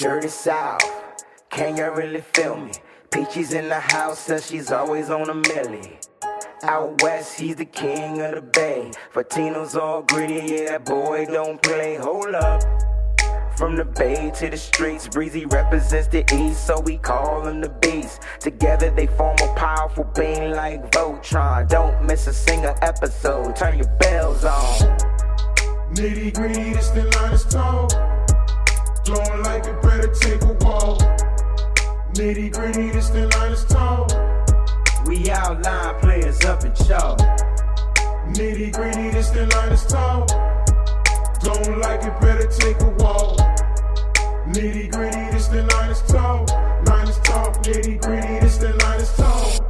Dirty South, can you really feel me? Peachy's in the house, says she's always on a millie. Out west, he's the king of the bay. Fatino's all gritty, yeah, that boy don't play. Hold up. From the bay to the streets, Breezy represents the east, so we call him the beast. Together they form a powerful being like Voltron. Don't miss a single episode, turn your bells on. Nitty gritty, this the line is tall. Blowing like it better take a walk. Nitty gritty, this the line is tall. We outline players up in chalk. Nitty gritty, this the line is tall. Don't like it, better take a walk. Nitty gritty, this the line is tall. Line is tall. Nitty gritty, this the line is tall.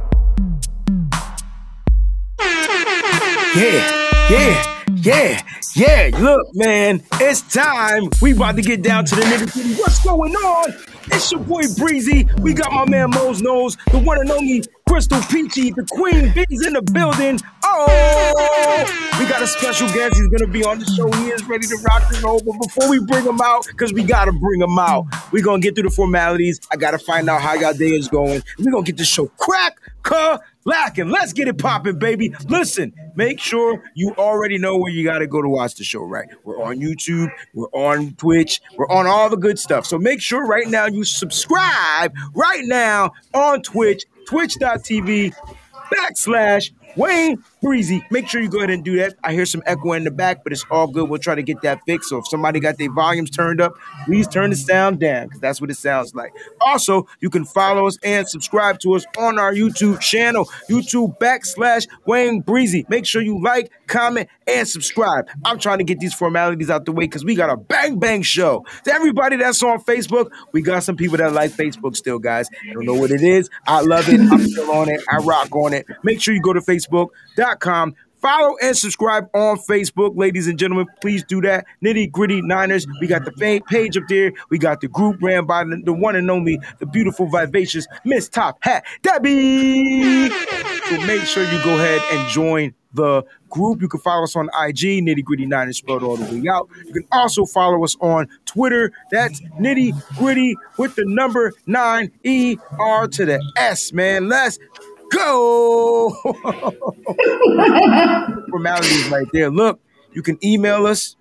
Yeah, yeah, yeah, yeah. Look, man, it's time. We about to get down to the nitty gritty. What's going on? It's your boy Breezy. We got my man Mo's Nose, the one and only Crystal Peachy, the Queen Bee's in the building. Oh, we got a special guest. He's gonna be on the show. He is ready to rock and roll. But before we bring him out, because we gotta bring him out, we're gonna get through the formalities. I gotta find out how y'all day is going. We're gonna get the show crack, lacking. Let's get it popping, baby. Listen, make sure you already know where you gotta go to watch the show, right? We're on YouTube, we're on Twitch, we're on all the good stuff. So make sure right now you subscribe right now on Twitch, twitch.tv backslash Wayne Breezy. Make sure you go ahead and do that. I hear some echo in the back, but it's all good. We'll try to get that fixed. So if somebody got their volumes turned up, please turn the sound down because that's what it sounds like. Also, you can follow us and subscribe to us on our YouTube channel, YouTube backslash Wayne Breezy. Make sure you like, comment, and subscribe. I'm trying to get these formalities out the way because we got a bang bang show. To everybody that's on Facebook, we got some people that like Facebook still, guys. I don't know what it is. I love it. I'm still on it. I rock on it. Make sure you go to Facebook.com. Follow and subscribe on Facebook, ladies and gentlemen. Please do that. Nitty gritty Niners. We got the page up there. We got the group ran by the, the one and only, the beautiful, vivacious Miss Top Hat Debbie. So make sure you go ahead and join the group. You can follow us on IG, Nitty Gritty Niners spelled all the way out. You can also follow us on Twitter. That's Nitty Gritty with the number nine E R to the S, man. Let's go. Formalities right there. Look, you can email us.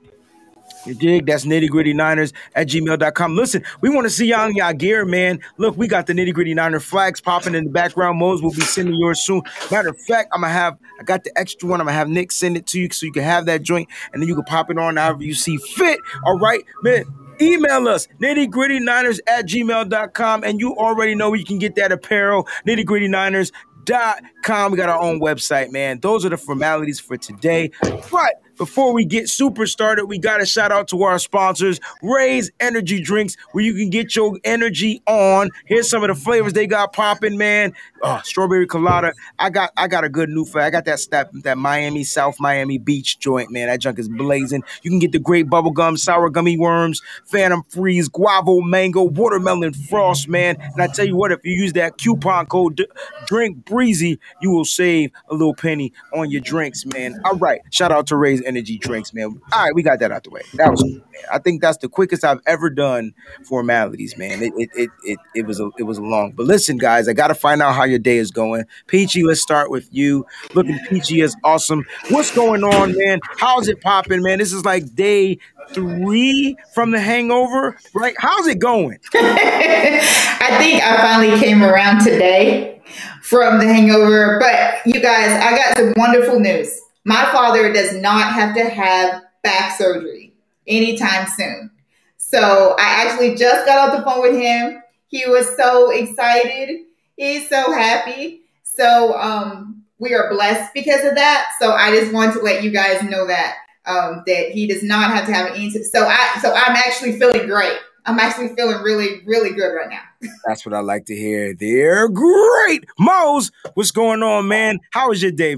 You dig? That's nitty gritty niners at gmail.com. Listen, we want to see y'all in y'all gear, man. Look, we got the nitty gritty niner flags popping in the background. Mose will be sending yours soon. Matter of fact, I'm gonna have I got the extra one. I'm gonna have Nick send it to you so you can have that joint and then you can pop it on however you see fit. All right, man. Email us, nitty gritty niners at gmail.com. And you already know you can get that apparel, nitty gritty niners dot com. We got our own website, man. Those are the formalities for today. But before we get super started, we got to shout out to our sponsors, Raze Energy Drinks, where you can get your energy on. Here's some of the flavors they got popping, man. Oh, strawberry colada. I got I got a good new flavor. I got that that, that Miami South Miami Beach joint, man. That junk is blazing. You can get the great bubblegum, sour gummy worms, Phantom Freeze, guava mango, watermelon frost, man. And I tell you what, if you use that coupon code Drink Breezy, you will save a little penny on your drinks, man. All right. Shout out to Raze Energy Drinks, man. All right, we got that out the way. That was man. I think that's the quickest I've ever done formalities, man. It it it it, it was a it was long. But listen, guys, I gotta find out how your day is going. Peachy, let's start with you. Looking peachy is awesome. What's going on, man? How's it popping, man? This is like day three from the hangover, right? How's it going? I think I finally came around today from the hangover. But you guys, I got some wonderful news. My father does not have to have back surgery anytime soon. So I actually just got off the phone with him. He was so excited. He's so happy. So um, we are blessed because of that. So I just want to let you guys know that um, that he does not have to have an any. So I so I'm actually feeling great. I'm actually feeling really really good right now. That's what I like to hear. They're great. Mose, what's going on, man? How was your day?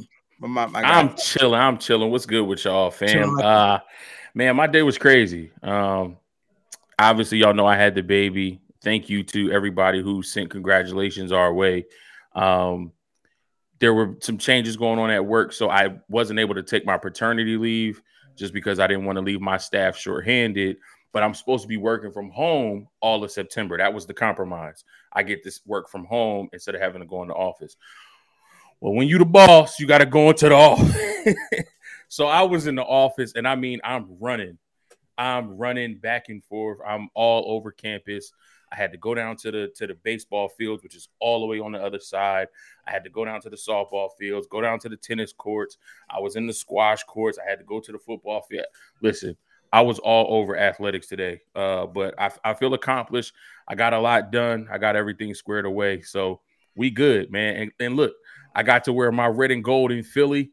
My, my I'm chilling. I'm chilling. What's good with y'all, fam? Uh, man, my day was crazy. Um, obviously, y'all know I had the baby. Thank you to everybody who sent congratulations our way. Um, there were some changes going on at work, so I wasn't able to take my paternity leave just because I didn't want to leave my staff shorthanded. but I'm supposed to be working from home all of September. That was the compromise. I get this work from home instead of having to go in the office. Well, when you the boss, you got to go into the office. so I was in the office, and I mean, I'm running, I'm running back and forth. I'm all over campus. I had to go down to the to the baseball fields, which is all the way on the other side. I had to go down to the softball fields, go down to the tennis courts. I was in the squash courts. I had to go to the football field. Listen, I was all over athletics today, uh, but I, I feel accomplished. I got a lot done. I got everything squared away. So we good, man. And, and look, I got to wear my red and gold in Philly.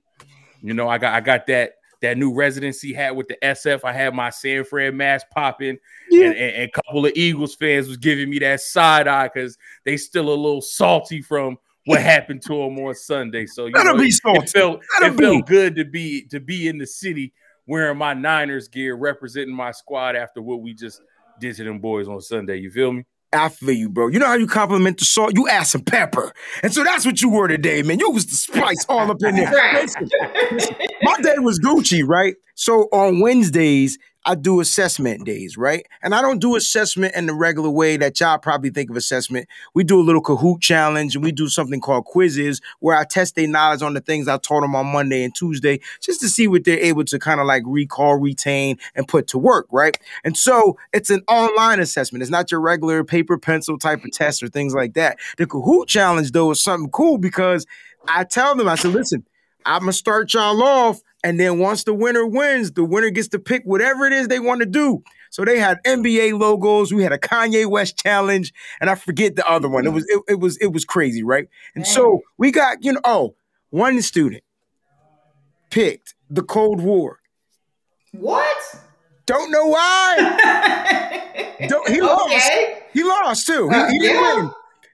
You know, I got I got that that new residency hat with the SF. I had my San Fran mask popping, yeah. and, and, and, a couple of Eagles fans was giving me that side eye because they still a little salty from what happened to them on Sunday. So you know, it, it, felt it be. felt good to be to be in the city wearing my Niners gear, representing my squad after what we just did to them boys on Sunday. You feel me? I feel you, bro. You know how you compliment the salt? You add some pepper. And so that's what you were today, man. You was the spice all up in there. My day was Gucci, right? So on Wednesdays, I do assessment days, right? And I don't do assessment in the regular way that y'all probably think of assessment. We do a little Kahoot challenge and we do something called quizzes where I test their knowledge on the things I taught them on Monday and Tuesday just to see what they're able to kind of like recall, retain, and put to work, right? And so it's an online assessment. It's not your regular paper pencil type of test or things like that. The Kahoot challenge, though, is something cool because I tell them, I said, listen, I'm gonna start y'all off and then once the winner wins, the winner gets to pick whatever it is they want to do. So they had NBA logos. We had a Kanye West challenge, and I forget the other one. It was it, it was it was crazy, right? And so we got you know oh one student picked the Cold War. What? Don't know why. Don't, he okay. lost. He lost too. Uh, he, he didn't yeah. win,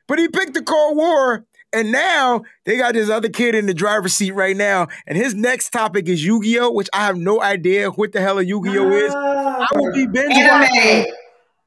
but he picked the Cold War and now they got this other kid in the driver's seat right now. And his next topic is Yu Gi Oh!, which I have no idea what the hell a Yu Gi Oh! is. I will be binge watching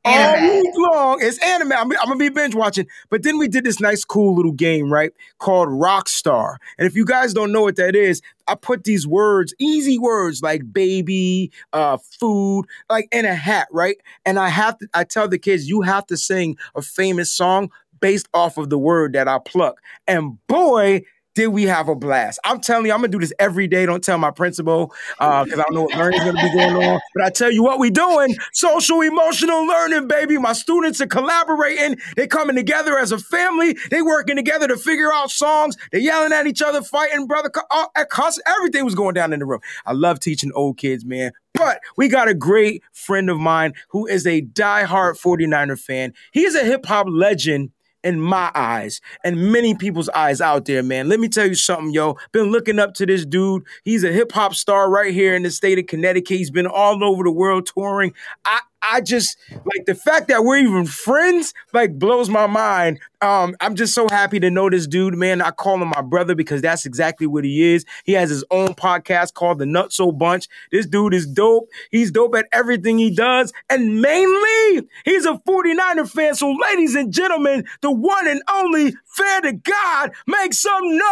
all week long. It's anime. I'm, I'm, gonna be binge watching. But then we did this nice, cool little game, right? Called Rockstar. And if you guys don't know what that is, I put these words, easy words like baby, uh, food, like in a hat, right? And I have to, I tell the kids, you have to sing a famous song based off of the word that I pluck. And boy, did we have a blast. I'm telling you, I'm gonna do this every day. Don't tell my principal, because uh, I don't know what learning's gonna be going on. But I tell you what we doing, social emotional learning, baby. My students are collaborating, They're coming together as a family, they working together to figure out songs, They're yelling at each other, fighting, brother, uh, cuss, everything was going down in the room. I love teaching old kids, man. But we got a great friend of mine who is a diehard 49er fan. He's a hip hop legend in my eyes and many people's eyes out there, man. Let me tell you something, yo. Been looking up to this dude. He's a hip hop star right here in the state of Connecticut. He's been all over the world touring. I I just like the fact that we're even friends, like blows my mind. Um, I'm just so happy to know this dude, man. I call him my brother because that's exactly what he is. He has his own podcast called the Nutso Bunch. This dude is dope. He's dope at everything he does. And mainly, he's a 49er fan. So, ladies and gentlemen, the one and only fan to God, make some noise.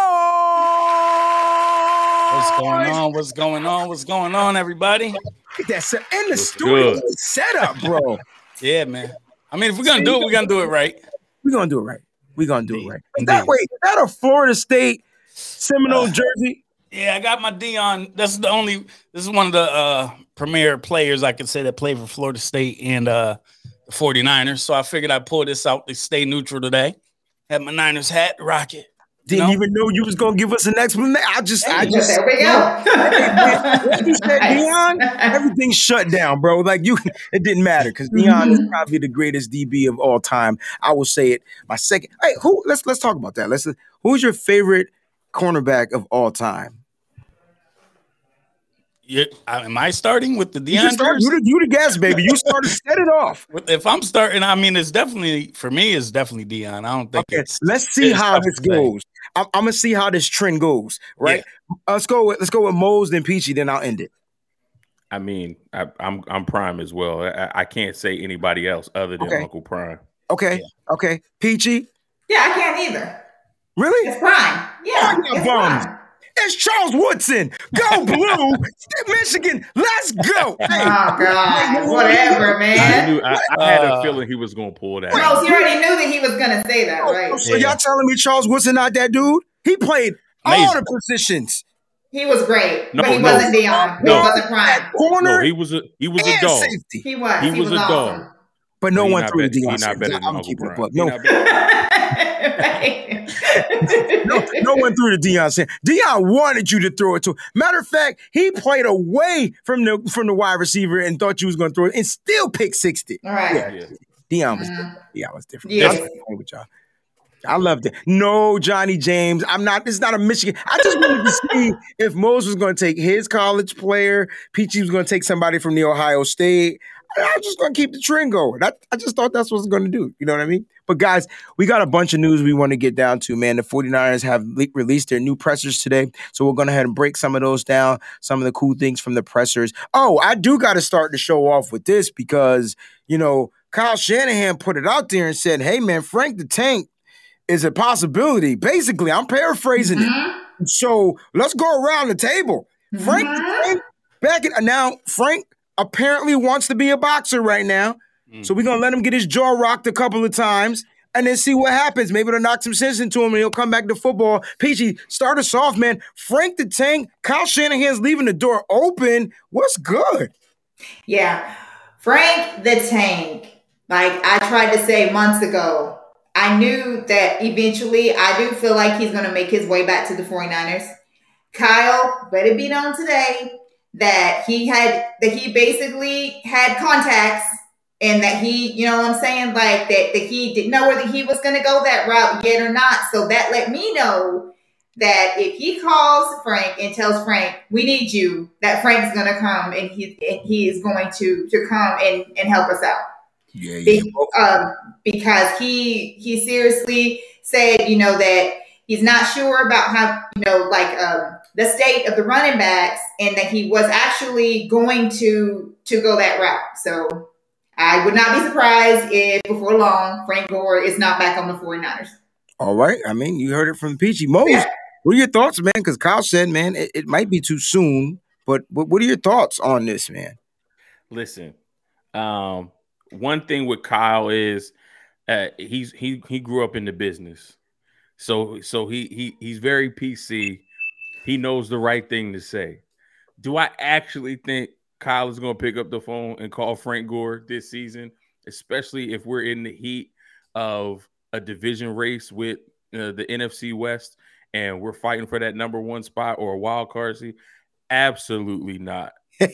What's going on? What's going on? What's going on, everybody? That's in the Looks studio good. setup, bro. yeah, man. I mean, if we're gonna do it, we're gonna do it right. We're gonna do it right. We're gonna do Indeed. it right. Is that way, is that a Florida State Seminole uh, jersey? Yeah, I got my Deion. That's the only. This is one of the uh, premier players I could say that played for Florida State and uh, the 49ers. So I figured I'd pull this out to stay neutral today. Had my Niners hat, rocket. Didn't even know you was gonna give us an explanation. I just, I just, there we go. you said Deion, everything shut down, bro. Like you, it didn't matter because Deion mm-hmm. is probably the greatest DB of all time. I will say it. My second. Hey, who? Let's let's talk about that. Let's. Who's your favorite cornerback of all time? You, am I starting with the Deion? You, start, you, the, you the guest, baby. You started set it off. If I'm starting, I mean, it's definitely for me. It's definitely Deion. I don't think. Okay, let's see how this goes. I'm, I'm, gonna see how this trend goes. Right. Yeah. let's go. With, let's go with Mose then Peachy. Then I'll end it. I mean, I, am I'm, I'm Prime as well. I, I, can't say anybody else other than okay. Uncle Prime. Okay. Yeah. Okay. Peachy. Yeah, I can't either. Really? It's Prime. Yeah. It's Prime. It's Charles Woodson. Go blue, Michigan. Let's go. Hey, Oh God, whatever, I man. knew I, I had a Uh, feeling he was gonna pull that. Rose, out. you already knew that he was gonna say that, right? so Yeah. y'all telling me Charles Woodson not that dude? He played all the positions. He was great, No, but he no. wasn't Deion. He No. wasn't prime. Corner No, he was a he was a dog. safety. He was. He He, was was, a dog. But no He one threw bet- the he Deion not better than I'm Uncle keeping it Brian. up. He No, not better- no, no one threw the Deion Sanders. Deion wanted you to throw it to. him. Matter of fact, he played away from the from the wide receiver and thought you was going to throw it, and still pick sixty. All right. Yeah. Yeah. Deion mm-hmm. was different. Deion was different. Yes. I was with y'all. I loved it. No, Johnny James. I'm not. It's not a Michigan. I just wanted to see if Mose was going to take his college player. Peachy was going to take somebody from the Ohio State. I was just going to keep the trend going. That, I just thought that's what was going to do. You know what I mean? But guys, we got a bunch of news we want to get down to, man. The 49ers have le- released their new pressers today. So we're going to head and break some of those down, some of the cool things from the pressers. Oh, I do got to start the show off with this because, you know, Kyle Shanahan put it out there and said, hey, man, Frank the Tank is a possibility. Basically, I'm paraphrasing it. Mhm. So let's go around the table. Frank, Mhm. Frank back in, now, Frank apparently wants to be a boxer right now. Mm. So we're gonna let him get his jaw rocked a couple of times and then see what happens. Maybe it'll knock some sense into him and he'll come back to football. Peachy, start us off, man. Frank the Tank, Kyle Shanahan's leaving the door open. What's good? Yeah. Frank the Tank, like I tried to say months ago, I knew that eventually I do feel like he's going to make his way back to the 49ers. Kyle, let it be known today that he had, that he basically had contacts and that he, you know what I'm saying? Like that, that he didn't know whether he was going to go that route yet or not. So that let me know that if he calls Frank and tells Frank, "We need you," that Frank's gonna come and he and he is going to to come and and help us out. Yeah, Be- um, because he he seriously said, you know, that he's not sure about how you know like um, the state of the running backs, and that he was actually going to to go that route. So I would not be surprised if before long Frank Gore is not back on the 49ers. All right. I mean, you heard it from Peachy. Mose, Yeah. what are your thoughts, man? Because Kyle said, man, it, it might be too soon, but what, what are your thoughts on this, man? Listen, um, one thing with Kyle is uh, he's he he grew up in the business, so so he he he's very PC. He knows the right thing to say. Do I actually think Kyle is going to pick up the phone and call Frank Gore this season, especially if we're in the heat of a division race with uh, the NFC West and we're fighting for that number one spot or a wild card seat? Absolutely not.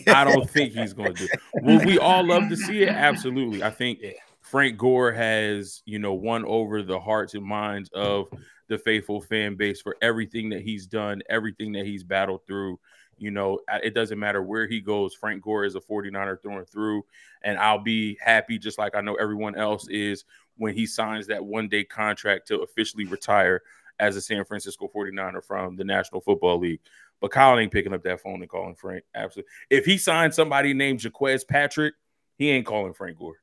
I don't think he's going to do. Will we all love to see it? Absolutely. I think Frank Gore has, you know, won over the hearts and minds of the faithful fan base for everything that he's done, everything that he's battled through. You know, it doesn't matter where he goes. Frank Gore is a 49er through and through. And I'll be happy, just like I know everyone else is, when he signs that one day contract to officially retire as a San Francisco 49er from the National Football League. But Kyle ain't picking up that phone and calling Frank. Absolutely. If he signs somebody named Jacques Patrick, he ain't calling Frank Gore.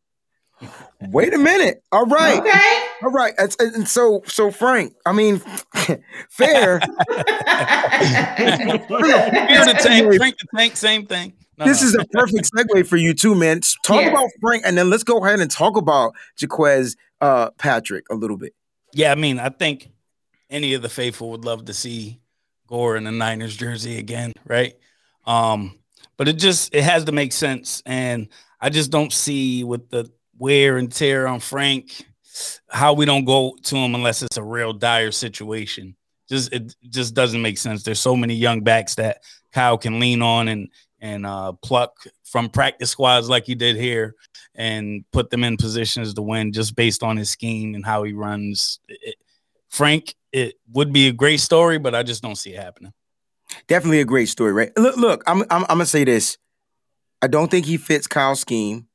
Wait a minute. All right. Okay. All right. And, and so, so Frank, I mean, fair. Fear the tank, drink the tank, same thing. No, this no. is a perfect segue for you too, man. Talk Yeah. about Frank, and then let's go ahead and talk about Jacques uh, Patrick a little bit. Yeah, I mean, I think any of the faithful would love to see Gore in the Niners jersey again, right? Um, but it just it has to make sense, and I just don't see with the wear and tear on Frank how we don't go to him unless it's a real dire situation. Just it just doesn't make sense. There's so many young backs that Kyle can lean on and and uh, pluck from practice squads like he did here and put them in positions to win just based on his scheme and how he runs. It- Frank, it would be a great story, but I just don't see it happening. Definitely a great story, right? Look, look, I'm, I'm, I'm gonna say this. I don't think he fits Kyle's scheme,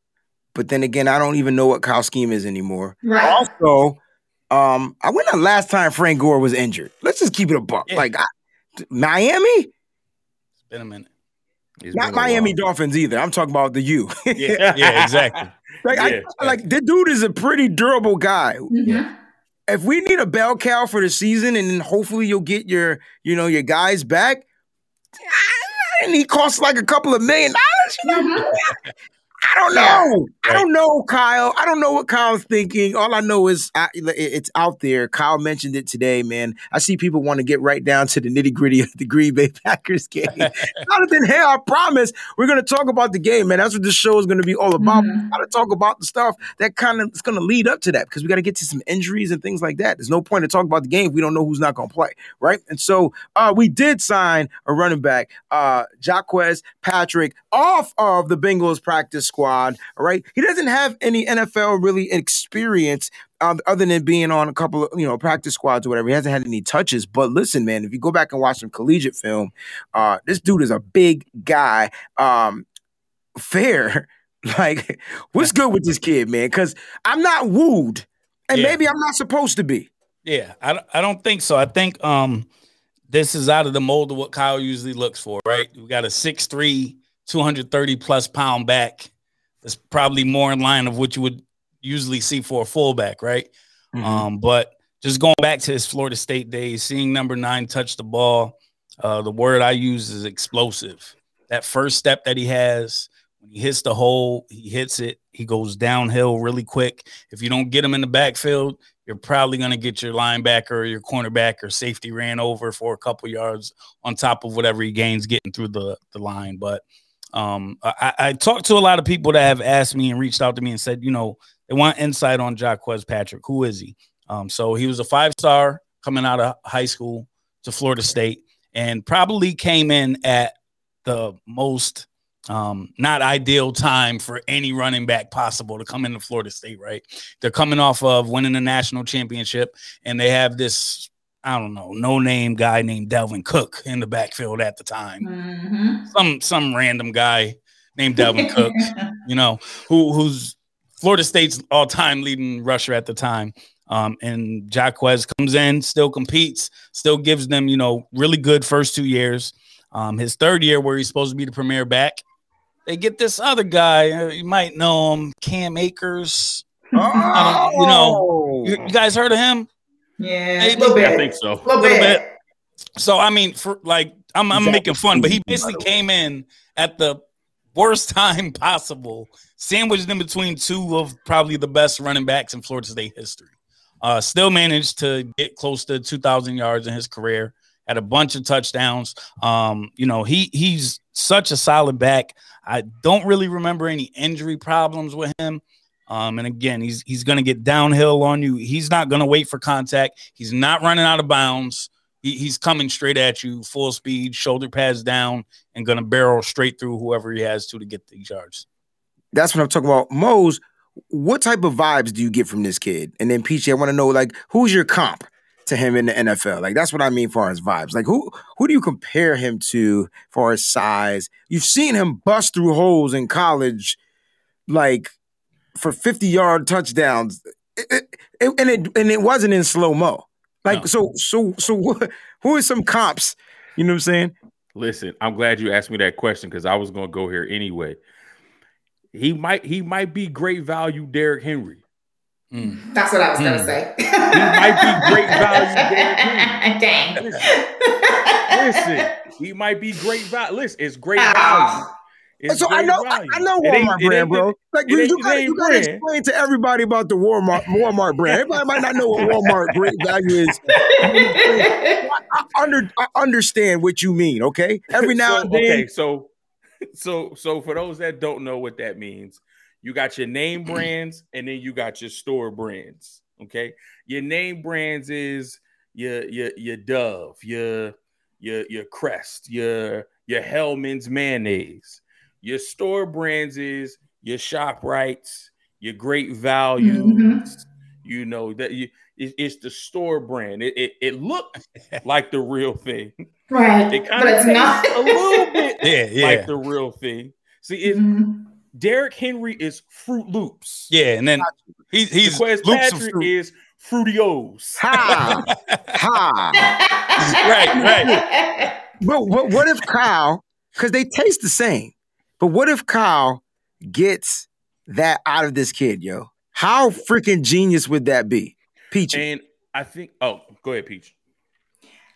but then again, I don't even know what Kyle's scheme is anymore. right. Also, um, I went the last time Frank Gore was injured. Let's just keep it a buck. Yeah. Like I, Miami, It's been a minute. It's not been a. Miami Dolphins either. I'm talking about the U. Yeah, yeah, exactly. like, Yeah. I, like the dude is a pretty durable guy. Mhm. if we need a bell cow for the season, and then hopefully you'll get your, you know, your guys back, and he costs like a couple of million dollars. You know? I don't know. I don't know, Kyle. I don't know what Kyle's thinking. All I know is I, it's out there. Kyle mentioned it today, man. I see people want to get right down to the nitty gritty of the Green Bay Packers game. Jonathan, hey, I promise we're going to talk about the game, man. That's what this show is going to be all about. Mm-hmm. got to talk about the stuff that kind of is going to lead up to that because we got to get to some injuries and things like that. There's no point to talk about the game if we don't know who's not going to play, right? And so uh, we did sign a running back, uh, Jacques Patrick, off of the Bengals practice squad. All right, he doesn't have any NFL really experience um, other than being on a couple of you know practice squads or whatever. He hasn't had any touches. But listen, man, if you go back and watch some collegiate film, uh, this dude is a big guy. Um, fair. Like, what's good with this kid, man? Because I'm not wooed, and yeah. maybe I'm not supposed to be. Yeah, I, I don't think so. I think um this is out of the mold of what Kyle usually looks for, right? We got a six three 230 plus pound back. That's probably more in line of what you would usually see for a fullback, right? Mm-hmm. Um, but just going back to his Florida State days, seeing number nine touch the ball, uh, the word I use is explosive. That first step that he has, when he hits the hole, he hits it, he goes downhill really quick. If you don't get him in the backfield, you're probably going to get your linebacker or your cornerback or safety ran over for a couple yards on top of whatever he gains getting through the, the line. But um, I, I talked to a lot of people that have asked me and reached out to me and said, you know, they want insight on Jacques Patrick. Who is he? Um, so he was a five star coming out of high school to Florida State and probably came in at the most um, not ideal time for any running back possible to come into Florida State, right? They're coming off of winning the national championship and they have this I don't know, no name guy named Dalvin Cook in the backfield at the time. Mm-hmm. Some some random guy named Dalvin Cook, you know, who who's Florida State's all time leading rusher at the time. Um, and Jacques comes in, still competes, still gives them, you know, really good first two years. Um, his third year, where he's supposed to be the premier back, they get this other guy. Uh, you might know him, Cam Akers. Oh. you know, you, you guys heard of him? Yeah, Maybe. a little bit. I think so. A little, little bit. bit. So I mean, for like, I'm, I'm making fun, but he basically came in at the worst time possible, sandwiched in between two of probably the best running backs in Florida State history. Uh, still managed to get close to 2,000 yards in his career. Had a bunch of touchdowns. Um, you know, he he's such a solid back. I don't really remember any injury problems with him. Um, and again, he's he's going to get downhill on you. He's not going to wait for contact. He's not running out of bounds. He, he's coming straight at you, full speed, shoulder pads down, and going to barrel straight through whoever he has to to get these yards. That's what I'm talking about. Mose, what type of vibes do you get from this kid? And then Peachy, I want to know like who's your comp to him in the NFL? Like that's what I mean for his vibes. Like who who do you compare him to for his size? You've seen him bust through holes in college, like for 50 yard touchdowns. It, it, and it and it wasn't in slow mo. Like no. so so so who are some cops? You know what I'm saying? Listen, I'm glad you asked me that question because I was going to go here anyway. He might he might be great value Derrick Henry. Mm. That's what I was mm. gonna say. he might be great value Derrick Henry. Dang. Listen, listen, he might be great value. Listen, it's great value. So I know, I, I, know Walmart brand, bro. Like you, you gotta, you gotta explain to everybody about the Walmart Walmart brand. Everybody might not know what Walmart great value is. I, I, under, I understand what you mean. Okay, every now so, and then. Okay, so, so, so for those that don't know what that means, you got your name brands and then you got your store brands. Okay, your name brands is your your your Dove, your your your Crest, your your Hellmann's mayonnaise your store brands is your shop rights, your great values. Mm-hmm. You know that you it, it's the store brand. It it, it looked like the real thing, right? It kind of not a little bit yeah, yeah. like the real thing. See, it, mm-hmm. Derrick Henry is Froot Loops. Yeah, and then he, he's Quez Patrick is Fruitios. Ha ha. right, right. But what, what if Kyle? Because they taste the same. But what if Kyle gets that out of this kid, yo? How freaking genius would that be? Peachy. And I think. Oh, go ahead, Peach.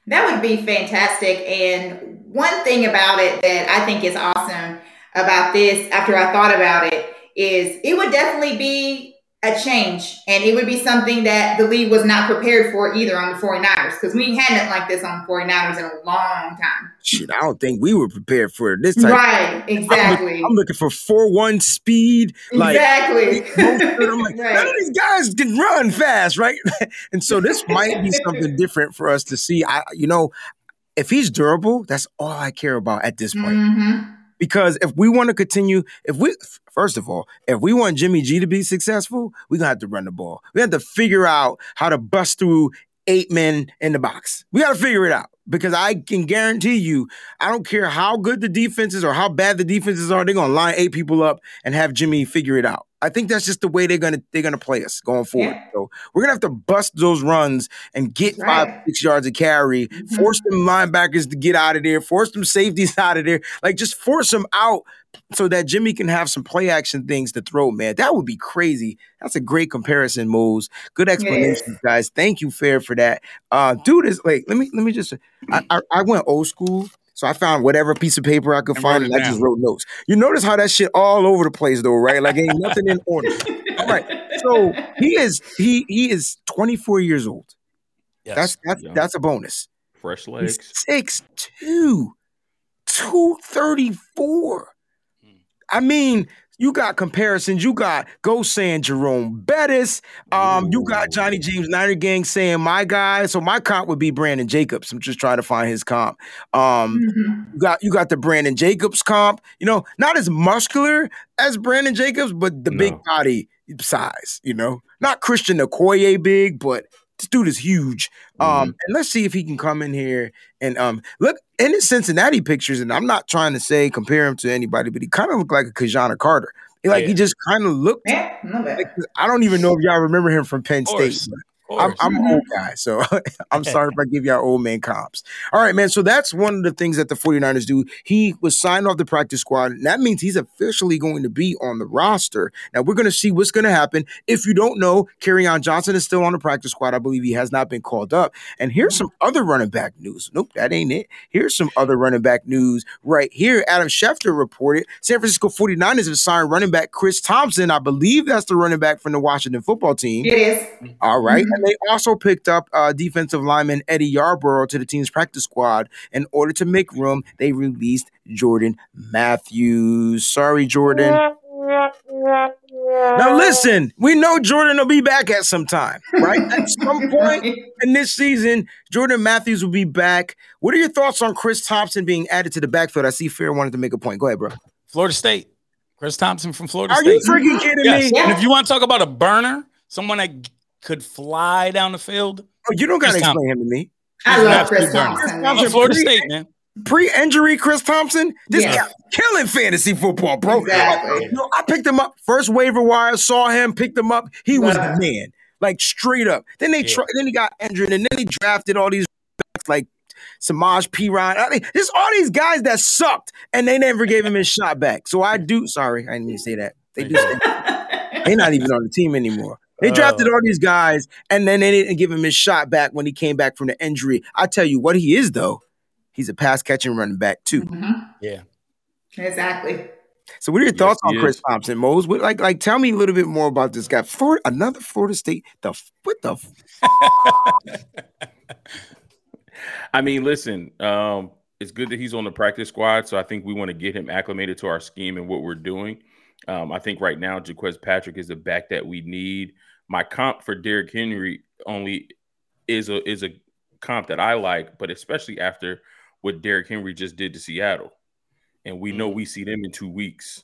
That would be fantastic. And one thing about it that I think is awesome about this, after I thought about it, is it would definitely be a change and it would be something that the league was not prepared for either on the 49ers because we hadn't like this on the 49ers in a long time. Shit, I don't think we were prepared for this type. Right, exactly. I'm, I'm looking for 4-1 speed. Like, exactly. I'm like, right. None of these guys can run fast, right? and so this might be something different for us to see. I you know, if he's durable, that's all I care about at this point. Mm-hmm. Because if we want to continue, if we first of all, if we want Jimmy G to be successful, we're gonna have to run the ball. We have to figure out how to bust through eight men in the box. We gotta figure it out. Because I can guarantee you, I don't care how good the defenses or how bad the defenses are, they're gonna line eight people up and have Jimmy figure it out. I think that's just the way they're gonna they're gonna play us going forward. Yeah. So we're gonna have to bust those runs and get right. five six yards of carry, mm-hmm. force them linebackers to get out of there, force them safeties out of there, like just force them out so that Jimmy can have some play action things to throw. Man, that would be crazy. That's a great comparison, Mose. Good explanation, yes. guys. Thank you, Fair, for that. Uh, dude is like, let me let me just. I, I, I went old school. So I found whatever piece of paper I could and find, and I just wrote notes. You notice how that shit all over the place, though, right? Like ain't nothing in order. all right. So he is he he is 24 years old. Yes. That's that's yeah. that's a bonus. Fresh legs. He's 6'2", 234. I mean, you got comparisons. You got Ghost saying Jerome Bettis. Um, you got Johnny James Niner Gang saying my guy. So my comp would be Brandon Jacobs. I'm just trying to find his comp. Um, mm-hmm. you got you got the Brandon Jacobs comp. You know, not as muscular as Brandon Jacobs, but the no. big body size. You know, not Christian Okoye big, but this dude is huge. Um, mm-hmm. and let's see if he can come in here and um look in his Cincinnati pictures. And I'm not trying to say compare him to anybody, but he kind of looked like a Ki-Jana Carter. Like yeah. he just kind of looked. Yeah, like, I don't even know if y'all remember him from Penn State. I'm, I'm an old guy, so I'm sorry if I give y'all old man comps. All right, man. So that's one of the things that the 49ers do. He was signed off the practice squad, and that means he's officially going to be on the roster. Now we're going to see what's going to happen. If you don't know, Kerryon Johnson is still on the practice squad. I believe he has not been called up. And here's some other running back news. Nope, that ain't it. Here's some other running back news right here. Adam Schefter reported San Francisco 49ers have signed running back Chris Thompson. I believe that's the running back from the Washington football team. It is. All right. Mm-hmm. And they also picked up uh, defensive lineman Eddie Yarbrough to the team's practice squad. In order to make room, they released Jordan Matthews. Sorry, Jordan. Now listen, we know Jordan will be back at some time, right? at some point in this season, Jordan Matthews will be back. What are your thoughts on Chris Thompson being added to the backfield? I see Fair wanted to make a point. Go ahead, bro. Florida State. Chris Thompson from Florida are State. Are you freaking kidding yes. me? And if you want to talk about a burner, someone that could fly down the field. Oh, you don't got to explain him to me. I love Chris Thompson. Thompson Florida pre- State, man. Pre-injury, Chris Thompson, this yes. guy killing fantasy football, bro. Exactly. You know, I picked him up first waiver wire, saw him, picked him up. He was the man, like straight up. Then they, yeah. then he got injured, and then he drafted all these like Samaje Perine. I mean, there's all these guys that sucked, and they never gave him his shot back. So I do. Sorry, I didn't mean to say that. They do. They're not even on the team anymore. They drafted oh. all these guys, and then they didn't give him his shot back when he came back from the injury. I tell you what, he is though. He's a pass catching running back too. Mm-hmm. Yeah, exactly. So, what are your yes, thoughts on is. Chris Thompson, Mose? What, like, like, tell me a little bit more about this guy. Florida, another Florida State. The what the? I mean, listen. Um, it's good that he's on the practice squad, so I think we want to get him acclimated to our scheme and what we're doing. Um, I think right now Jacques Patrick is the back that we need. My comp for Derrick Henry only is a is a comp that I like, but especially after what Derrick Henry just did to Seattle, and we know mm-hmm. we see them in two weeks.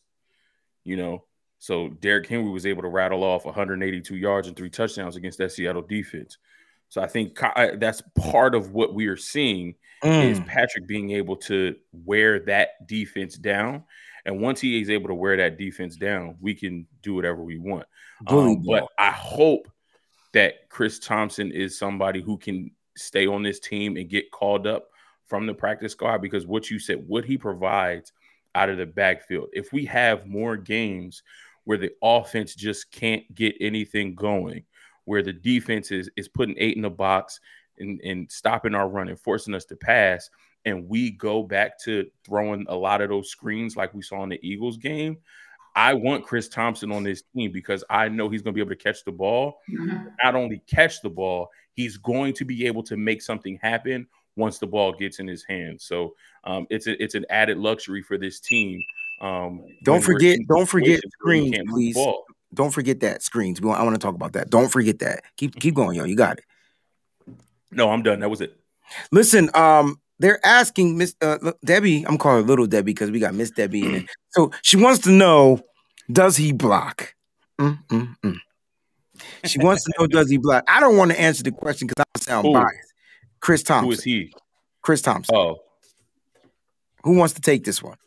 You know, so Derrick Henry was able to rattle off 182 yards and three touchdowns against that Seattle defense. So I think that's part of what we are seeing mm. is Patrick being able to wear that defense down and once he is able to wear that defense down, we can do whatever we want. Um, but I hope that Chris Thompson is somebody who can stay on this team and get called up from the practice squad because what you said, what he provides out of the backfield. If we have more games where the offense just can't get anything going, where the defense is is putting eight in the box and, and stopping our run and forcing us to pass, and we go back to throwing a lot of those screens like we saw in the Eagles game, I want Chris Thompson on this team because I know he's going to be able to catch the ball. Mhm. Not only catch the ball, he's going to be able to make something happen once the ball gets in his hands. So um, it's a, it's an added luxury for this team. Um, Don't forget- don't forget situations where we screens, can't move the please. Don't forget that screens. We want, I want to talk about that. Don't forget that. Keep keep going, yo. You got it. No, I'm done. That was it. Listen, um, they're asking Miss uh, Debbie. I'm calling her Little Debbie because we got Miss Debbie in it. So she wants to know, does he block? Mm, mm, mm. She wants to know, does he block? I don't want to answer the question because I sound Who? biased. Chris Who Thompson. is he? Chris Thompson. Oh, Who wants to take this one?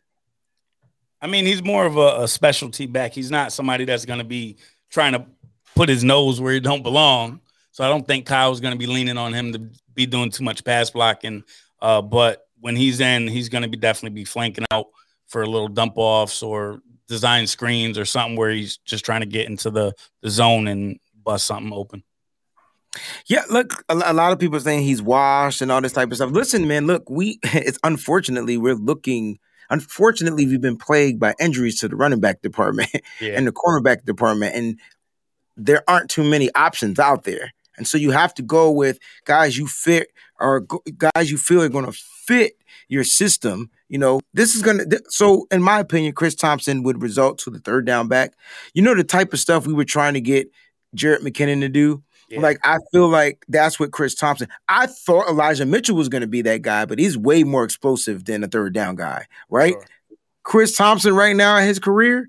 I mean, he's more of a, a specialty back. He's not somebody that's going to be trying to put his nose where it don't belong. So I don't think Kyle's going to be leaning on him to be doing too much pass blocking. Uh, but when he's in, he's going to be definitely be flanking out for a little dump offs or design screens or something where he's just trying to get into the, the zone and bust something open. Yeah, look, a, a lot of people are saying he's washed and all this type of stuff. Listen, man, look, we it's unfortunately we're looking. Unfortunately, we've been plagued by injuries to the running back department Yeah. and the cornerback department, and there aren't too many options out there. And so you have to go with guys you fit or go- guys you feel are going to fit your system. You know, this is going to. So, in my opinion, Chris Thompson would result to the third down back. You know, the type of stuff we were trying to get Jerick McKinnon to do. Yeah. Like I feel like that's what Chris Thompson. I thought Elijah Mitchell was going to be that guy, but he's way more explosive than a third down guy, right? Sure. Chris Thompson right now in his career,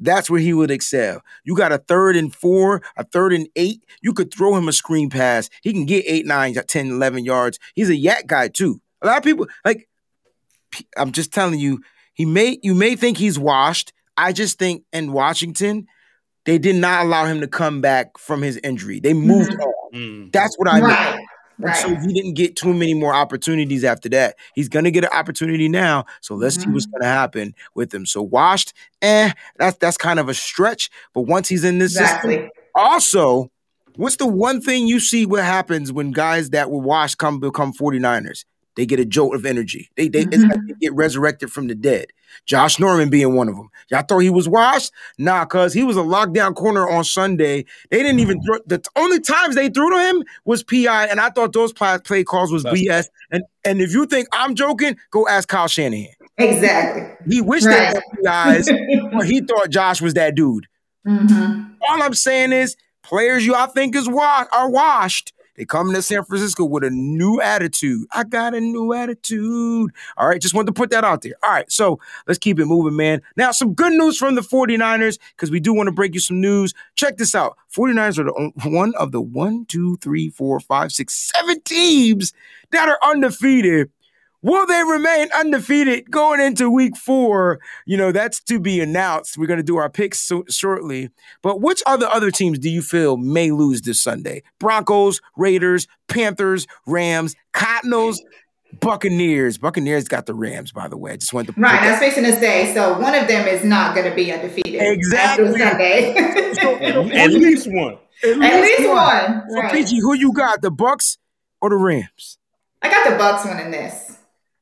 that's where he would excel. You got a third and four, a third and eight. You could throw him a screen pass. He can get eight, nine, 10, 11 yards. He's a YAC guy too. A lot of people like. I'm just telling you, he may you may think he's washed. I just think in Washington, they did not allow him to come back from his injury. They moved Mhm. on. That's what I know. Right. So he didn't get too many more opportunities after that. He's gonna get an opportunity now. So let's see what's Mm-hmm. gonna happen with him. So washed, eh, that's that's kind of a stretch. But once he's in this system, also, what's the one thing you see what happens when guys that were washed come become 49ers? They get a jolt of energy. They they, it's Mhm. like they get resurrected from the dead. Josh Norman being one of them. Y'all thought he was washed? Nah, cuz he was a lockdown corner on Sunday. They didn't even throw the only times they threw to him was PI, and I thought those play, play calls was BS. And and if you think I'm joking, go ask Kyle Shanahan. Exactly. He wished Right. they were PIs, but he thought Josh was that dude. hmm All I'm saying is players you I think is wa- are washed. They come to San Francisco with a new attitude. I got a new attitude. All right, just wanted to put that out there. All right, so let's keep it moving, man. Now, some good news from the 49ers, because we do want to break you some news. Check this out. 49ers are the one of the one, two, three, four, five, six, seven teams that are undefeated. Will they remain undefeated going into week four? You know, that's to be announced. We're going to do our picks so- shortly. But which other other teams do you feel may lose this Sunday? Broncos, Raiders, Panthers, Rams, Cardinals, Buccaneers. Buccaneers got the Rams, by the way. I just wanted to put Right. I was that. fixing to say. So one of them is not going to be undefeated. Exactly. After Sunday. At least one. At least one. So, Right. PG, who you got? The Bucks or the Rams? I got the Bucks winning this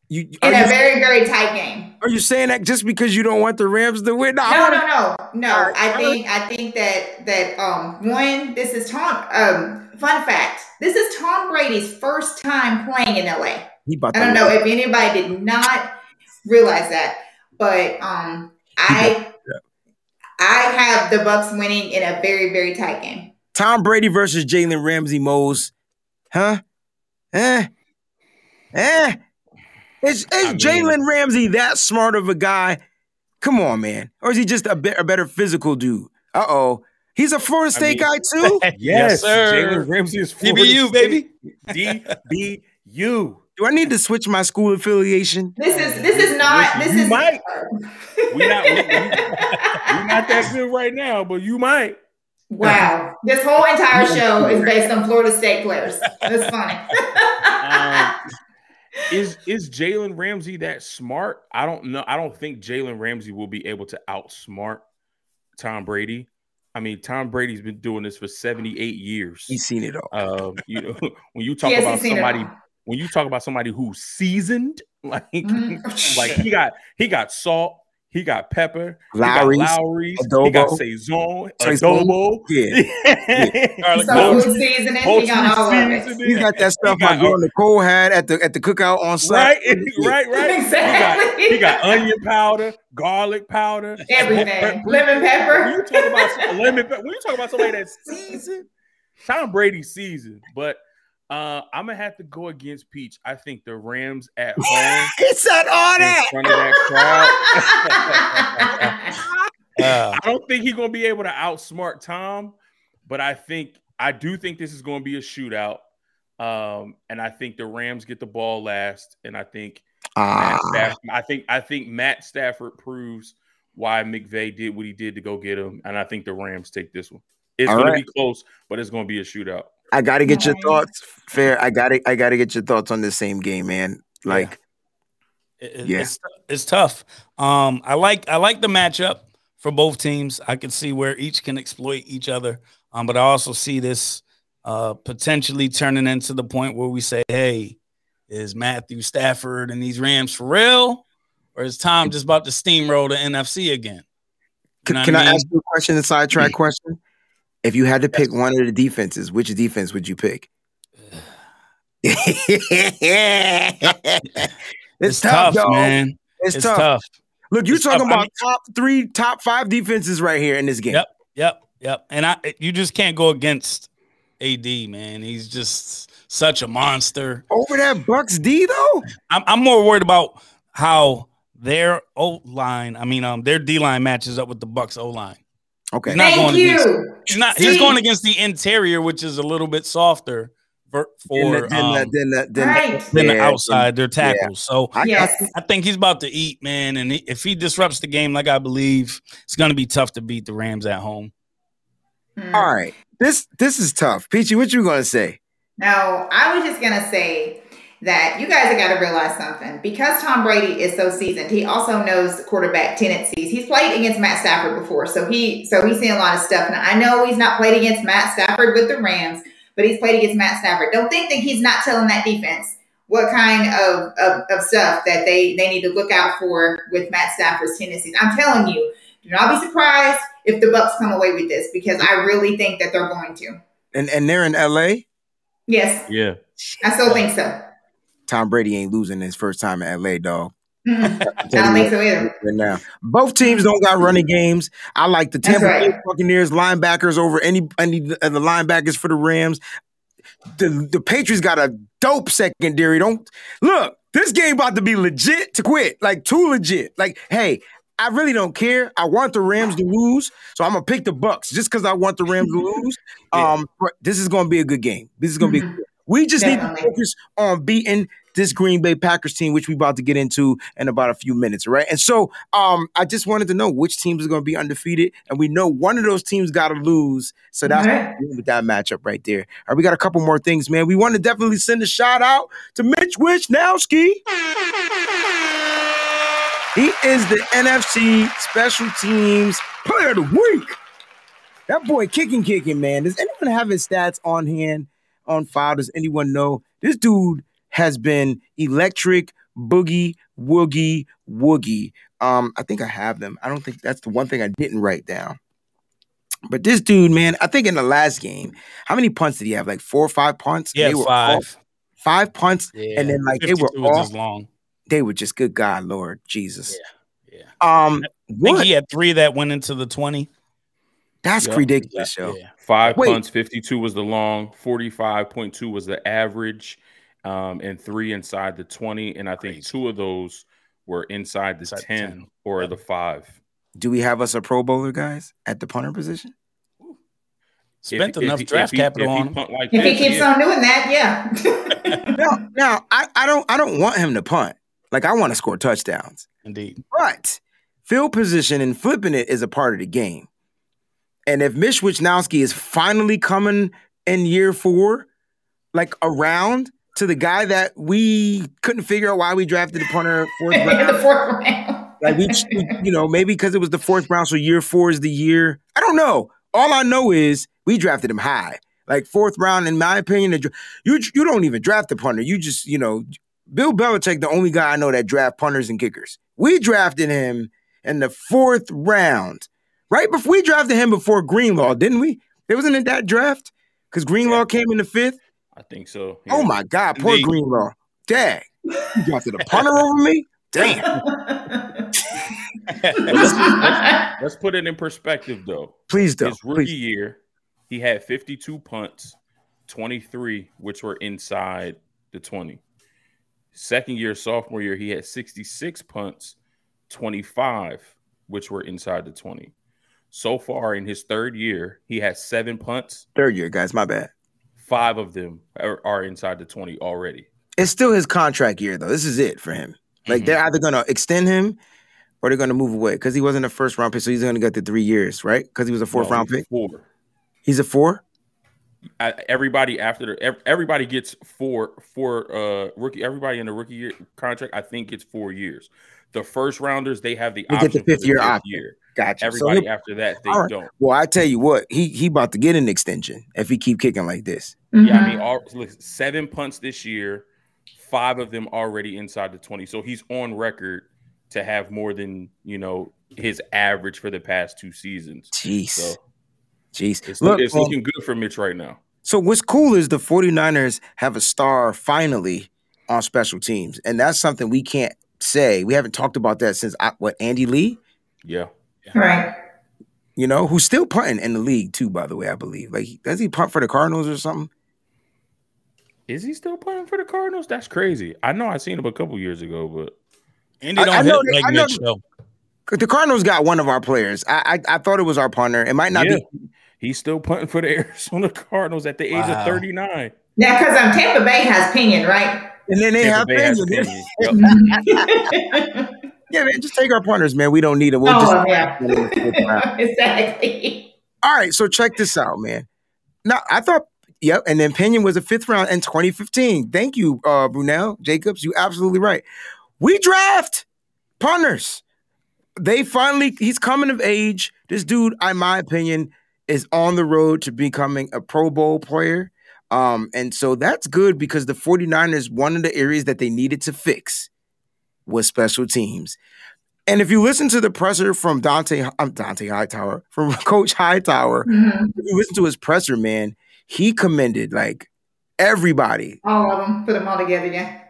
You in a you, very, very tight game. are you saying that just because you don't want the Rams to win? I No, no, no, no. I think I think that that um one. This is Tom. Um, fun fact. This is Tom Brady's first time playing in LA. He I don't know if anybody did not realize that, but um, I I have the Bucks winning in a very very tight game. Tom Brady versus Jalen Ramsey Mose. Huh? Eh? Eh? Is, is I mean- Jalen Ramsey that smart of a guy? Come on, man. Or is he just a, be- a better physical dude? Uh oh. He's a Florida I State mean- guy too? Yes, sir. Jalen Ramsey is Florida DBU, State. baby. DBU. Do I need to switch my school affiliation? This is this is not this You is might. We not, we, we, we not that good right now, but you might. wow. This whole entire show is based on Florida State players. That's funny. Um, is is Jalen Ramsey that smart? I don't know. I don't think Jalen Ramsey will be able to outsmart Tom Brady. I mean, Tom Brady's been doing this for 78 years. He's seen it all. Um, you know, when you talk about he's seen it somebody, when you talk about somebody who's seasoned, like, Mhm. like he got he got salt, he got pepper, Lawry's, he got Lawry's, he got saison, Saison. adobo, Yeah. Garlic Some butter, food seasoning, He got all of it. He got that stuff He got my girl Nicole had at the at the cookout on Right, Saturday. right, right. Exactly. He got, he got onion powder, garlic powder, Everything. When Lemon you pepper. talk about lemon, pe- when you talk about somebody that's seasoned, Tom Brady's seasoned, but uh, I'm gonna have to go against Peach. I think the Rams at home He said all in that. front of that crowd. Uh, I don't think he's gonna be able to outsmart Tom, but I think I do think this is gonna be a shootout. Um, and I think the Rams get the ball last, and I think Matt Stafford, I think I think Matt Stafford proves why McVay did what he did to go get him, and I think the Rams take this one. It's All going right. to be close, but it's going to be a shootout. I got to get your thoughts. Fair. I got to. I got to get your thoughts on this same game, man. Like, it- it- Yeah. it's it's tough. Um, I like I like the matchup for both teams. I can see where each can exploit each other. Um, but I also see this uh potentially turning into the point where we say, "Hey, is Matthew Stafford and these Rams for real, or is Tom just about to steamroll the NFC again?" You can, know what can I, I ask you a question? A sidetrack question. If you had to pick one of the defenses, which defense would you pick? it's, It's, tough, tough, man. It's, It's, tough. tough. Look, you're It's talking tough. I about mean- top three, top five defenses right here in this game. Yep, yep, yep. And I, you just can't go against AD, man. He's just such a monster. Over that Bucks D though. I'm, I'm more worried about how their O line, I mean, um, their D line matches up with the Bucks O line. Okay. He's not going Thank against. you. He's not. He's going against the interior, which is a little bit softer for Then the, for um, the, then the, then Right. the, than the yeah, outside their tackles. So I, Yes. I think he's about to eat, man. And he, if he disrupts the game, like I believe, it's going to be tough to beat the Rams at home. Hmm. all right. This this is tough. Peachy, what you gonna say? No, I was just gonna say that you guys have got to realize something. Because Tom Brady is so seasoned, he also knows quarterback tendencies. He's played against Matt Stafford before, so he so he's seen a lot of stuff. Now I know he's not played against Matt Stafford with the Rams, but he's played against Matt Stafford. Don't think that he's not telling that defense what kind of, of, of stuff that they, they need to look out for with Matt Stafford's tendencies. I'm telling you, do not be surprised if the Bucks come away with this because I really think that they're going to. And and they're in LA. Yes, Yeah, I still think so. Tom Brady ain't losing his first time in LA, dog. I think so either. right now. Both teams don't got running games. I like the Tampa Bay right. Buccaneers linebackers over any any of the linebackers for the Rams. The the Patriots got a dope secondary. Don't look. This game about to be legit to quit. Like too legit. Like hey. I really don't care. I want the Rams to lose, so I'm gonna pick the Bucks just because I want the Rams to lose. Um, this is gonna be a good game. This is gonna be. We just need to focus on beating this Green Bay Packers team, which we're about to get into in about a few minutes, right? And so, um, I just wanted to know which teams are going to be undefeated, and we know one of those teams got to lose. So that's Right. with that matchup right there. All right, we got a couple more things, man. We want to definitely send a shout out to Mitch Wishnowsky. He is the NFC Special Teams Player of the Week. That boy kicking, kicking, man. Does anyone have his stats on hand, on file? Does anyone know? This dude has been electric, boogie, woogie, woogie. Um, I think I have them. I don't think that's the one thing I didn't write down. But this dude, man, I think in the last game, how many punts did he have? Like four or five punts? Yeah, five. all- five punts, Yeah. and then like they were all long. they were just good God, Lord Jesus. Yeah, yeah. Um, I think what? he had three that went into the 20. That's Yeah. ridiculous, yo. Yeah. five Wait. punts, fifty-two was the long, forty-five point two was the average, um, and three inside the twenty, and I think Crazy. two of those were inside the Inside the 10, 10. or Yep. the five. Do we have us a Pro Bowler, guys, at the punter position? Spent If- enough if- draft if he- capital if he on him. like If he keeps yeah. on doing that, yeah. No, now I, I don't I don't want him to punt. Like I want to score touchdowns. Indeed. But field position and flipping it is a part of the game. And if Mitch Wishnowsky is finally coming in year four, like around to the guy that we couldn't figure out why we drafted the punter fourth round. the fourth round. Like we, we- you know, maybe because it was the fourth round, so year four is the year. I don't know. all I know is we drafted him high, like fourth round. In my opinion, you you don't even draft the punter. You just you know, Bill Belichick, the only guy I know that draft punters and kickers. We drafted him in the fourth round, right before we drafted him before Greenlaw, didn't we? It wasn't in that draft because Greenlaw yeah. came in the fifth. I think so. Yeah. Oh my God, poor Indeed. Greenlaw. Dang, you drafted a punter over me. Damn. let's, let's, let's, put it in perspective, though. Please do. His rookie Please. year, he had 52 punts, 23 which were inside the 20. Second year, sophomore year, he had 66 punts, 25 which were inside the 20. So far in his third year, he has seven punts. Third year, guys, my bad. Five of them are, are inside the 20 already. It's still his contract year, though. This is it for him. Like mm-hmm. they're either going to extend him or they're going to move away because he wasn't a first round pick, so he's going to get the three years, right? Because he was a fourth no, round pick. Four. He's a four. everybody after the everybody gets four four uh rookie. Everybody in the rookie year contract, I think, gets four years. The first rounders they have the they option get the fifth year option. Year. Gotcha. Everybody so after that they right. don't. Well, I tell you what, he he about to get an extension if he keep kicking like this. Mm-hmm. Yeah, I mean, all, look, seven punts this year, five of them already inside the twenty. So he's on record to have more than you know his average for the past two seasons. Jeez. So, Jeez. It's, Look, it's um, looking good for Mitch right now. So what's cool is the 49ers have a star finally on special teams. And that's something we can't say. We haven't talked about that since uh, what Andy Lee? Yeah. yeah. Right. You know, who's still punting in the league too, by the way, I believe. Like does he punt for the Cardinals or something? Is he still playing for the Cardinals? That's crazy. I know I seen him a couple years ago, but Andy don't I, I hit like I Mitch though. The Cardinals got one of our players. I, I, I thought it was our punter. It might not yeah. be. He's still punting for the Arizona Cardinals at the age wow. of 39. Yeah, because um, Tampa Bay has Pinion, right? And then they Tampa have Pinion. yeah, man, just take our punters, man. We don't need it. We'll oh, just yeah. exactly. All right, so check this out, man. Now, I thought, yep, and then Pinion was a fifth round in 2015. Thank you, uh, Brunel Jacobs. You absolutely right. We draft punters. They finally, he's coming of age. This dude, in my opinion, is on the road to becoming a Pro Bowl player. Um, and so that's good because the 49ers, one of the areas that they needed to fix was special teams. And if you listen to the presser from Dante, I'm Dont'a Hightower, from Coach Hightower, mm-hmm. if you listen to his presser, man, he commended like everybody. All of them, put them all together, yeah.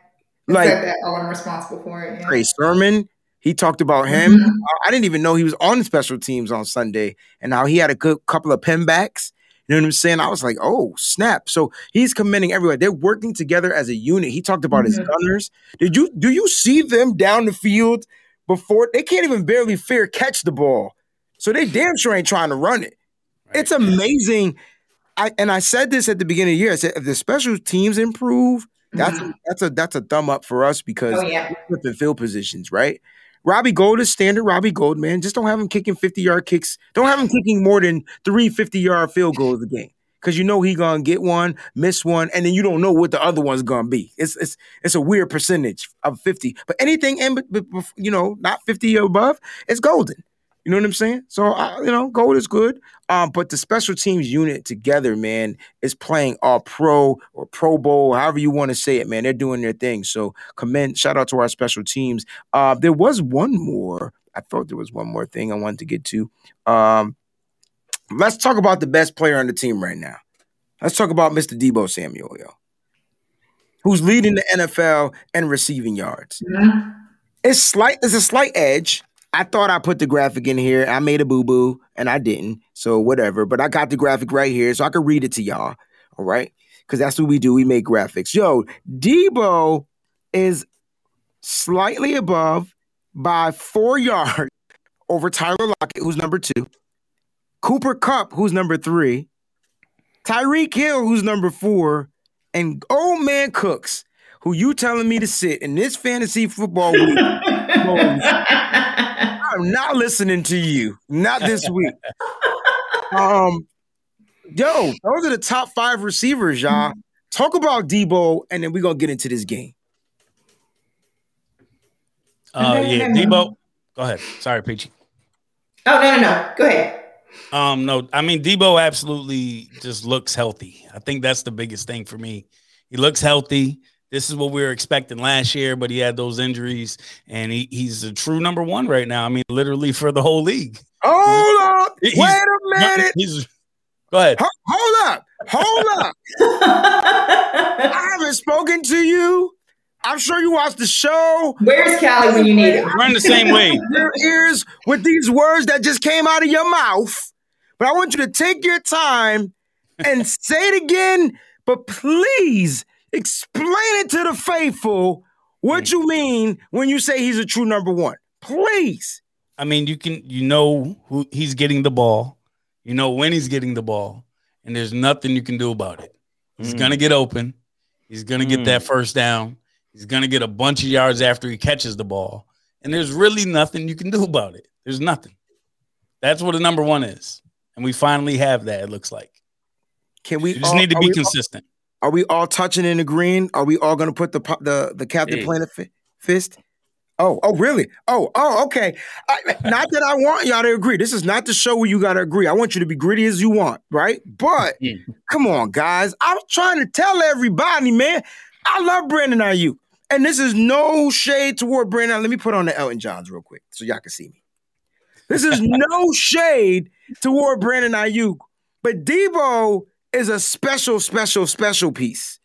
Like that, oh, I'm responsible for it. Yeah. Trey Sermon, he talked about him. Mm-hmm. I didn't even know he was on special teams on Sunday, and how he had a good couple of pinbacks. You know what I'm saying? I was like, oh snap! So he's commending everywhere. They're working together as a unit. He talked about mm-hmm. his gunners. Did you do you see them down the field before? They can't even barely fair catch the ball, so they damn sure ain't trying to run it. Right. It's amazing. I and I said this at the beginning of the year. I said if the special teams improve, that's mm-hmm. a, that's a that's a thumb up for us because oh, yeah. we're flipping field positions, right? Robbie Gould is standard Robbie Gould, man. Just don't have him kicking 50 yard kicks. Don't have him kicking more than three 50 yard field goals a game. Cause you know he gonna get one, miss one, and then you don't know what the other one's gonna be. It's it's it's a weird percentage of 50. But anything in you know, not 50 or above, it's golden. You know what I'm saying? So I, you know, gold is good. Um, but the special teams unit together, man, is playing all pro or Pro Bowl, however you want to say it, man. They're doing their thing. So commend, shout out to our special teams. Uh, there was one more. I thought there was one more thing I wanted to get to. Um, let's talk about the best player on the team right now. Let's talk about Mr. Deebo Samuel, yo, who's leading the NFL in receiving yards. Mm-hmm. It's slight. There's a slight edge I thought I put the graphic in here. I made a boo boo and I didn't. So whatever. But I got the graphic right here so I can read it to y'all. All right. Because that's what we do. We make graphics. Yo, Deebo is slightly above by four yards over Tyler Lockett, who's number two, Cooper Kupp, who's number three, Tyreek Hill, who's number four, and old man Cooks, who you telling me to sit in this fantasy football week. I'm not listening to you. Not this week. um, yo, those are the top five receivers, y'all. Talk about Deebo, and then we're gonna get into this game. Uh, yeah, Deebo. Go ahead. Sorry, Peachy. Oh no, no, no. Go ahead. Um, no, I mean Deebo absolutely just looks healthy. I think that's the biggest thing for me. He looks healthy. This is what we were expecting last year, but he had those injuries, and he, he's a true number one right now. I mean, literally for the whole league. Hold up. Wait a minute. He's, go ahead. Ho- hold up. Hold up. I haven't spoken to you. I'm sure you watched the show. Where's Callie when you need him? Run the same way. Your ears with these words that just came out of your mouth. But I want you to take your time and say it again. But please explain it to the faithful what you mean when you say he's a true number one. Please. I mean, you can you know who he's getting the ball, you know when he's getting the ball, and there's nothing you can do about it. He's Mm. gonna get open. He's gonna get that first down. He's gonna get a bunch of yards after he catches the ball, and there's really nothing you can do about it. There's nothing. That's what a number one is, and we finally have that. It looks like Can we you just all- need to be we consistent. Are we all touching and agreeing? Are we all going to put the the the Captain Yeah. Planet fi- fist? Oh, oh, really? Oh, oh, okay. I, not that I want y'all to agree. This is not the show where you got to agree. I want you to be gritty as you want, right? But Mm. come on, guys. I was trying to tell everybody, man. I love Brandon Aiyuk, and this is no shade toward Brandon. Let me put on the Elton Johns real quick so y'all can see me. This is no shade toward Brandon Aiyuk, but Deebo is a special, special, special piece.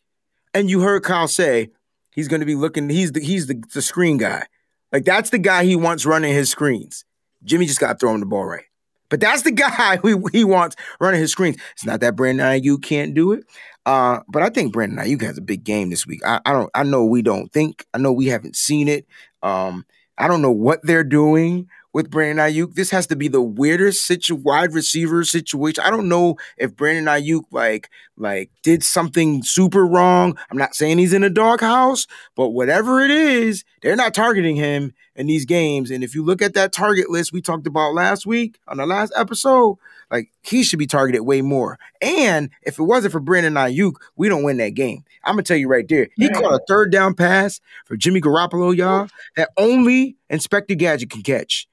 And you heard Kyle say he's going to be looking. He's the he's the, the screen guy. Like that's the guy he wants running his screens. Jimmy just got to throw him the ball right. But that's the guy we, he wants running his screens. It's not that Brandon Aiyuk can't do it. Uh, but I think Brandon Aiyuk has a big game this week. I, I don't. I know we don't think. I know we haven't seen it. Um, I don't know what they're doing with Brandon Aiyuk. This has to be the weirdest situ- wide receiver situation. I don't know if Brandon Aiyuk like like did something super wrong. I'm not saying he's in a doghouse, but whatever it is, they're not targeting him in these games. And if you look at that target list we talked about last week on the last episode, like he should be targeted way more. And if it wasn't for Brandon Aiyuk, we don't win that game. I'm gonna tell you right there. He caught a third down pass for Jimmy Garoppolo, y'all, that only Inspector Gadget can catch.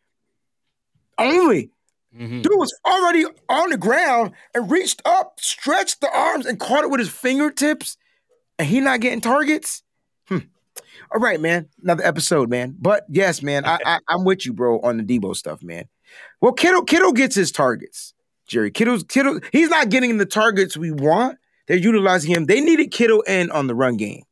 Only. Mhm. Dude was already on the ground and reached up, stretched the arms, and caught it with his fingertips, and he not getting targets. Hmm. All right, man. Another episode, man. But yes, man, I, I I'm with you, bro, on the Deebo stuff, man. Well, Kittle Kittle gets his targets. Jerry Kittle's Kittle. He's not getting the targets we want. They're utilizing him. They needed Kittle in on the run game.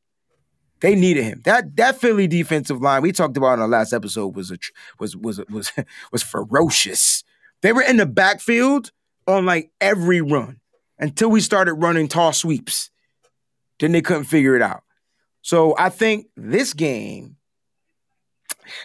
They needed him. That that Philly defensive line we talked about in our last episode was a was was was was ferocious. They were in the backfield on like every run until we started running tall sweeps. Then they couldn't figure it out. So I think this game.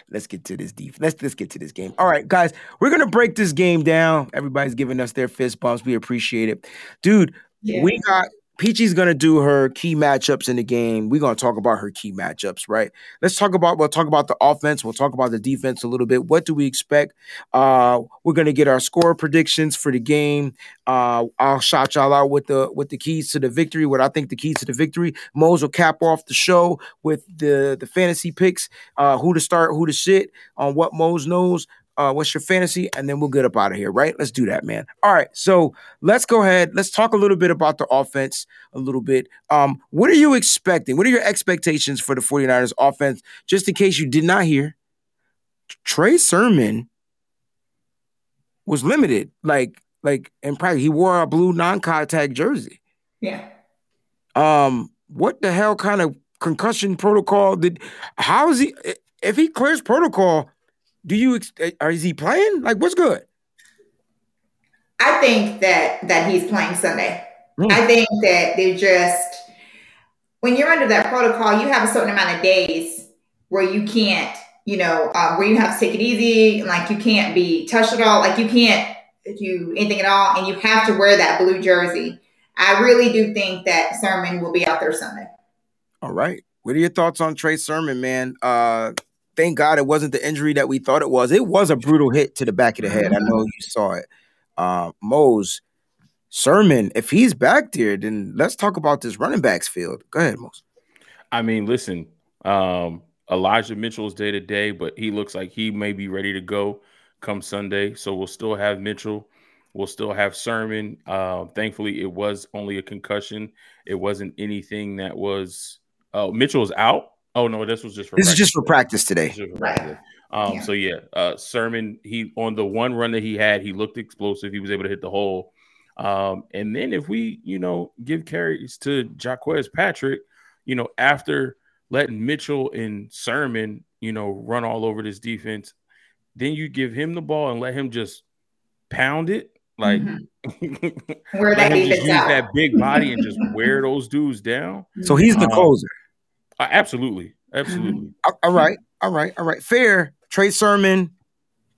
Let's get to this defense. Let's let's get to this game. All right, guys, we're gonna break this game down. Everybody's giving us their fist bumps. We appreciate it, dude. Yeah. We got Peachy's gonna do her key matchups in the game. We're gonna talk about her key matchups, right? Let's talk about we'll talk about the offense. We'll talk about the defense a little bit. What do we expect? Uh, we're gonna get our score predictions for the game. Uh, I'll shout y'all out with the with the keys to the victory. What I think the keys to the victory. Mose will cap off the show with the the fantasy picks. Uh, who to start, who to sit on what Mose knows. Uh, what's your fantasy? And then we'll get up out of here, right? Let's do that, man. All right. So let's go ahead. Let's talk a little bit about the offense a little bit. Um, what are you expecting? What are your expectations for the 49ers offense? Just in case you did not hear, Trey Sermon was limited. Like, like, and probably he wore a blue non-contact jersey. Yeah. Um, what the hell kind of concussion protocol did? How is he? If he clears protocol, do you? ex- Or is he playing? Like, what's good? I think that that he's playing Sunday. Hmm. I think that they just when you're under that protocol, you have a certain amount of days where you can't, you know, um, where you have to take it easy, like you can't be touched at all, like you can't do anything at all, and you have to wear that blue jersey. I really do think that Sermon will be out there Sunday. All right. What are your thoughts on Trey Sermon, man? Uh, thank God it wasn't the injury that we thought it was. It was a brutal hit to the back of the head. I know you saw it. Uh, Mose Sermon, if he's back there, then let's talk about this running backs field. Go ahead, Mose. I mean, listen, um, Elijah Mitchell's day to day, but he looks like he may be ready to go come Sunday. So we'll still have Mitchell. We'll still have Sermon. Uh, thankfully, it was only a concussion. It wasn't anything that was. Oh, Mitchell's out. Oh no, this was just for. This practice. is just for practice today. For practice. Um, yeah. So yeah, uh, Sermon. He on the one run that he had, he looked explosive. He was able to hit the hole. Um, and then if we, you know, give carries to Jacques Patrick, you know, after letting Mitchell and Sermon, you know, run all over this defense, then you give him the ball and let him just pound it. Like mm-hmm. where that just use out. that big body and just wear those dudes down. So he's the um, closer. Uh, absolutely. Absolutely. All right. All right. All right. Fair. Trey Sermon.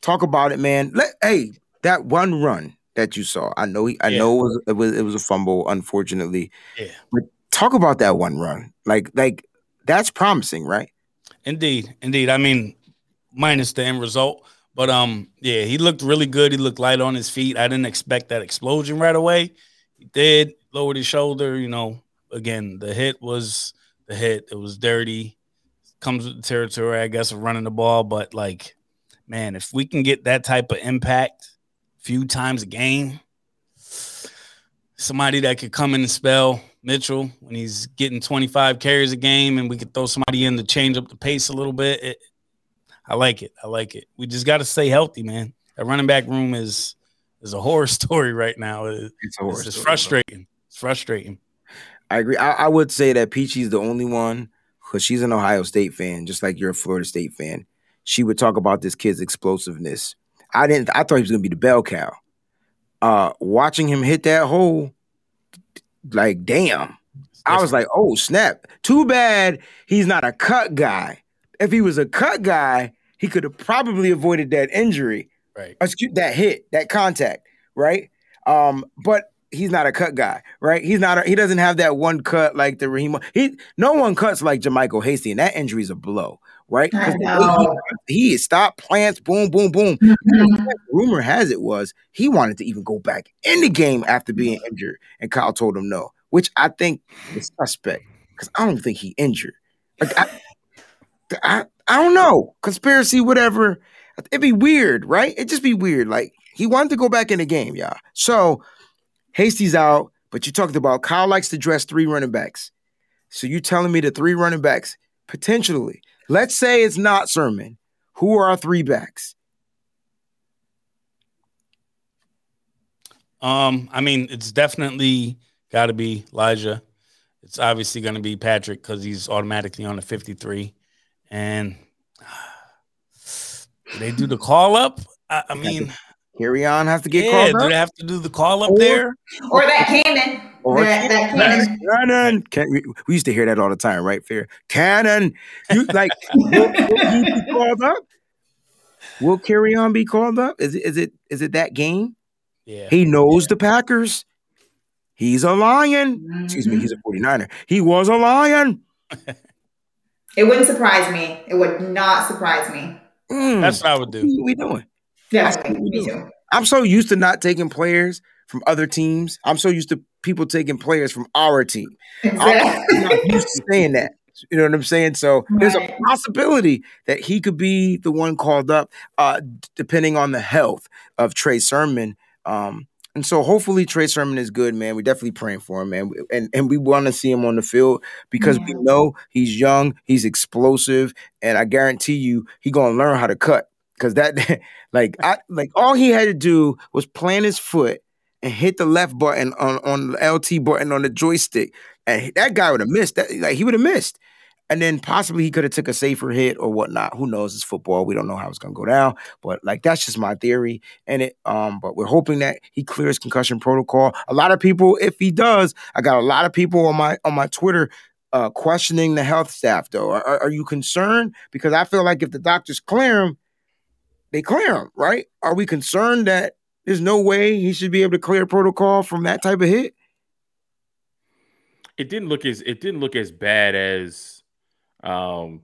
Talk about it, man. Let hey, that one run that you saw. I know he, I yeah. know it was, it was it was a fumble, unfortunately. Yeah. But talk about that one run. Like like that's promising, right? Indeed. Indeed. I mean, minus the end result. But um, yeah, he looked really good. He looked light on his feet. I didn't expect that explosion right away. He did lowered his shoulder. You know, again, the hit was the hit. It was dirty. Comes with the territory, I guess, of running the ball. But like, man, if we can get that type of impact a few times a game, somebody that could come in and spell Mitchell when he's getting 25 carries a game, and we could throw somebody in to change up the pace a little bit. It, I like it. I like it. We just got to stay healthy, man. That running back room is is a horror story right now. It, it's, it's, it's frustrating. It's frustrating. I agree. I, I would say that Peachy's the only one because she's an Ohio State fan, just like you're a Florida State fan. She would talk about this kid's explosiveness. I didn't. I thought he was gonna be the bell cow. Uh, watching him hit that hole, like damn. I was like, oh snap! Too bad he's not a cut guy. If he was a cut guy, he could have probably avoided that injury. Right. Excuse that hit, that contact, right? Um, but he's not a cut guy, right? He's not. A, he doesn't have that one cut like the Raheem. He no one cuts like JaMycal Hasty, and that injury is a blow, right? He, he stopped plants, boom, boom, boom. Mm-hmm. Rumor has it was he wanted to even go back in the game after being injured, and Kyle told him no, which I think is suspect because I don't think he injured. Like I, I, I don't know conspiracy, whatever. It'd be weird, right? It'd just be weird. Like he wanted to go back in the game, y'all. So Hasty's out, but you talked about Kyle likes to dress three running backs. So you telling me the three running backs potentially? Let's say it's not Sermon. Who are our three backs? Um, I mean, it's definitely got to be Elijah. It's obviously going to be Patrick because he's automatically on the 53. And they do the call up. I, I mean, Kerryon has to get yeah, called do up. they have to do the call up or, there? Or that cannon. Or that, that cannon. Cannon. Can, we, we, used to hear that all the time, right? Fair. Cannon. You like will, will he be called up? Will Kerryon be called up? Is it is it is it that game? Yeah. He knows yeah. the Packers. He's a lion. Mm-hmm. Excuse me, he's a 49er. He was a lion. it wouldn't surprise me. It would not surprise me. Mm. That's what I would do. What are we doing? Yeah, me too. I'm so used to not taking players from other teams. I'm so used to people taking players from our team. Exactly. I'm not used to saying that. You know what I'm saying? So right. there's a possibility that he could be the one called up, uh, depending on the health of Trey Sermon. Um, and so hopefully Trey Sermon is good, man. We're definitely praying for him, man. And and we want to see him on the field because yeah. we know he's young, he's explosive, and I guarantee you he gonna learn how to cut. Cause that like I like all he had to do was plant his foot and hit the left button on, on the LT button on the joystick. And that guy would have missed. That like he would have missed and then possibly he could have took a safer hit or whatnot. Who knows? It's football. We don't know how it's gonna go down. But like that's just my theory. And it um, but we're hoping that he clears concussion protocol. A lot of people, if he does, I got a lot of people on my on my Twitter uh questioning the health staff though. Are, are you concerned? Because I feel like if the doctors clear him, they clear him, right? Are we concerned that there's no way he should be able to clear protocol from that type of hit? It didn't look as it didn't look as bad as um,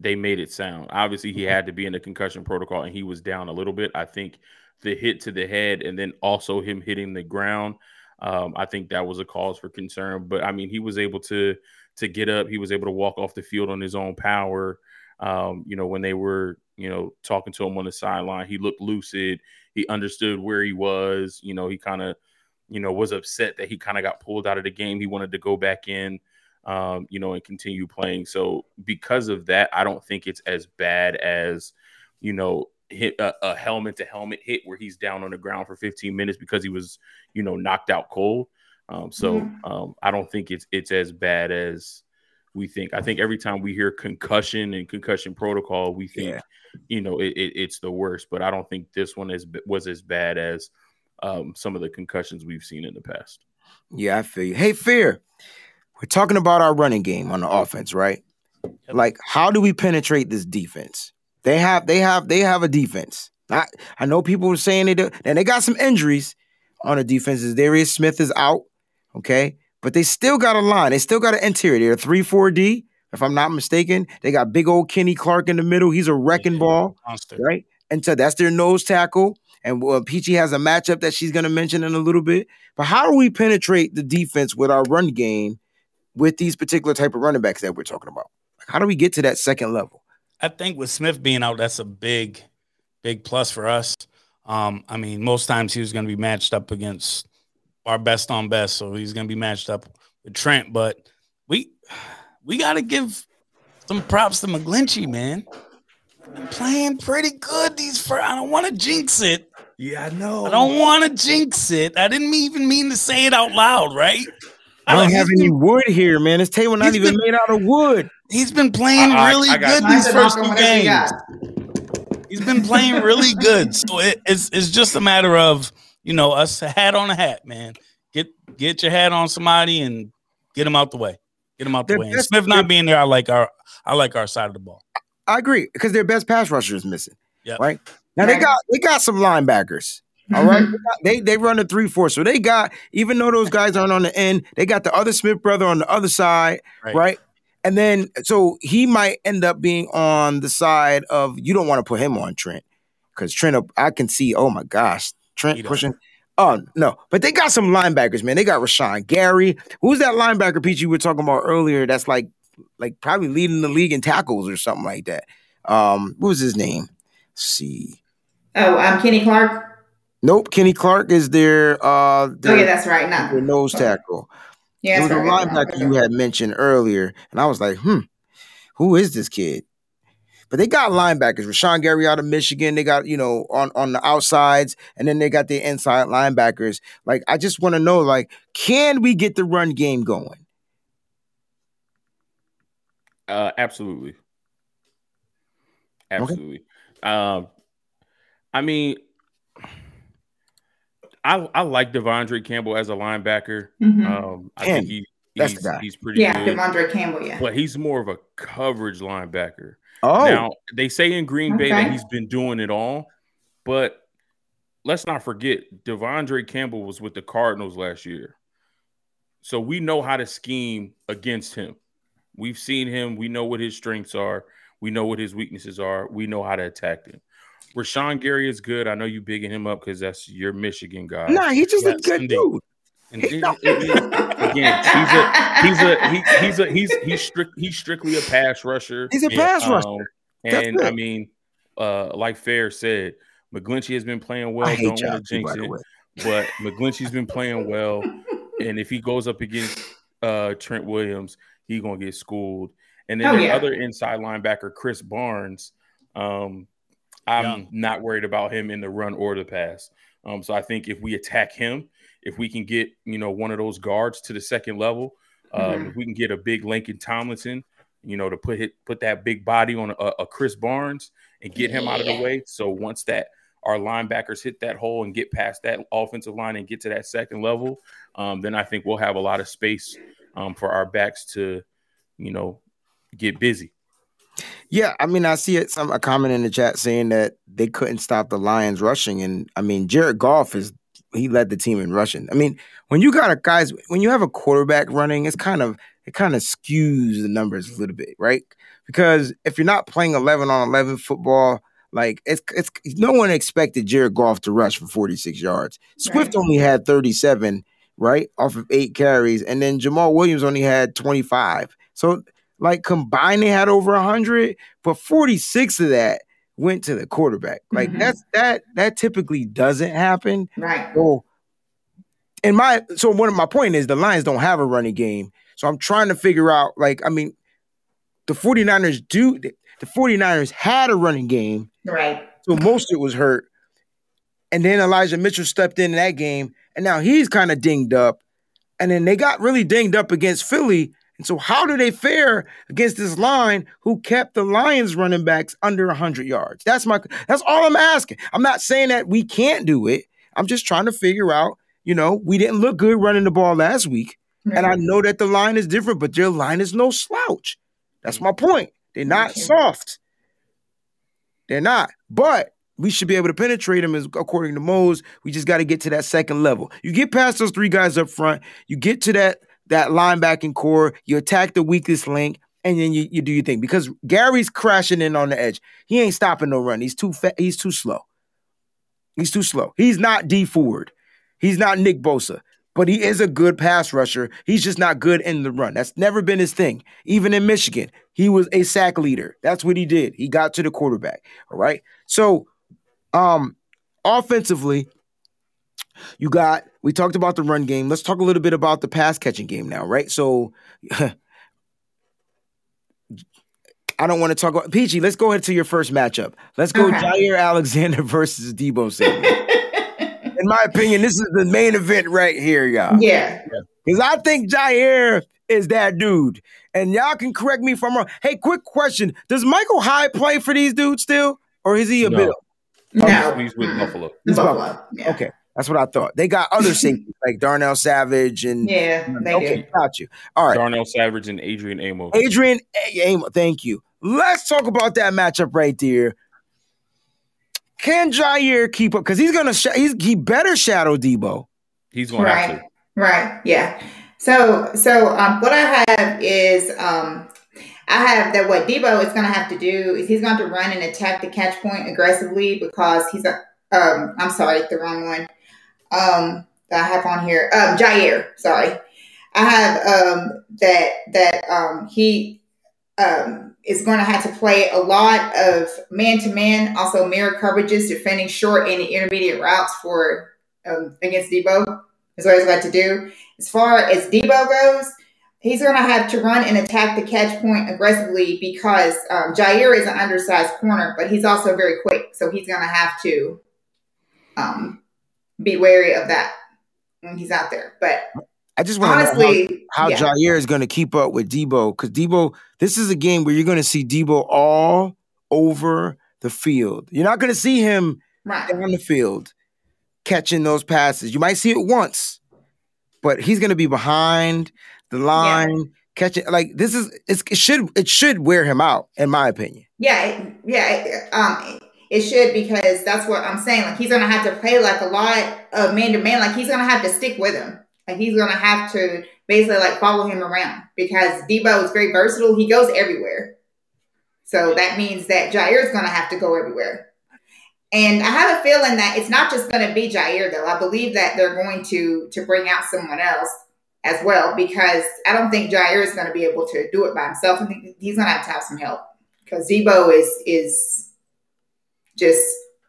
they made it sound. Obviously, he had to be in the concussion protocol and he was down a little bit. I think the hit to the head and then also him hitting the ground, um, I think that was a cause for concern. But I mean, he was able to to get up. He was able to walk off the field on his own power. Um, you know, when they were you know talking to him on the sideline, he looked lucid. he understood where he was. You know, he kind of, you know, was upset that he kind of got pulled out of the game. He wanted to go back in, um, you know, and continue playing. So because of that, I don't think it's as bad as, you know, hit a, a helmet to helmet hit where he's down on the ground for 15 minutes because he was, you know, knocked out cold. Um, so Mm-hmm. um, I don't think it's it's as bad as we think. I think every time we hear concussion and concussion protocol, we think Yeah. you know it, it, it's the worst. But I don't think this one is was as bad as um, some of the concussions we've seen in the past. Yeah, I feel you. Hey, Fear, we're talking about our running game on the offense, right? Like, how do we penetrate this defense? They have, they have, they have a defense. I, I know people were saying they do, and they got some injuries on the defenses. Darius Smith is out, okay, but they still got a line. They still got an interior. They're three four D, if I'm not mistaken. They got big old Kenny Clark in the middle. He's a wrecking Yeah. ball Monster. right? And so that's their nose tackle. And uh, Peachy has a matchup that she's going to mention in a little bit. But how do we penetrate the defense with our run game with these particular type of running backs that we're talking about? Like, how do we get to that second level? I think with Smith being out, that's a big, big plus for us. Um, I mean, most times he was going to be matched up against our best on best, so he's going to be matched up with Trent. But we we got to give some props to McGlinchey, man. Been playing pretty good these first. I don't want to jinx it. Yeah, I know. I don't want to jinx it. I didn't even mean to say it out loud, right? I don't he's have been- any wood here, man. This table not even been- made out of wood. He's been playing I- I- really I got good these first two games. got. He's been playing really good. So it, it's it's just a matter of you know us hat on a hat, man. Get get your hat on somebody and get them out the way. Get them out the They're way. And Smith not being there, I like our I like our side of the ball. I agree because their best pass rusher is missing. Yep. Right now, they got they got some linebackers. All right, mm-hmm. they they run a three four, so they got even though those guys aren't on the end, they got the other Smith brother on the other side, Right. right? And then so he might end up being on the side of you don't want to put him on Trent because Trent, I can see. Oh my gosh, Trent He does. pushing. Oh no, but they got some linebackers, man. They got Rashan Gary. Who's that linebacker, Pete? You were talking about earlier. That's like like probably leading the league in tackles or something like that. Um, what was his name? Let's see. Oh, um, Kenny Clark. Nope, Kenny Clark is their uh their, Okay, that's right. their Not nose tackle. yeah. There was a sorry. linebacker you had mentioned earlier, and I was like, hmm, who is this kid? But they got linebackers. Rashan Gary out of Michigan. They got, you know, on, on the outsides, and then they got the inside linebackers. Like, I just want to know, like, can we get the run game going? Uh, absolutely, absolutely. Um, I mean, I I like Devondre Campbell as a linebacker. Mhm. Um, I Him. think he he's, he's pretty yeah, good, Devondre Campbell. Yeah. but he's more of a coverage linebacker. Oh, Now they say in Green Bay that he's been doing it all, but let's not forget Devondre Campbell was with the Cardinals last year, so we know how to scheme against him. We've seen him. We know what his strengths are. We know what his weaknesses are. We know how to attack him. Rashan Gary is good. I know you bigging him up because that's your Michigan guy. nah, he's just a good indeed. dude. And it- it- again, he's a he's a he, he's a he's he's strict he's strictly a pass rusher. He's a Yeah, pass rusher. Um, That's and I mean, uh, like Fair said, McGlinchey has been playing well. I hate Don't want to jinx it, but McGlinchey's been playing well. And if he goes up against uh, Trent Williams, he's gonna get schooled. And then Oh, the yeah. other inside linebacker, Krys Barnes. Um, I'm Young. not worried about him in the run or the pass. Um, so I think if we attack him, if we can get you know one of those guards to the second level, um, Mhm. if we can get a big Laken Tomlinson, you know, to put hit put that big body on a, a Krys Barnes and get him out of the way. So once that our linebackers hit that hole and get past that offensive line and get to that second level, um, then I think we'll have a lot of space um, for our backs to, you know, get busy. Yeah, I mean, I see it. Some a comment in the chat saying that they couldn't stop the Lions rushing, and I mean, Jared Goff is he led the team in rushing. I mean, when you got a guys, when you have a quarterback running, it's kind of it kind of skews the numbers a little bit, right? Because if you're not playing eleven on eleven football, like it's it's no one expected Jared Goff to rush for 46 yards. Swift Right. only had 37, right, off of eight carries, and then Jamaal Williams only had 25. So like combined, they had over 100, but 46 of that went to the quarterback. Like Mhm. that's that that typically doesn't happen. Right. So in my so one of my point is the Lions don't have a running game. So I'm trying to figure out like I mean the 49ers do the 49ers had a running game. Right. So most of it was hurt. And then Elijah Mitchell stepped in that game and now he's kind of dinged up. And then they got really dinged up against Philly. And so how do they fare against this line who kept the Lions running backs under 100 yards? That's my that's all I'm asking. I'm not saying that we can't do it. I'm just trying to figure out, you know, we didn't look good running the ball last week. And I know that the line is different, but their line is no slouch. That's my point. They're not Okay. soft. They're not. But we should be able to penetrate them as according to Mose. We just got to get to that second level. You get past those three guys up front, you get to that that linebacking core, you attack the weakest link, and then you, you do your thing. Because Gary's crashing in on the edge. He ain't stopping no run. He's too fat, he's too slow. He's too slow. He's not D Ford. He's not Nick Bosa, but he is a good pass rusher. He's just not good in the run. That's never been his thing. Even in Michigan, he was a sack leader. That's what he did. He got to the quarterback. All right. So, um, offensively, you got. We talked about the run game. Let's talk a little bit about the pass catching game now, right? So, I don't want to talk about Peachy. Let's go ahead to your first matchup. Let's go Okay. Jaire Alexander versus Deebo Samuel. In my opinion, this is the main event right here, y'all. yeah. Because I think Jaire is that dude. And y'all can correct me if I'm wrong. Hey, quick question. Does Micah Hyde play for these dudes still? Or is he a No. Bill? No. He's with Buffalo. Buffalo. Yeah. Okay. That's what I thought. They got other safeties like Darnell Savage and Yeah, they okay, do. got you. All right. Darnell Savage and Adrian Amos. Adrian Amo, thank you. Let's talk about that matchup right there. Can Jaire keep up? Because he's gonna sh- he's he better shadow Deebo. He's going Right. to. Right. Yeah. So so um what I have is um I have that what Deebo is gonna have to do is he's going to run and attack the catch point aggressively because he's a um I'm sorry, the wrong one. Um that I have on here. Um Jaire, sorry. I have um that that um he um is going to have to play a lot of man to man, also mirror coverages, defending short and intermediate routes for um, against Deebo. Is what he's got to do. As far as Deebo goes, he's going to have to run and attack the catch point aggressively because um, Jaire is an undersized corner, but he's also very quick. So he's going to have to um, be wary of that when he's out there. But I just want to know how, honestly, how yeah. Jaire is going to keep up with Deebo because Deebo. This is a game where you're going to see Deebo all over the field. You're not going to see him right. down the field catching those passes. You might see it once, but he's going to be behind the line catching. Like this is it's, it should it should wear him out in my opinion. Yeah, yeah. Um, it should because that's what I'm saying. Like he's gonna have to play like a lot of man to man. Like he's gonna have to stick with him. Like he's gonna have to basically like follow him around because Deebo is very versatile. He goes everywhere. So that means that Jaire is gonna have to go everywhere. And I have a feeling that it's not just gonna be Jaire though. I believe that they're going to to bring out someone else as well because I don't think Jaire is to be able to do it by himself. I think he's to have to have some help because Deebo is is just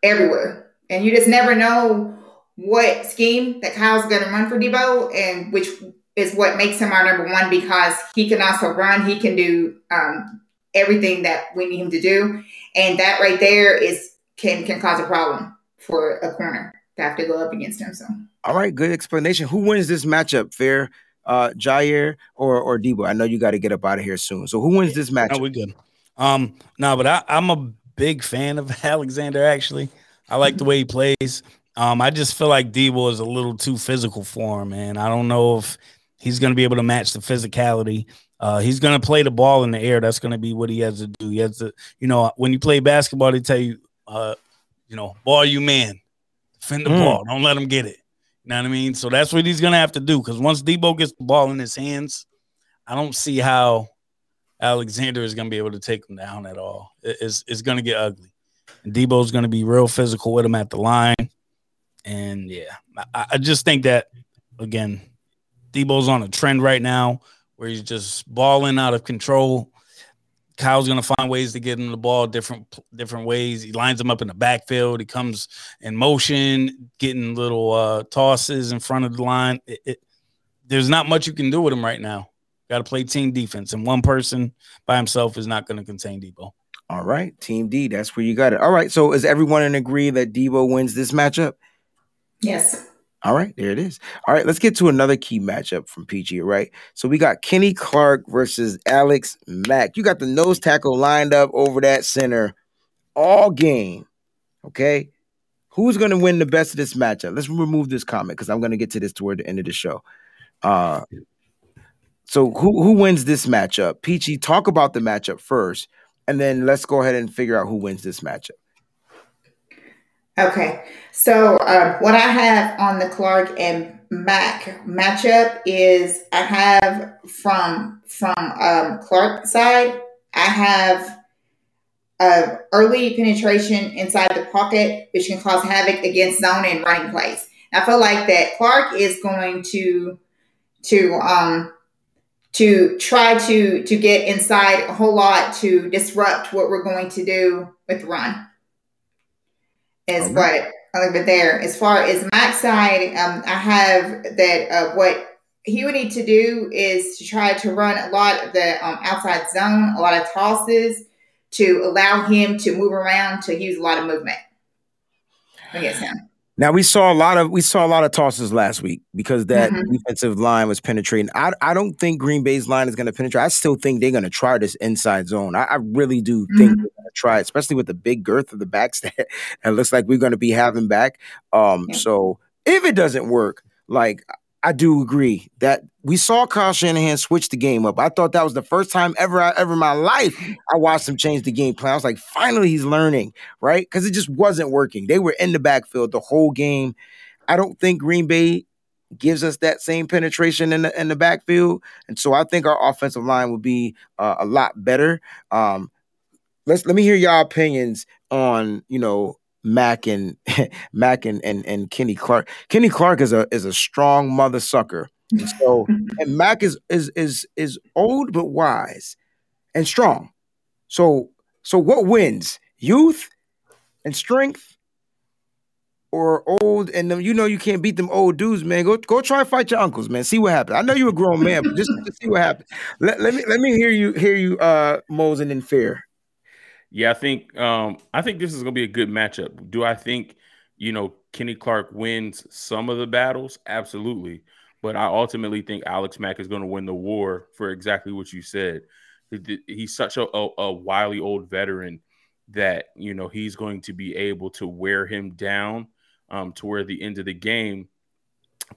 everywhere, and you just never know what scheme that Kyle's going to run for Deebo, and which is what makes him our number one because he can also run. He can do um, everything that we need him to do, and that right there is can can cause a problem for a corner to have to go up against him. So. All right, good explanation. Who wins this matchup? Fair, uh, Jaire or or Deebo? I know you got to get up out of here soon. So who wins this No, matchup? we good. Um, no, but I, I'm a big fan of Alexander. Actually, I like the way he plays. Um, I just feel like Deebo is a little too physical for him, and I don't know if he's going to be able to match the physicality. Uh, he's going to play the ball in the air. That's going to be what he has to do. He has to, you know, when you play basketball, they tell you, uh, you know, ball you man, defend the Mm. ball, don't let him get it. You know what I mean? So that's what he's going to have to do. Because once Deebo gets the ball in his hands, I don't see how Alexander is going to be able to take him down at all. It- It's, it's going to get ugly. And Deebo's going to be real physical with him at the line. And yeah, I, I just think that, again, Deebo's on a trend right now where he's just balling out of control. Kyle's gonna find ways to get him the ball different different ways. He lines him up in the backfield. He comes in motion, getting little uh, tosses in front of the line. It, it, there's not much you can do with him right now. Got to play team defense, and one person by himself is not going to contain Deebo. All right, Team D. That's where you got it. All right. So is everyone in agree that Deebo wins this matchup? Yes. All right, there it is. All right, let's get to another key matchup from PG, right? So we got Kenny Clark versus Alex Mack. You got the nose tackle lined up over that center all game. Okay. Who's going to win the best of this matchup? Let's remove this comment because I'm going to get to this toward the end of the show. Uh, so who who wins this matchup? Peachy, talk about the matchup first, and then let's go ahead and figure out who wins this matchup. Okay, so um, what I have on the Clark and Mack matchup is I have from from um, Clark side I have uh, early penetration inside the pocket, which can cause havoc against zone and running plays. I feel like that Clark is going to to um, to try to to get inside a whole lot to disrupt what we're going to do with run. Is okay. what I leave it there. As far as Mack's side, um, I have that uh, what he would need to do is to try to run a lot of the um, outside zone, a lot of tosses to allow him to move around to use a lot of movement against him. Now we saw a lot of we saw a lot of tosses last week because that mm-hmm. defensive line was penetrating. I I don't think Green Bay's line is going to penetrate. I still think they're going to try this inside zone. I, I really do mm-hmm. think they're going to try, it, especially with the big girth of the backs that it looks like we're going to be having back. Um, yeah. so if it doesn't work, like I do agree that we saw Kyle Shanahan switch the game up. I thought that was the first time ever, ever in my life I watched him change the game plan. I was like, finally, he's learning, right? Because it just wasn't working. They were in the backfield the whole game. I don't think Green Bay gives us that same penetration in the in the backfield, and so I think our offensive line would be uh, a lot better. Um, let's let me hear y'all opinions on you know Mack and Mack and, and and Kenny Clark. Kenny Clark is a is a strong mother sucker. So and Mack is is is is old but wise and strong. So so what wins? Youth and strength or old and them, you know you can't beat them old dudes, man. Go go try and fight your uncles, man. See what happens. I know you're a grown man, but just, just see what happens. Let, let me let me hear you hear you uh Mosen and Fair. Yeah, I think um, I think this is going to be a good matchup. Do I think you know Kenny Clark wins some of the battles? Absolutely, but I ultimately think Alex Mack is going to win the war for exactly what you said. He's such a, a, a wily old veteran that you know he's going to be able to wear him down um, to where the end of the game,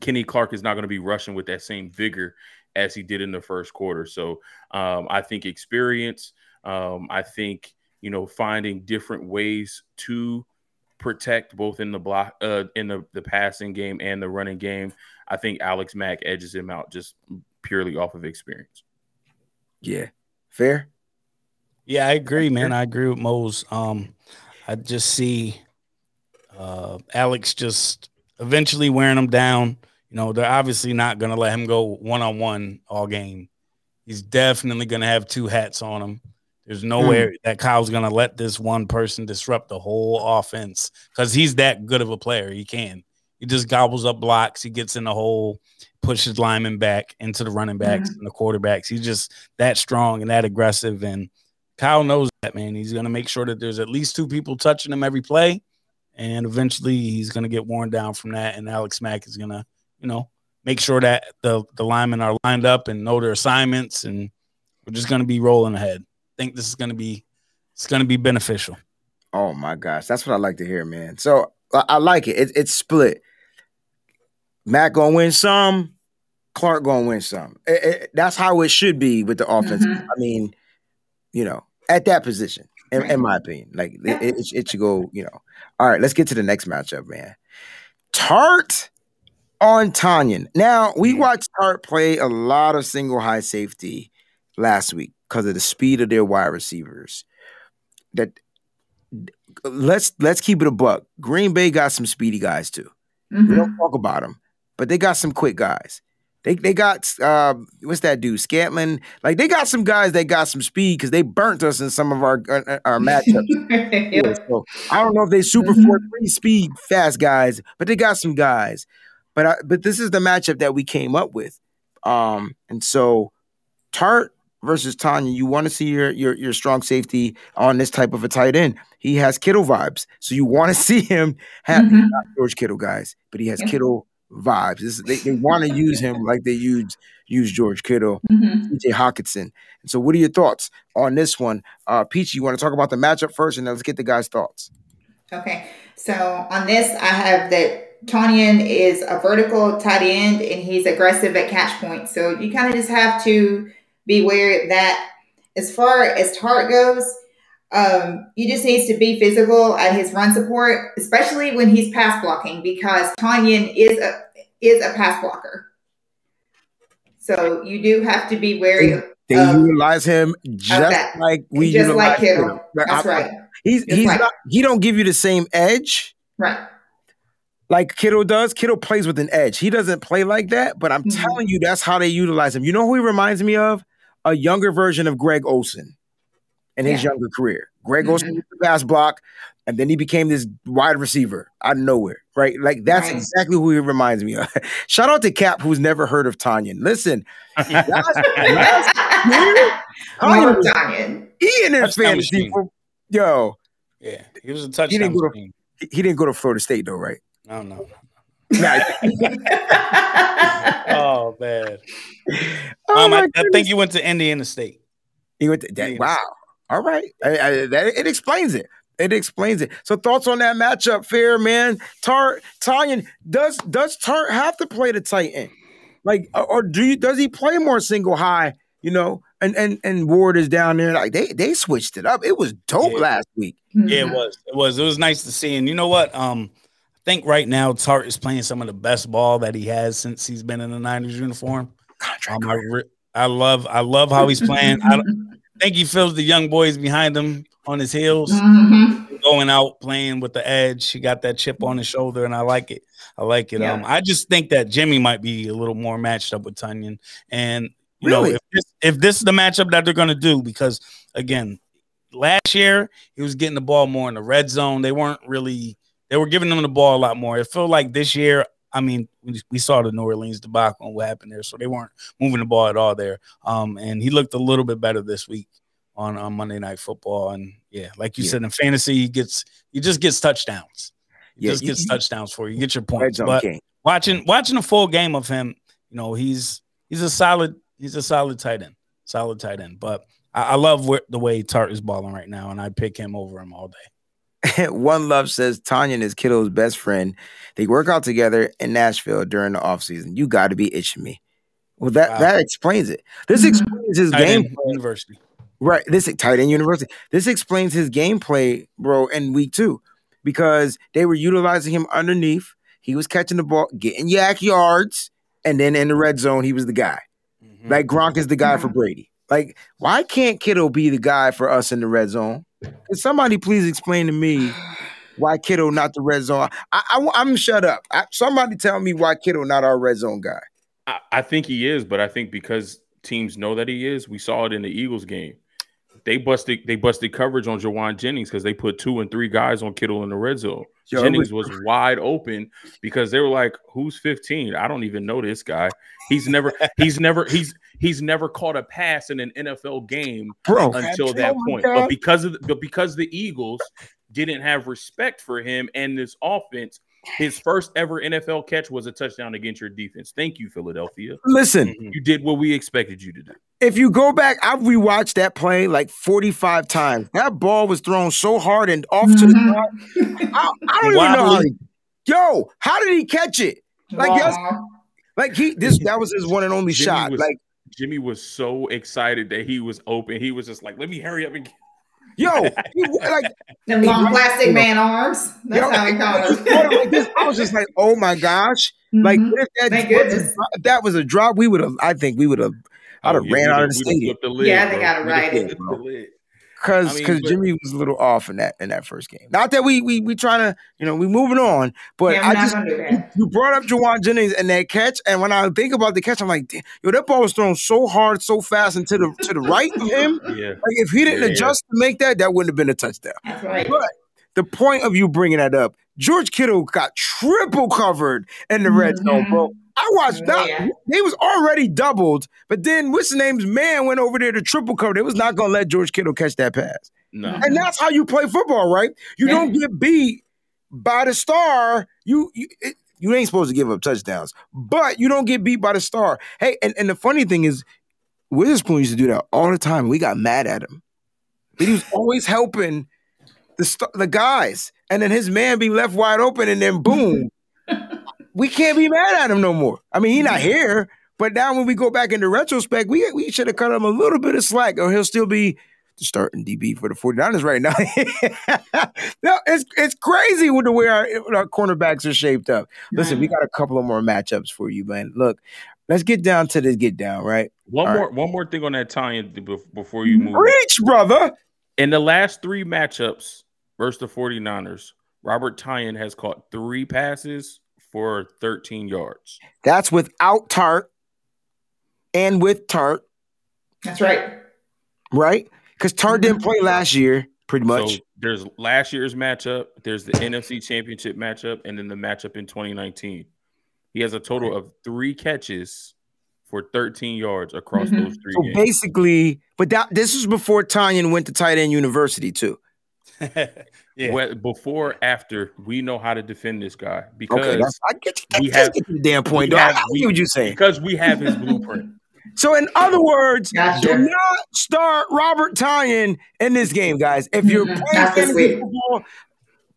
Kenny Clark is not going to be rushing with that same vigor as he did in the first quarter. So um, I think experience. Um, I think you know, finding different ways to protect both in the block, uh, in the, the passing game and the running game. I think Alex Mack edges him out just purely off of experience. Yeah. Fair. Yeah, I agree, man. I agree with Mose. Um, I just see uh, Alex just eventually wearing him down. You know, they're obviously not going to let him go one on one all game. He's definitely going to have two hats on him. There's nowhere mm. that Kyle's gonna let this one person disrupt the whole offense because he's that good of a player. He can. He just gobbles up blocks. He gets in the hole, pushes linemen back into the running backs mm-hmm. and the quarterbacks. He's just that strong and that aggressive. And Kyle knows that, man. He's gonna make sure that there's at least two people touching him every play. And eventually he's gonna get worn down from that. And Alex Mack is gonna, you know, make sure that the the linemen are lined up and know their assignments and we're just gonna be rolling ahead think this is going to be it's going to be beneficial. Oh my gosh, that's what I like to hear, man. So I, I like it. it. It's split. Matt gonna win some, Clark gonna win some. It, it, that's how it should be with the offense. Mm-hmm. I mean, you know, at that position, in, in my opinion, like it, it, should go. You know, all right. Let's get to the next matchup, man. Tartt on Tonyan. Now we watched Tartt play a lot of single high safety last week because of the speed of their wide receivers. That let's let's keep it a buck. Green Bay got some speedy guys too. Mm-hmm. We don't mm-hmm. talk about them, but they got some quick guys. They they got uh, what's that dude? Scantling. Like they got some guys that got some speed because they burnt us in some of our uh, our matchups. yeah, so I don't know if they super mm-hmm. four three speed fast guys, but they got some guys. But I, but this is the matchup that we came up with. Um, and so Tartt versus Tonyan, you want to see your, your your strong safety on this type of a tight end. He has Kittle vibes, so you want to see him have mm-hmm. George Kittle guys, but he has yeah. Kittle vibes. This, they they want to use him like they use use George Kittle, mm-hmm. TJ Hockenson. And so, what are your thoughts on this one, uh, Peachy? You want to talk about the matchup first, and then let's get the guys' thoughts. Okay, so on this, I have that Tonyan is a vertical tight end, and he's aggressive at catch point. So you kind of just have to be aware that as far as Tartt goes, um, he just needs to be physical at his run support, especially when he's pass blocking, because Tonyan is a is a pass blocker. So you do have to be wary. Of, they utilize him just like we just like him. That's I, right. He's just he's like, not. He don't give you the same edge. Right. Like Kittle does. Kittle plays with an edge. He doesn't play like that, but I'm mm-hmm. telling you, that's how they utilize him. You know who he reminds me of? A younger version of Greg Olsen in his yeah. younger career. Greg mm-hmm. Olsen the pass block, and then he became this wide receiver out of nowhere, right? Like that's right. exactly who he reminds me of. Shout out to Cap, who's never heard of Tonyan. Listen, last, last year, Tonyan, he in his fantasy. Yo, yeah, he was a touchdown. He didn't go to, he didn't go to Florida State though, right? No, no, no. oh man. Oh, um, I, I, think you went to Indiana State. He went to that, wow. All right, I, I, that, it explains it. It explains it. So thoughts on that matchup, fair man. Tartt Tonyan does does Tartt have to play the tight end, like, or do you does he play more single high? You know, and and and Ward is down there. Like they they switched it up. It was dope yeah. last week. Yeah, it was. It was. It was nice to see. And you know what? Um, I think right now Tartt is playing some of the best ball that he has since he's been in the Niners uniform. Um, I, re- I love I love how he's playing. I think he feels the young boys behind him on his heels, mm-hmm. going out playing with the edge. He got that chip on his shoulder, and I like it. I like it. Yeah. Um, I just think that Jimmy might be a little more matched up with Tonyan, and you really? know if this, if this is the matchup that they're going to do, because again, last year he was getting the ball more in the red zone. They weren't really they were giving them the ball a lot more. It felt like this year I mean, we saw the New Orleans debacle and what happened there, so they weren't moving the ball at all there. Um, and he looked a little bit better this week on, on Monday Night Football. And yeah, like you yeah. said in fantasy, he gets he just gets touchdowns. He yeah, just gets touchdowns for you. You get your points. But game. watching watching a full game of him, you know, he's he's a solid he's a solid tight end, solid tight end. But I, I love where, the way Tartt is balling right now, and I pick him over him all day. One Love says Tonyan is Kittle's best friend. They work out together in Nashville during the offseason. You got to be itching me. Well, that wow. that explains it. This mm-hmm. explains his game University. Right. This tight end university. This explains his gameplay, bro, in week two. Because they were utilizing him underneath. He was catching the ball, getting YAC yards, and then in the red zone, he was the guy. Mm-hmm. Like Gronk is the guy for Brady. Like, why can't Kittle be the guy for us in the red zone? Can somebody please explain to me why Kittle not the red zone? I, am shut up. I, somebody tell me why Kittle not our red zone guy. I, I think he is, but I think because teams know that he is, we saw it in the Eagles game. They busted they busted coverage on Jauan Jennings because they put two and three guys on Kittle in the red zone. Yo, Jennings was wide open because they were like, "Who's 15? I don't even know this guy. He's never he's never he's he's never caught a pass in an NFL game Bro, until that point. But because of the, but because the Eagles didn't have respect for him and this offense, his first ever NFL catch was a touchdown against your defense. Thank you, Philadelphia. Listen, mm-hmm. you did what we expected you to do. If you go back, I've rewatched that play like 45 times. That ball was thrown so hard and off to the mm-hmm. side. I, I, don't even know how he, Yo, how did he catch it? Like, yes, like he this that was his one and only Jimmy shot. Was, like Jimmy was so excited that he was open. He was just like, "Let me hurry up and." Get- Yo, he, like the long plastic man arms. That's yo, how he called it. I was just like, "Oh my gosh!" Mm-hmm. Like, if that, was, if that was a drop, we would have. I think we would have. I'd have oh, ran out of the stadium. The lid, yeah, they got to ride it. Because I mean, because Jimmy was a little off in that in that first game. Not that we we we trying to you know we moving on, but Yeah, I just gonna do that. you brought up Jauan Jennings and that catch, and when I think about the catch, I'm like, yo, that ball was thrown so hard, so fast, and to the to the right of him. Yeah. Like if he didn't Yeah. adjust to make that, that wouldn't have been a touchdown. That's right. But the point of you bringing that up, George Kittle got triple covered in the red zone, mm-hmm. bro. I watched oh, that. Yeah. They was already doubled, but then what's the name's man went over there to triple cover. They was not gonna let George Kittle catch that pass. No. And that's how you play football, right? You Yeah. don't get beat by the star. You you it, you ain't supposed to give up touchdowns, but you don't get beat by the star. Hey, and, and the funny thing is, Witherspoon used to do that all the time. We got mad at him, but he was always helping the st- the guys, and then his man be left wide open, and then boom, we can't be mad at him no more. I mean, he not mm-hmm. here, but now when we go back into retrospect, we we should have cut him a little bit of slack, or he'll still be the starting DB for the 49ers right now. no, it's it's crazy with the way our, our cornerbacks are shaped up. Listen, we got a couple of more matchups for you, man. Look, let's get down to this get down, right? One All more one more thing on that tie-in before you move. Reach, brother. In the last three matchups versus the 49ers, Robert Tonyan has caught three passes for 13 yards. That's without Tartt and with Tartt, That's right. right? Because Tartt didn't play last year, pretty much. So there's last year's matchup, there's the NFC Championship matchup, and then the matchup in 2019. He has a total of three catches for 13 yards across Mhm. those three So games. basically, but that this was before Tonyan went to tight end university too. yeah. Well, before, after, we know how to defend this guy because Okay, I get, I we just have- get to the damn point. we though. I have- I we- get what you're saying. because we have his blueprint. So, in other words, Gotcha. do not start Robert Tonyan in this game, guys. If you're playing fantasy football,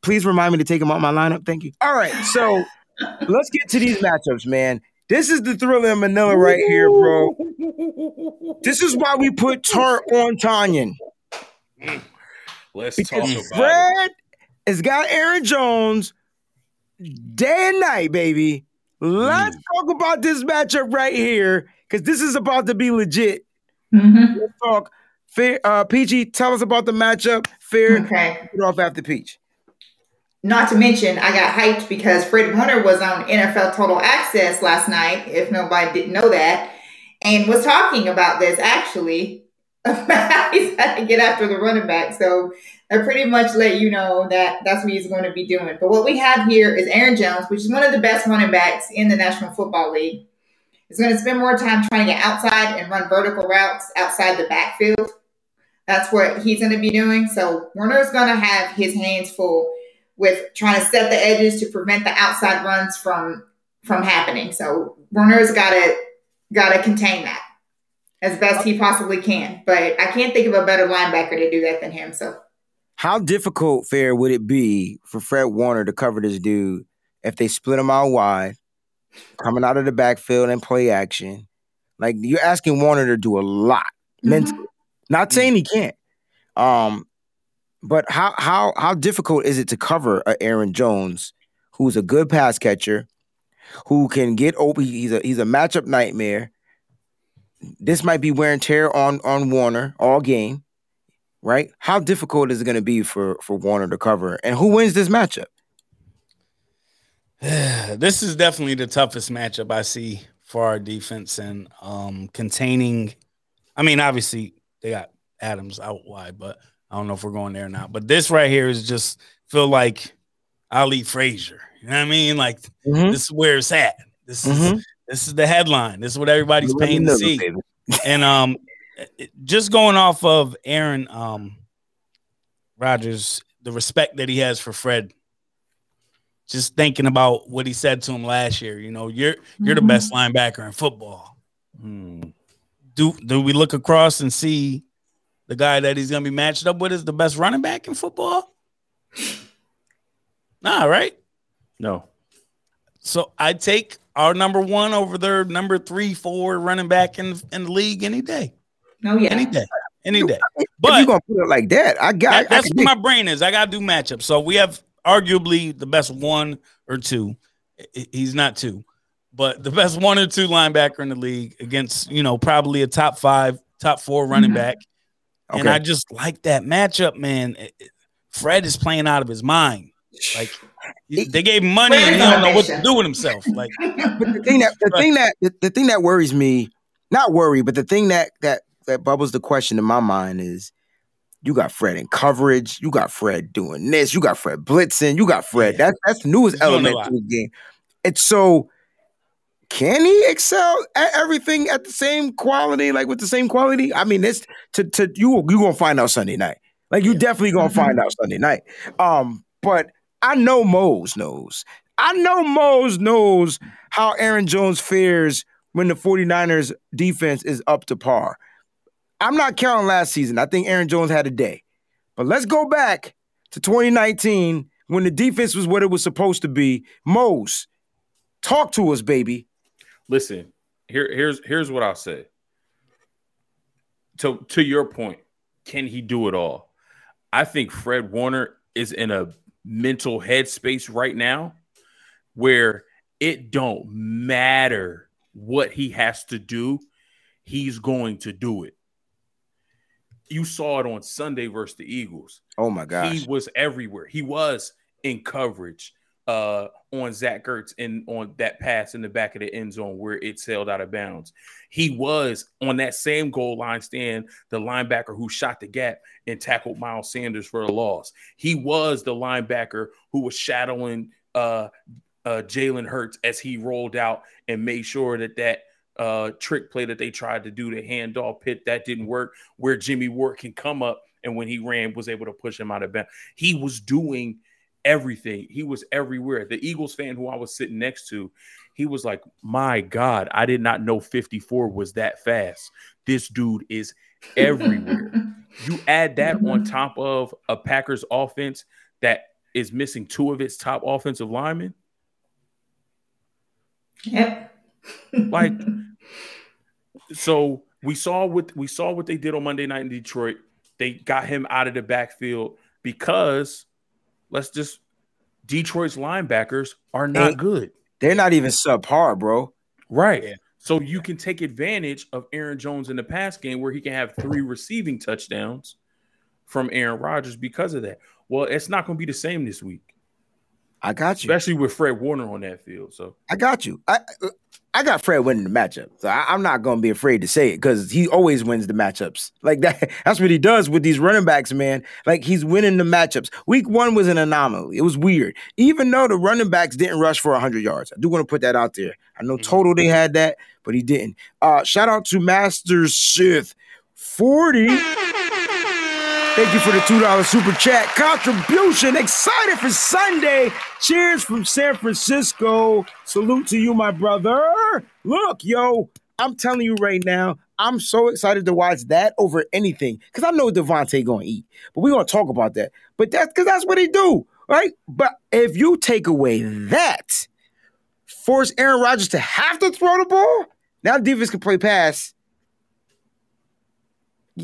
please remind me to take him out my lineup. Thank you. All right, so let's get to these matchups, man. This is the thriller in Manila right here, bro. This is why we put Tartt on Tonyan. Mm. Let's talk Because about it. Fred has got Aaron Jones day and night, baby. Let's Mm. talk about this matchup right here because this is about to be legit. Mhm. Let's talk. Fair, uh, Peachy, tell us about the matchup. Fair, Okay. get off after Peach. Not to mention, I got hyped because Fred Warner was on NFL Total Access last night, if nobody didn't know that, and was talking about this actually. He's had to get after the running back. So I pretty much let you know that that's what he's going to be doing. But what we have here is Aaron Jones, which is one of the best running backs in the National Football League. He's going to spend more time trying to get outside and run vertical routes outside the backfield. That's what he's going to be doing. So Warner's going to have his hands full with trying to set the edges to prevent the outside runs from from happening. So Warner's got to got to contain that as best he possibly can. But I can't think of a better linebacker to do that than him. So How difficult, Fair, would it be for Fred Warner to cover this dude if they split him out wide, coming out of the backfield and play action? Like you're asking Warner to do a lot mentally. Not saying he can't. Um, but how how how difficult is it to cover a Aaron Jones, who's a good pass catcher, who can get open? He's a he's a matchup nightmare. This might be wear and tear on on Warner all game, right? How difficult is it going to be for for Warner to cover? And who wins this matchup? this is definitely the toughest matchup I see for our defense and um containing. I mean, obviously they got Adams out wide, but I don't know if we're going there or not. But this right here is just feel like Ali Frazier. You know what I mean? Like Mhm. this is where it's at. This is Mhm. This is the headline. This is what everybody's Let paying know, to see. baby. and um, just going off of Aaron um Rodgers, the respect that he has for Fred. Just thinking about what he said to him last year, you know, you're you're the best linebacker in football. Hmm. Do do we look across and see the guy that he's gonna be matched up with is the best running back in football? Nah, right? No. So I take our number one over their number three, four running back in in the league any day, no, yeah. any day, any day. if But you're gonna put it like that, I got. That- I, I that's what my brain is. I gotta do matchups. So we have arguably the best one or two. I- I- He's not two, but the best one or two linebacker in the league against you know probably a top five, top four running Mhm. back. And I just like that matchup, man. Fred is playing out of his mind. Like they gave him money and he don't know what to do with himself. Like but the thing that the thing that the, the thing that worries me, not worry, but the thing that that that bubbles the question in my mind is you got Fred in coverage, you got Fred doing this, you got Fred blitzing, you got Fred. Yeah. That, that's the newest element to the game. It's so can he excel at everything at the same quality, like with the same quality? I mean, it's to to you you gonna find out Sunday night. Like you definitely gonna find out Sunday night. Um, but I know Mose knows. I know Mose knows how Aaron Jones fares when the 49ers defense is up to par. I'm not counting last season. I think Aaron Jones had a day. But let's go back to 2019 when the defense was what it was supposed to be. Mose, talk to us, baby. Listen, here, here's here's what I'll say. To to your point, can he do it all? I think Fred Warner is in a mental headspace right now where it don't matter what he has to do, he's going to do it. You saw it on Sunday versus the Eagles. Oh my gosh. He was everywhere. He was in coverage uh, on Zach Ertz and on that pass in the back of the end zone where it sailed out of bounds. He was on that same goal line stand, the linebacker who shot the gap and tackled Miles Sanders for a loss. He was the linebacker who was shadowing uh, uh, Jalen Hurts as he rolled out and made sure that that uh, trick play that they tried to do, the handoff pit, that didn't work, where Jimmy Ward can come up and when he ran was able to push him out of bounds. He was doing – everything. He was everywhere. The Eagles fan who I was sitting next to, he was like, "My God, I did not know 54 was that fast. This dude is everywhere." you add that on mm-hmm. top of a Packers offense that is missing two of its top offensive linemen. Yep. like so we saw what we saw what they did on Monday night in Detroit. They got him out of the backfield because let's just Detroit's linebackers are not good. They're not even subpar, bro. Right. Yeah. So you can take advantage of Aaron Jones in the pass game where he can have three receiving touchdowns from Aaron Rodgers because of that. Well, it's not going to be the same this week. I got you, especially with Fred Warner on that field. So I got you. I I got Fred winning the matchup, so I, am not going to be afraid to say it because he always wins the matchups. Like that, that's what he does with these running backs, man. Like he's winning the matchups. Week one was an anomaly. It was weird, even though the running backs didn't rush for 100 yards. I do want to put that out there. I know mm-hmm. total they had that, but he didn't. Uh, shout out to Master Sith 40. Thank you for the $2 super chat contribution. Excited for Sunday. Cheers from San Francisco. Salute to you, my brother. Look, yo, I'm telling you right now, I'm so excited to watch that over anything because I know Davante going to eat, but we're going to talk about that. But that's because that's what he do, right? But if you take away that, force Aaron Rodgers to have to throw the ball, now defense can play pass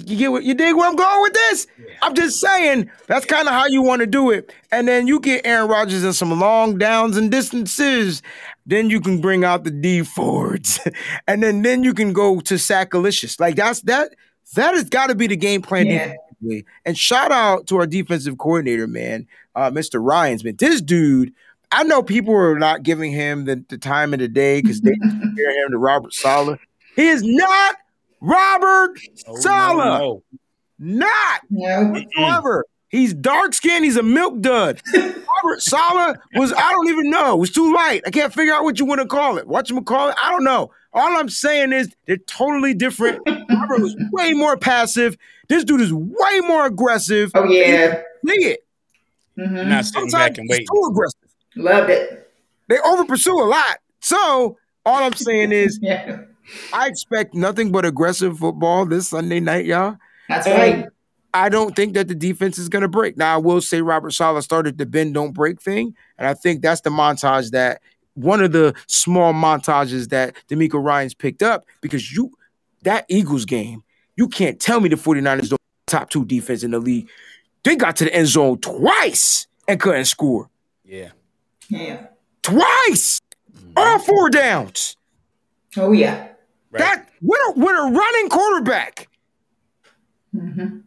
you get what you dig where I'm going with this? Yeah. I'm just saying that's kind of how you want to do it. And then you get Aaron Rodgers in some long downs and distances. Then you can bring out the Dee Fords. and then then you can go to Sackalicious. Like that's that that has got to be the game plan. Yeah. And shout out to our defensive coordinator, man, uh, Mr. Ryans, man. This dude, I know people are not giving him the, the time of the day because they compare him to Robert Saleh. He is not Robert oh, Saleh. No, no. Not no. whatsoever. He's dark skinned. He's a milk dud. Robert Saleh was, I don't even know. It was too light. I can't figure out what you want to call it. What you call it? I don't know. All I'm saying is they're totally different. Robert was way more passive. This dude is way more aggressive. Oh, yeah. See it. Mm-hmm. Not sitting Sometimes back and waiting. Too aggressive. Loved it. They over pursue a lot. So all I'm saying is yeah. I expect nothing but aggressive football this Sunday night, y'all. That's and right. I don't think that the defense is going to break. Now, I will say Robert Saleh started the bend, don't break thing. And I think that's the montage that one of the small montages that DeMeco Ryans picked up because you, that Eagles game, you can't tell me the 49ers don't top two defense in the league. They got to the end zone twice and couldn't score. Yeah. Yeah. Twice. Mm-hmm. All four downs. Oh, yeah. Right. That with a, with a running quarterback. Mm-hmm.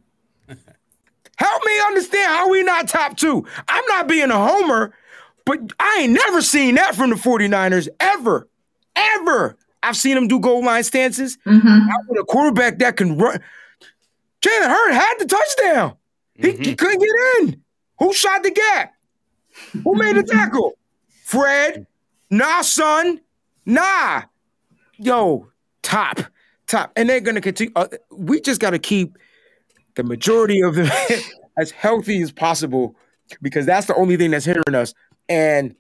Help me understand how we not top two. I'm not being a homer, but I ain't never seen that from the 49ers ever. Ever. I've seen them do goal line stances. Mhm. Not with a quarterback that can run. Jalen Hurts had the touchdown. He, he couldn't get in. Who shot the gap? Who made the tackle? Fred. Nah, son. Nah. Yo, top, top. And they're gonna continue. Uh, we just gotta keep the majority of them as healthy as possible because that's the only thing that's hindering us. And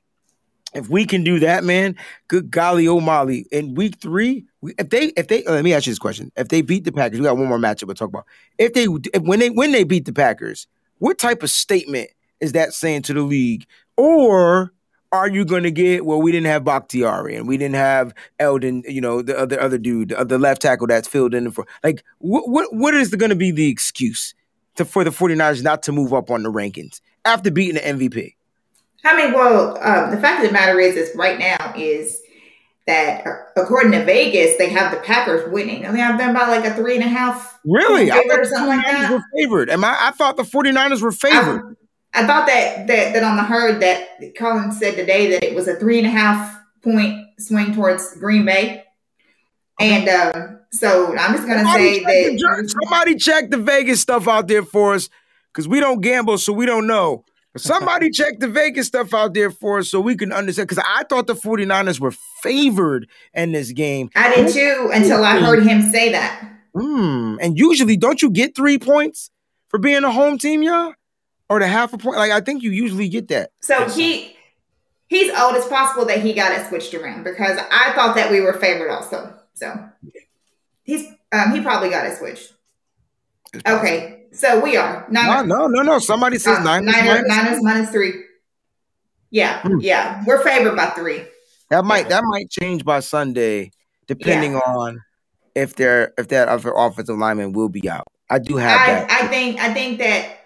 if we can do that, man, good golly, oh Molly. In week three, if they, if they, uh, let me ask you this question: If they beat the Packers, we got one more matchup we'll talk about. If they, if, when they, when they beat the Packers, what type of statement is that saying to the league? Or are you going to get well? We didn't have Bakhtiari and we didn't have Elgton. You know the other other dude, the, the left tackle that's filled in for. Like, what what what is going to be the excuse to for the 49ers not to move up on the rankings after beating the MVP? I mean, well, um, the fact of the matter is, is right now is that uh, according to Vegas, they have the Packers winning. And they have them by like a three and a half. Really? I thought the something like 49ers that. were favored. Am I? I thought the 49ers were favored. I, thought that, that that on the herd that Colin said today that it was a three and a half point swing towards Green Bay, and um, so I'm just gonna say Somebody the, that somebody check the Vegas stuff out there for us because we don't gamble, so we don't know. But somebody check the Vegas stuff out there for us so we can understand. Because I thought the 49ers were favored in this game. I did too until I heard him say that. Hmm. And usually, don't you get three points for being a home team, y'all? Or the half a point? Like, I think you usually get that. So he he's old. It's possible that he got it switched around because I thought that we were favored also. So he's um he probably got it switched. Okay, so we are No, Niners, no, no, no. Somebody says uh, Niners. Niners, minus- Niners minus three. Yeah, Hmm. yeah, we're favored by three. That might that might change by Sunday, depending on if they're if that other offensive lineman will be out. I do have that. I, I think I think that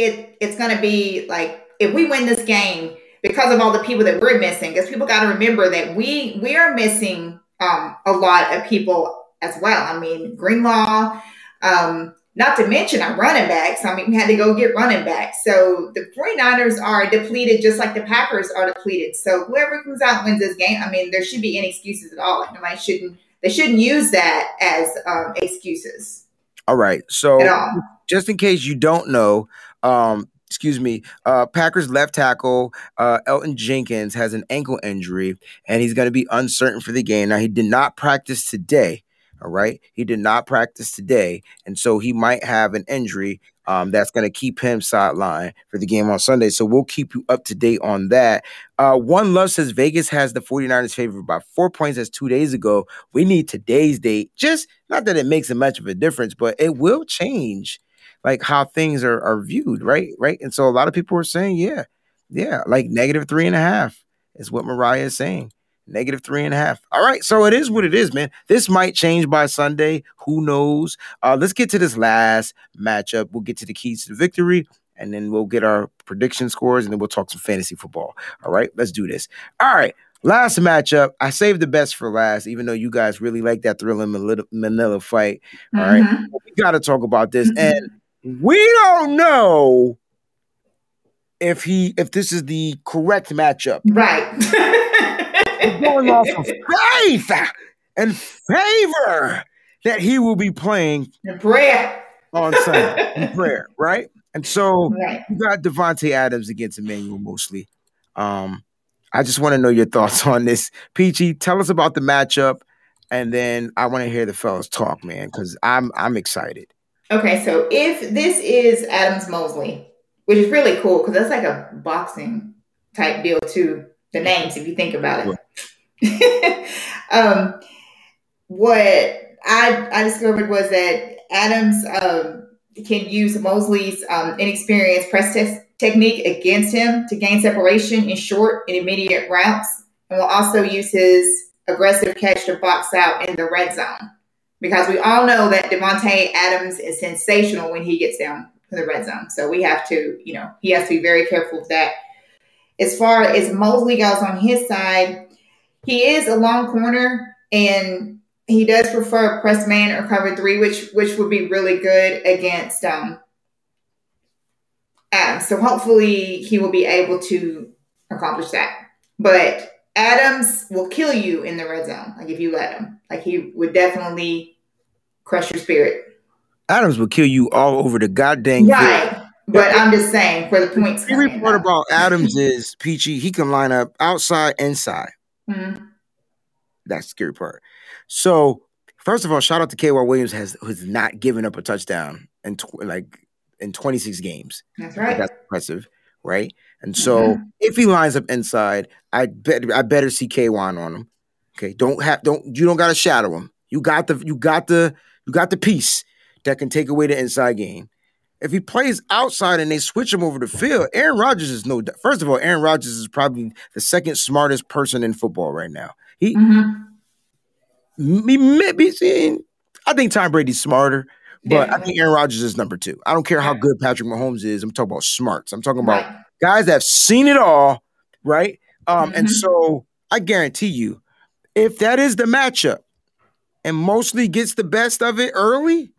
it it's gonna be like if we win this game because of all the people that we're missing, because people got to remember that we we are missing um, a lot of people as well. I mean Greenlaw, um, not to mention our running backs. I mean we had to go get running backs. So the 49ers are depleted just like the Packers are depleted. So whoever comes out and wins this game, I mean there should be any excuses at all. Like nobody shouldn't they shouldn't use that as um, excuses All right. So just in case you don't know, um, excuse me, uh, Packers left tackle uh, Elgton Jenkins has an ankle injury and he's going to be uncertain for the game. Now, he did not practice today. All right. He did not practice today. And so he might have an injury um, that's going to keep him sidelined for the game on Sunday. So we'll keep you up to date on that. Uh, One Love says Vegas has the 49ers favored by four points as two days ago. We need today's date. Just not that it makes a much of a difference, but it will change like how things are, are viewed, right? Right. And so a lot of people are saying, yeah, yeah, like negative three and a half is what Mariah is saying. Negative three and a half. All right. So it is what it is, man. This might change by Sunday. Who knows? Uh, let's get to this last matchup. We'll get to the keys to the victory and then we'll get our prediction scores and then we'll talk some fantasy football. All right. Let's do this. All right. Last matchup. I saved the best for last, even though you guys really like that thrilling Manila, Manila fight. All right. Mhm. We got to talk about this. Mhm. And we don't know if he if this is the correct matchup. Right. Going off of faith and favor that he will be playing the prayer. on Sunday in prayer, right? And so Right. you got Davante Adams against Emmanuel Moseley. Um, I just want to know your thoughts on this. Peachy, tell us about the matchup, and then I want to hear the fellas talk, man, because I'm I'm excited. Okay, so if this is Adams Moseley, which is really cool because that's like a boxing type deal too. The names, if you think about it. um, what I I discovered was that Adams um, can use Moseley's um, inexperienced press test technique against him to gain separation in short and immediate routes, and will also use his aggressive catch to box out in the red zone because we all know that Davante Adams is sensational when he gets down to the red zone. So we have to, you know, he has to be very careful of that. As far as Moseley goes on his side, he is a long corner and he does prefer press man or cover three, which which would be really good against um Adams. So hopefully he will be able to accomplish that. But Adams will kill you in the red zone, like if you let him. Like he would definitely crush your spirit. Adams will kill you all over the goddamn field. Right. But I'm just saying for the points. The scary part up. about Adams is Peachy, he can line up outside, inside. Mhm. That's the scary part. So, first of all, shout out to K'Waun Williams has has not given up a touchdown in tw- like in 26 games. That's right. That's impressive, right? And so if he lines up inside, I bet I better see K'Waun on him. Okay, don't have don't you don't got to shadow him. You got the you got the you got the piece that can take away the inside game. If he plays outside and they switch him over the field, Aaron Rodgers is no. First of all, Aaron Rodgers is probably the second smartest person in football right now. He Mhm. me maybe seeing. I think Tom Brady's smarter, but I think Aaron Rodgers is number two. I don't care how good Patrick Mahomes is. I'm talking about smarts. I'm talking about Right. Guys that have seen it all, right? Um, and Mhm. so I guarantee you, if that is the matchup, and Moseley gets the best of it early,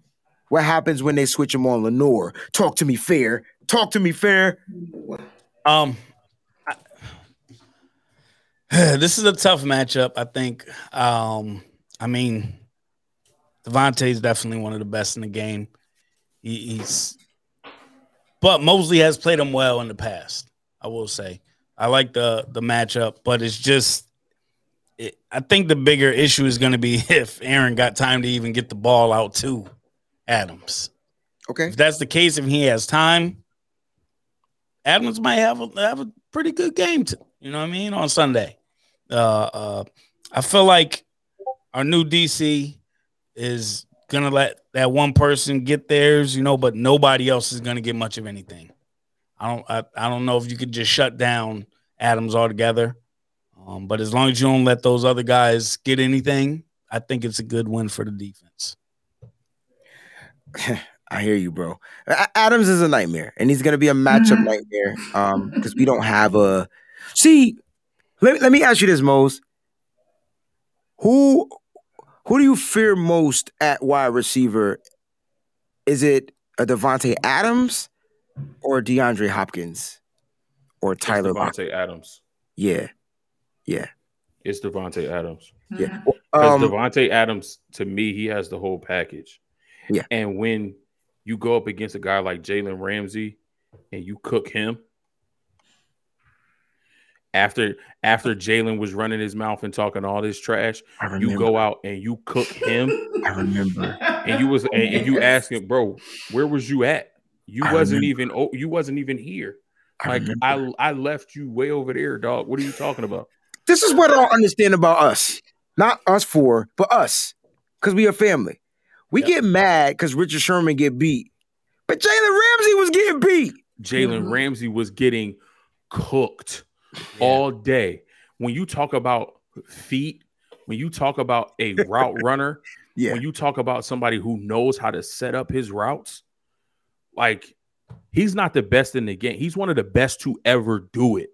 what happens when they switch him on Lenoir? Talk to me fair. Talk to me fair. Um, I- this is a tough matchup. I think. Um, I mean, Davante is definitely one of the best in the game. He, he's, but Moseley has played him well in the past. I will say. I like the the matchup, but it's just. It, I think the bigger issue is going to be if Aaron got time to even get the ball out to Adams. Okay. If that's the case, if he has time, Adams might have a, have a pretty good game. To, you know what I mean on Sunday. Uh, uh, I feel like our new DC is gonna let that one person get theirs, you know, but nobody else is gonna get much of anything. I don't. I, I don't know if you could just shut down Adams altogether. Um, but as long as you don't let those other guys get anything, I think it's a good win for the defense. I hear you, bro. Adams is a nightmare, and he's gonna be a matchup Mhm. nightmare. Um, because we don't have a see. Let, let me ask you this, Mose. Who who do you fear most at wide receiver? Is it a Davante Adams or DeAndre Hopkins or Tyler? Lock- Davante Adams. Yeah, yeah, It's Davante Adams. yeah. Mhm. Because Um, Davante Adams, to me, he has the whole package. Yeah. And when you go up against a guy like Jalen Ramsey and you cook him, after after Jalen was running his mouth and talking all this trash, you go out and you cook him, I remember. and you was and, and you ask him, bro, where was you at? You I wasn't remember. even oh, you wasn't even here. I Like remember. I I left you way over there, dog. What are you talking about? this is what I don't understand about us. Not us four, but us. Because we a family. We Yep. get mad because Richard Sherman get beat. But Jalen Ramsey was getting beat. Jalen Mhm. Ramsey was getting cooked all day. When you talk about feet, when you talk about a route runner, Yeah. when you talk about somebody who knows how to set up his routes, like he's not the best in the game. He's one of the best to ever do it.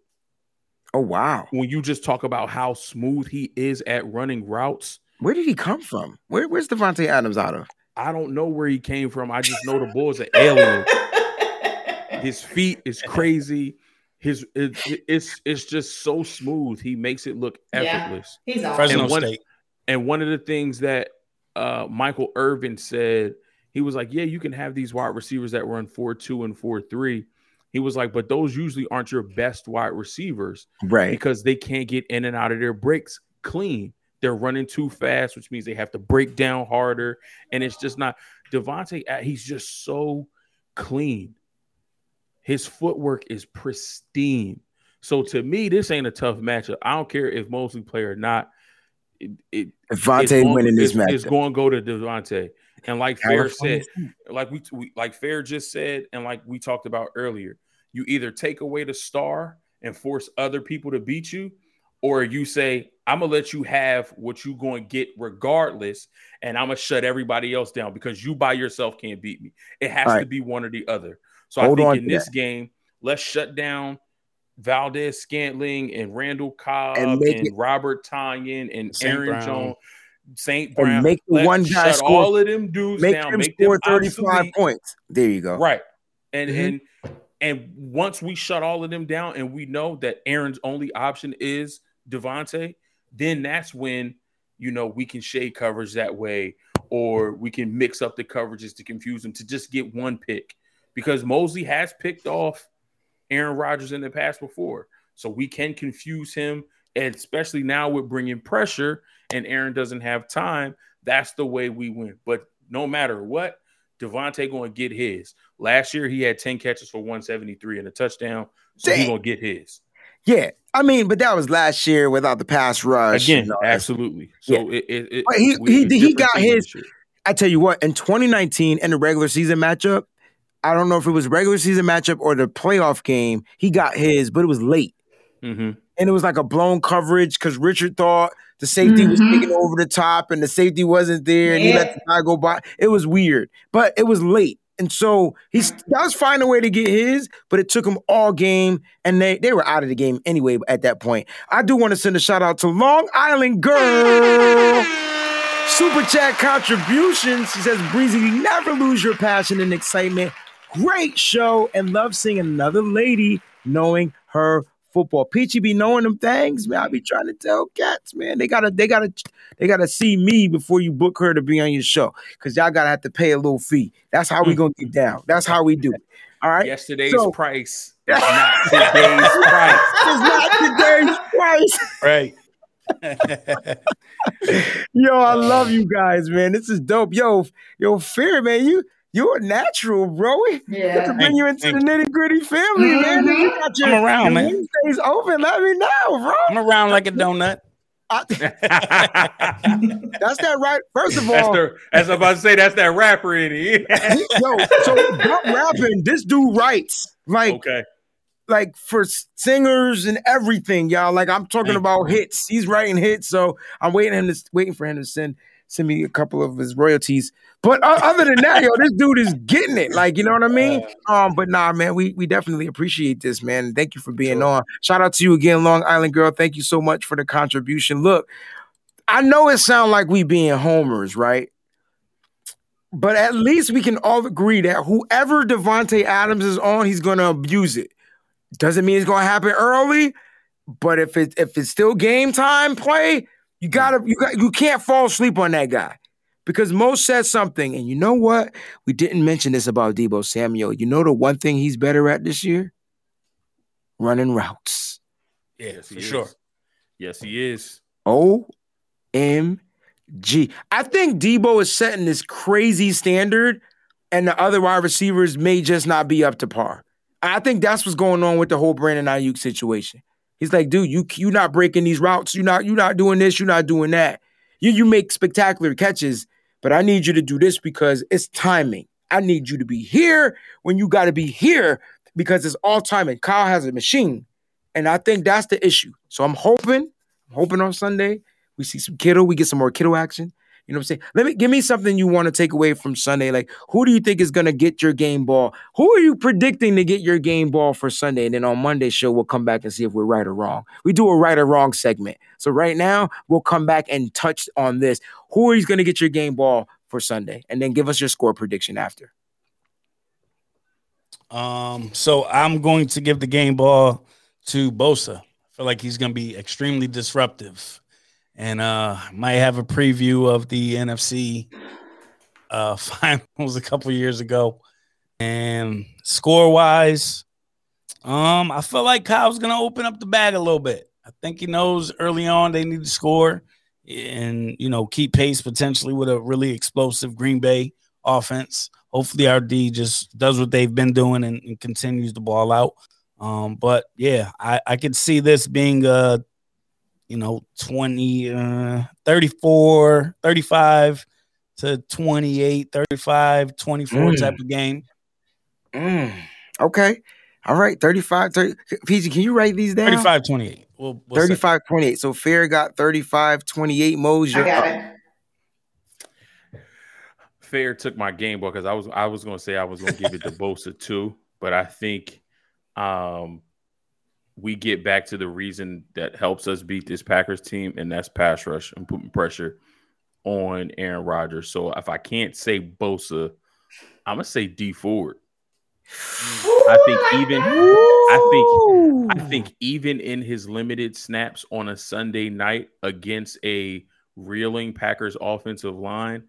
Oh wow. When you just talk about how smooth he is at running routes, Where did he come from? Where, where's Davante Adams out of? I don't know where he came from. I just know the boy's an alien. His feet is crazy. His it, it- it's it's just so smooth. He makes it look Yeah. effortless. He's awesome. Fresno And one- State. And one of the things that uh, Michael Irvin said, he was like, "Yeah, you can have these wide receivers that run four two and four three. He was like, "But those usually aren't your best wide receivers Right. because they can't get in and out of their breaks clean. They're running too fast, which means they have to break down harder, and it's just not." Davante, uh, he's just so clean. His footwork is pristine. So to me, this ain't a tough matchup. I don't care if Moseley play or not. It, it, Davante going- winning this match. It's going to go to Davante. And like Fair said, like we, we like Fair just said, and like we talked about earlier, you either take away the star and force other people to beat you, or you say, I'm gonna let you have what you're going to get regardless, and I'm gonna shut everybody else down because you by yourself can't beat me. It has All to be one or the other. So Hold I on think in to this game, let's shut down Valdes-Scantling and Randall Cobb And and, it- Robert Tonyan and Saint Aaron Brown. Jones, Saint And Brown. make the Let- one guy shut score- all of them dudes Make down. him make score them 35 obsolete. points. There you go. Right. And Mhm. and And once we shut all of them down and we know that Aaron's only option is Davante, then that's when you know we can shade coverage that way, or we can mix up the coverages to confuse them to just get one pick. Because Moseley has picked off Aaron Rodgers in the past before. So we can confuse him, and especially now with bringing pressure and Aaron doesn't have time. That's the way we win. But no matter what, Davante going to get his. Last year he had 10 catches for 173 and a touchdown, so he's going to get his. Yeah, I mean, but that was last year without the pass rush. Again, absolutely. So yeah. it, it, it he he, he got his. I tell you what, in 2019 in the regular season matchup, I don't know if it was regular season matchup or the playoff game, he got his, but it was late. Mm-hmm. And it was like a blown coverage because Richard thought the safety mm-hmm. was taking over the top and the safety wasn't there and yeah. he let the guy go by. It was weird, but it was late. And so he does find a way to get his, but it took him all game, and they, they were out of the game anyway at that point. I do want to send a shout out to Long Island Girl. Super chat contributions. She says, Breezy, never lose your passion and excitement. Great show, and love seeing another lady knowing her football. Peachy be knowing them things, man. I be trying to tell cats, man. They gotta, they gotta, they gotta see me before you book her to be on your show, because y'all gotta have to pay a little fee. That's how we mm. gonna get down. That's how we do it. All right. Yesterday's so, price is not today's price. It's not today's price. Right. yo, I love you guys, man. This is dope. Yo, yo, fear, man. You you're a natural, bro. Yeah. to bring you into the nitty gritty family, mm-hmm. man. You got your, I'm around, man. Wednesdays open. Let me know, bro. I'm around like a donut. I, that's that right. First of all, that's, the, that's about to say that's that rapper in here. yo, so I'm rapping. This dude writes like okay. like for singers and everything, y'all. Like I'm talking Thank about you. hits. He's writing hits, so I'm waiting him to waiting for him to send send me a couple of his royalties. But uh, other than that, yo, this dude is getting it. Like, you know what I mean? Um, but nah, man, we we definitely appreciate this, man. Thank you for being sure. on. Shout out to you again, Long Island girl. Thank you so much for the contribution. Look, I know it sounds like we being homers, right? But at least we can all agree that whoever Davante Adams is on, he's gonna abuse it. Doesn't mean it's gonna happen early, but if it if it's still game time play, you gotta you got you can't fall asleep on that guy. Because Mo said something, and you know what? We didn't mention this about Deebo Samuel. You know the one thing he's better at this year? Running routes. Yes, for sure. Yes, he is. O M G. I think Deebo is setting this crazy standard, and the other wide receivers may just not be up to par. I think that's what's going on with the whole Brandon Aiyuk situation. He's like, dude, you you not breaking these routes. You're not you're not doing this. You're not doing that. You you make spectacular catches, but I need you to do this because it's timing. I need you to be here when you got to be here because it's all timing. Kyle has a machine. And I think that's the issue. So I'm hoping, I'm hoping on Sunday we see some Kittle, we get some more Kittle action. You know what I'm saying? Let me give me something you want to take away from Sunday. Like, who do you think is gonna get your game ball? Who are you predicting to get your game ball for Sunday? And then on Monday show, we'll come back and see if we're right or wrong. We do a right or wrong segment. So right now, we'll come back and touch on this. Who is gonna get your game ball for Sunday? And then give us your score prediction after. Um, so I'm going to give the game ball to Bosa. I feel like he's going to be extremely disruptive and uh might have a preview of the NFC uh finals a couple years ago. And score wise, um, I feel like Kyle's gonna open up the bag a little bit. I think he knows early on they need to score and you know keep pace potentially with a really explosive Green Bay offense. Hopefully, our D just does what they've been doing and, and continues the ball out. Um, but yeah, I, I could see this being a you know 20 uh, 34 35 to 28 35 24 mm. type of game mm. okay all right 35 30 pg can you write these down 35 28 we'll, we'll 35 28 so fair got 35 28 Mosier. I got it. Fair took my game ball because I was I was gonna say I was gonna give it to Bosa too, but I think um we get back to the reason that helps us beat this Packers team, and that's pass rush and putting pressure on Aaron Rodgers. So if I can't say Bosa, I'm gonna say Dee Ford. I think even I think I think even in his limited snaps on a Sunday night against a reeling Packers offensive line,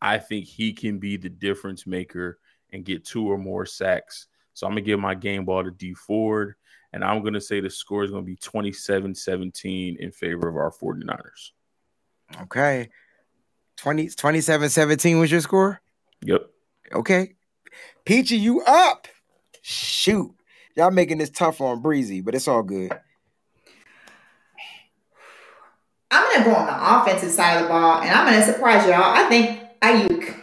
I think he can be the difference maker and get two or more sacks. So I'm gonna give my game ball to Dee Ford, and I'm gonna say the score is gonna be 27-17 in favor of our 49ers. Okay. 20, 27-17 was your score? Yep. Okay. Peachy, you up. Shoot. Y'all making this tough on Breezy, but it's all good. I'm gonna go on the offensive side of the ball, and I'm gonna surprise y'all. I think Aiyuk.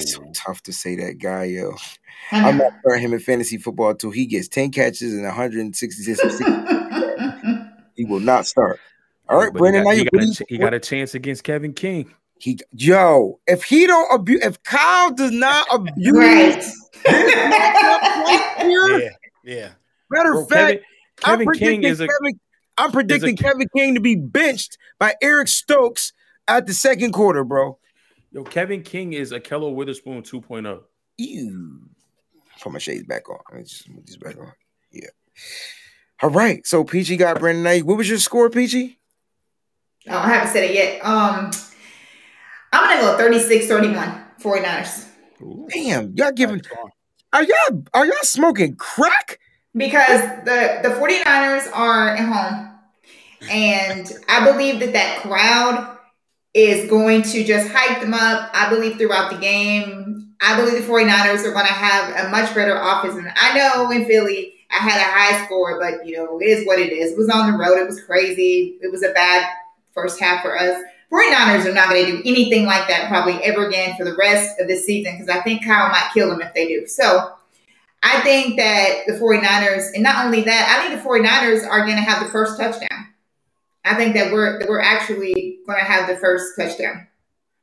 Ooh. It's so tough to say that guy, yo. I I'm not starting him in fantasy football until he gets 10 catches and 166. He will not start. All right, But Brandon, now he you, got, he, got a, he got a chance against Kevin King. he yo, if he don't abuse, if Kyle does not abuse Right. here, Yeah, yeah. matter Bro, of fact, Kevin, I'm predicting King is a Kevin, I'm predicting Kevin King to be benched by Eric Stokes at the second quarter, bro. Yo. Kevin King is a Kello Witherspoon oh. 2.0. Ew. Put my shades back on. Let me just put these back on. Yeah. All right. So Peachy got Brandon Knight. What was your score, Peachy? Oh, I haven't said it yet. Um, I'm gonna go 36 31 49ers Damn, y'all giving are y'all are y'all smoking crack? because the, the 49ers are at home. And I believe that that crowd is going to just hype them up. I believe throughout the game, I believe the 49ers are going to have a much better offense. And I know in Philly, I had a high score, but you know, it is what it is. It was on the road. It was crazy. It was a bad first half for us. 49ers are not going to do anything like that probably ever again for the rest of the season because I think Kyle might kill them if they do. So I think that the 49ers, and not only that, I think the 49ers are going to have the first touchdown. I think that we're that we're actually going to have the first touchdown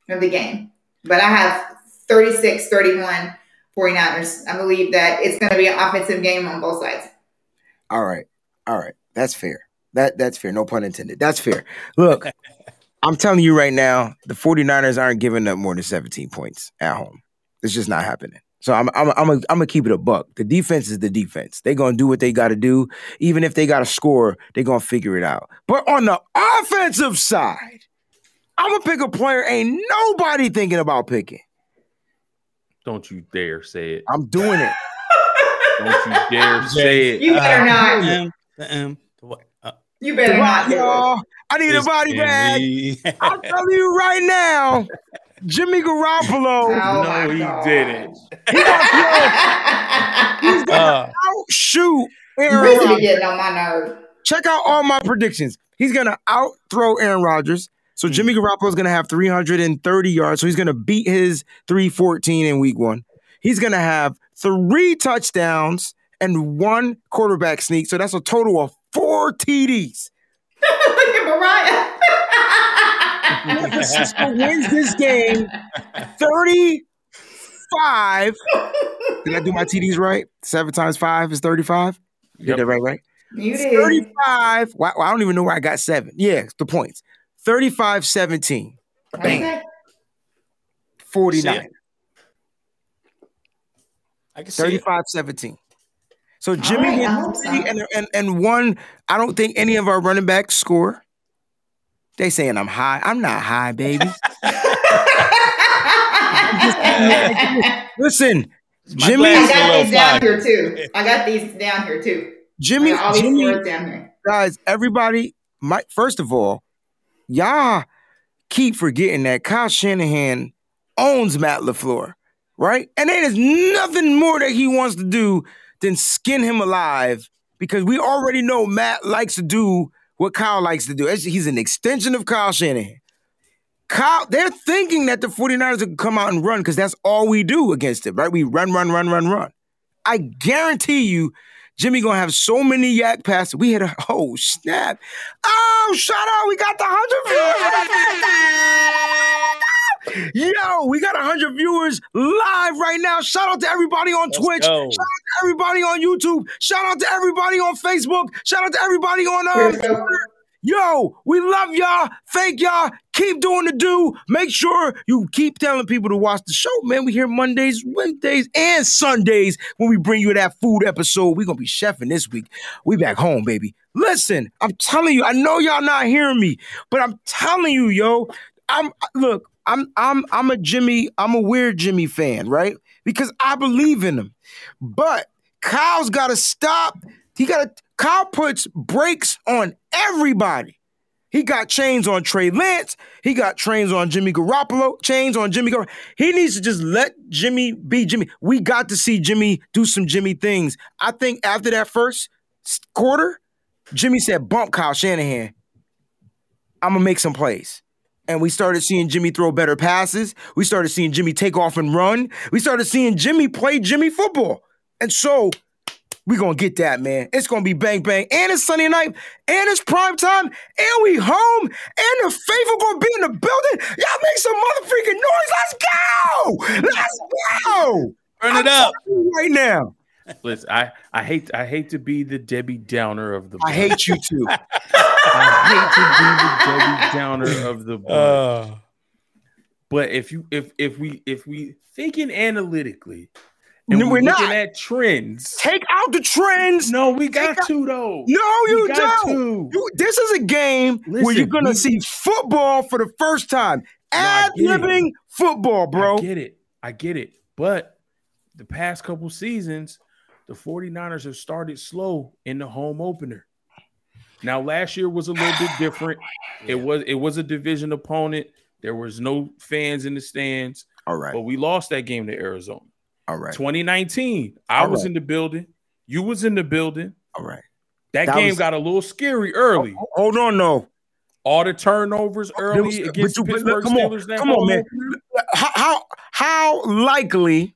of the game. But I have 36 31 49ers. I believe that it's going to be an offensive game on both sides. All right. All right. That's fair. That that's fair. No pun intended. That's fair. Look, I'm telling you right now, the 49ers aren't giving up more than 17 points at home. It's just not happening. So I'm I'm I'm I'm gonna keep it a buck. The defense is the defense. They're gonna do what they gotta do. Even if they gotta score, they're gonna figure it out. But on the offensive side, I'm gonna pick a player ain't nobody thinking about picking. Don't you dare say it. I'm doing it. Don't you dare say it. You better not. Um, um, what? Uh, You better not. Y'all, I need a body bag. I'm telling you right now, Jimmy Garoppolo Oh no, he God. didn't. He's uh, outshoot Aaron Really Rodgers. getting on my nerve. Check out all my predictions. He's gonna out throw Aaron Rodgers. So Jimmy Garoppolo is gonna have 330 yards. So he's gonna beat his 314 in week one. He's gonna have three touchdowns and one quarterback sneak. So that's a total of four TDs. Look at Mariah. San Francisco wins this game 35. Did I do my TDs right? Seven times five is 35. You Yep. Did that right, right? You did. 35. Wow, I don't even know where I got seven. Yeah, the points. 35 17. Okay. 49. I can see it. 35 17. So Jimmy right, I gets hope so. three and, and and one. I don't think any of our running backs score. They saying I'm high. I'm not high, baby. Listen, My Jimmy, glass I got these down here too. I got these down here too. Jimmy, I got all these Jimmy, down here. guys, everybody, my first of all, y'all keep forgetting that Kyle Shanahan owns Matt LaFleur, right? And there is nothing more that he wants to do than skin him alive because we already know Matt likes to do what Kyle likes to do. He's an extension of Kyle Shanahan. Kyle, they're thinking that the 49ers will come out and run because that's all we do against him, right? We run, run, run, run, run. I guarantee you, Jimmy gonna have so many YAC passes. We hit a oh snap. Oh, shut up. We got the hundred. Yo, we got hundred viewers live right now. Shout out to everybody on Let's Twitch. go. Shout out to everybody on YouTube. Shout out to everybody on Facebook. Shout out to everybody on um, Twitter. Yo, we love y'all. Thank y'all. Keep doing the do. Make sure you keep telling people to watch the show, man. We here Mondays, Wednesdays, and Sundays when we bring you that food episode. we going to be chefing this week. We back home, baby. Listen, I'm telling you, I know y'all not hearing me, but I'm telling you, yo, I'm look, I'm I'm I'm a Jimmy, I'm a weird Jimmy fan, right? Because I believe in him. But Kyle's gotta stop. He gotta Kyle puts brakes on everybody. He got chains on Trey Lance. He got chains on Jimmy Garoppolo. Chains on Jimmy Garoppolo. He needs to just let Jimmy be Jimmy. We got to see Jimmy do some Jimmy things. I think after that first quarter, Jimmy said, "Bump Kyle Shanahan. I'm gonna make some plays." And we started seeing Jimmy throw better passes. We started seeing Jimmy take off and run. We started seeing Jimmy play Jimmy football. And so we gonna get that, man. It's gonna be bang bang, and it's Sunday night, and it's prime time, and we home, and the faithful gonna be in the building. Y'all make some motherfucking noise. Let's go! Let's go! Turn it up right now. Listen, I, I hate I hate to be the Debbie Downer of the. I hate you too. I hate to be the Debbie Downer of the. Uh, but if you if if we if we thinking analytically, and we're, we're looking at trends. Take out the trends. No, we got to though. No, you don't. You, this is a game Listen, where you're gonna we, see football for the first time. Ad living football, bro. I get it. I get it. But the past couple seasons, the 49ers have started slow in the home opener. Now, last year was a little bit different. It was it was a division opponent. There was no fans in the stands. All right. But we lost that game to Arizona. All right. 2019. I All was right. in the building. You was in the building. All right. That, that game was... got a little scary early. Oh, hold on, no. All the turnovers early was, against but, Pittsburgh come Steelers. On, come on, man. How, how how likely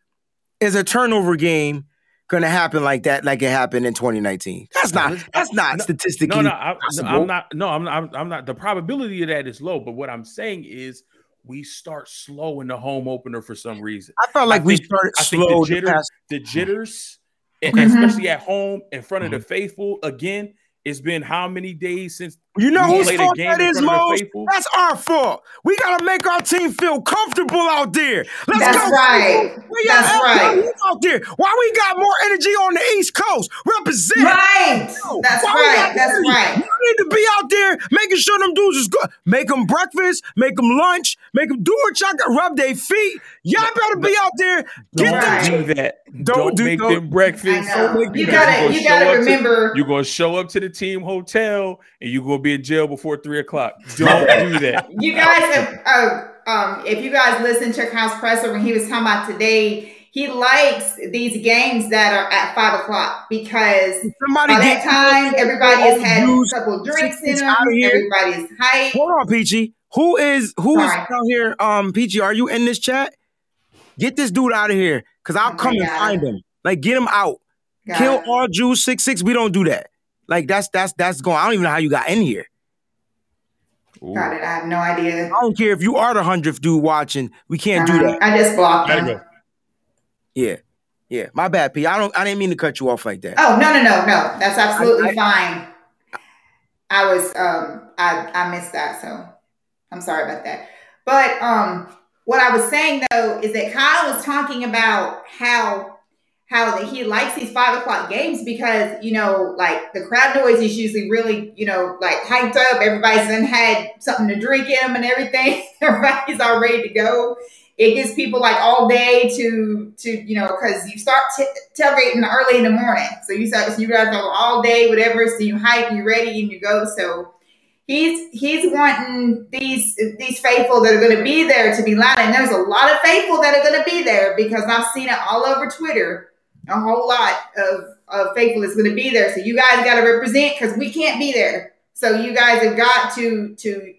is a turnover game going to happen like that, like it happened in 2019? That's not. That's not no, statistically. No, no, I, am not. No, I'm not. I'm not. The probability of that is low. But what I'm saying is we start slow in the home opener for some reason. I felt like I we think, started I slow. the, jitter, the jitters, mm-hmm. especially at home in front of mm-hmm. the faithful. Again, it's been how many days since you know whose fault that is, Mo? That's our fault. We gotta make our team feel comfortable out there. Let's That's go. Right. That's out, right. Out there. Why we got more energy on the East Coast? Represent. Right. That's Why right. That's energy? right. You need to be out there making sure them dudes is good. Make them breakfast. Make them lunch. Make them do what y'all got. Rub their feet. Y'all better be out there. Get right. them. Do that. Don't, don't do, make don't, them breakfast. You gotta. You gotta remember. To, you're gonna show up to the team hotel and you're gonna be in jail before three o'clock. Don't do that. You guys have, uh, um, if you guys listen to Kyle's presser when he was talking about today, he likes these games that are at five o'clock because Somebody by that time everybody has had a couple drinks in them. Everybody's hype. Hold on, Peachy. Who is who is out here? Um, Peachy, are you in this chat? Get this dude out of here, cause I'll oh come and find him. Like, get him out. Got Kill it. all Jews six six. We don't do that. Like that's that's that's going. I don't even know how you got in here. Ooh. Got it. I have no idea. I don't care if you are the hundredth dude watching. We can't uh-huh. do that. I just blocked him. Go. Yeah, yeah. My bad, P. I don't. I didn't mean to cut you off like that. Oh no, no, no, no. That's absolutely I, I, fine. I was. Um. I I missed that. So I'm sorry about that. But um, what I was saying though is that Kyle was talking about how how he likes these five o'clock games because you know like the crowd noise is usually really you know like hyped up. Everybody's then had something to drink in them and everything. Everybody's all ready to go. It gives people like all day to to you know because you start t- tailgating early in the morning. So you start so you guys go all day whatever. So you hype you're ready and you go. So he's he's wanting these these faithful that are going to be there to be loud. And there's a lot of faithful that are going to be there because i've seen it all over twitter a whole lot of, of faithful is going to be there. So you guys got to represent because we can't be there. So you guys have got to to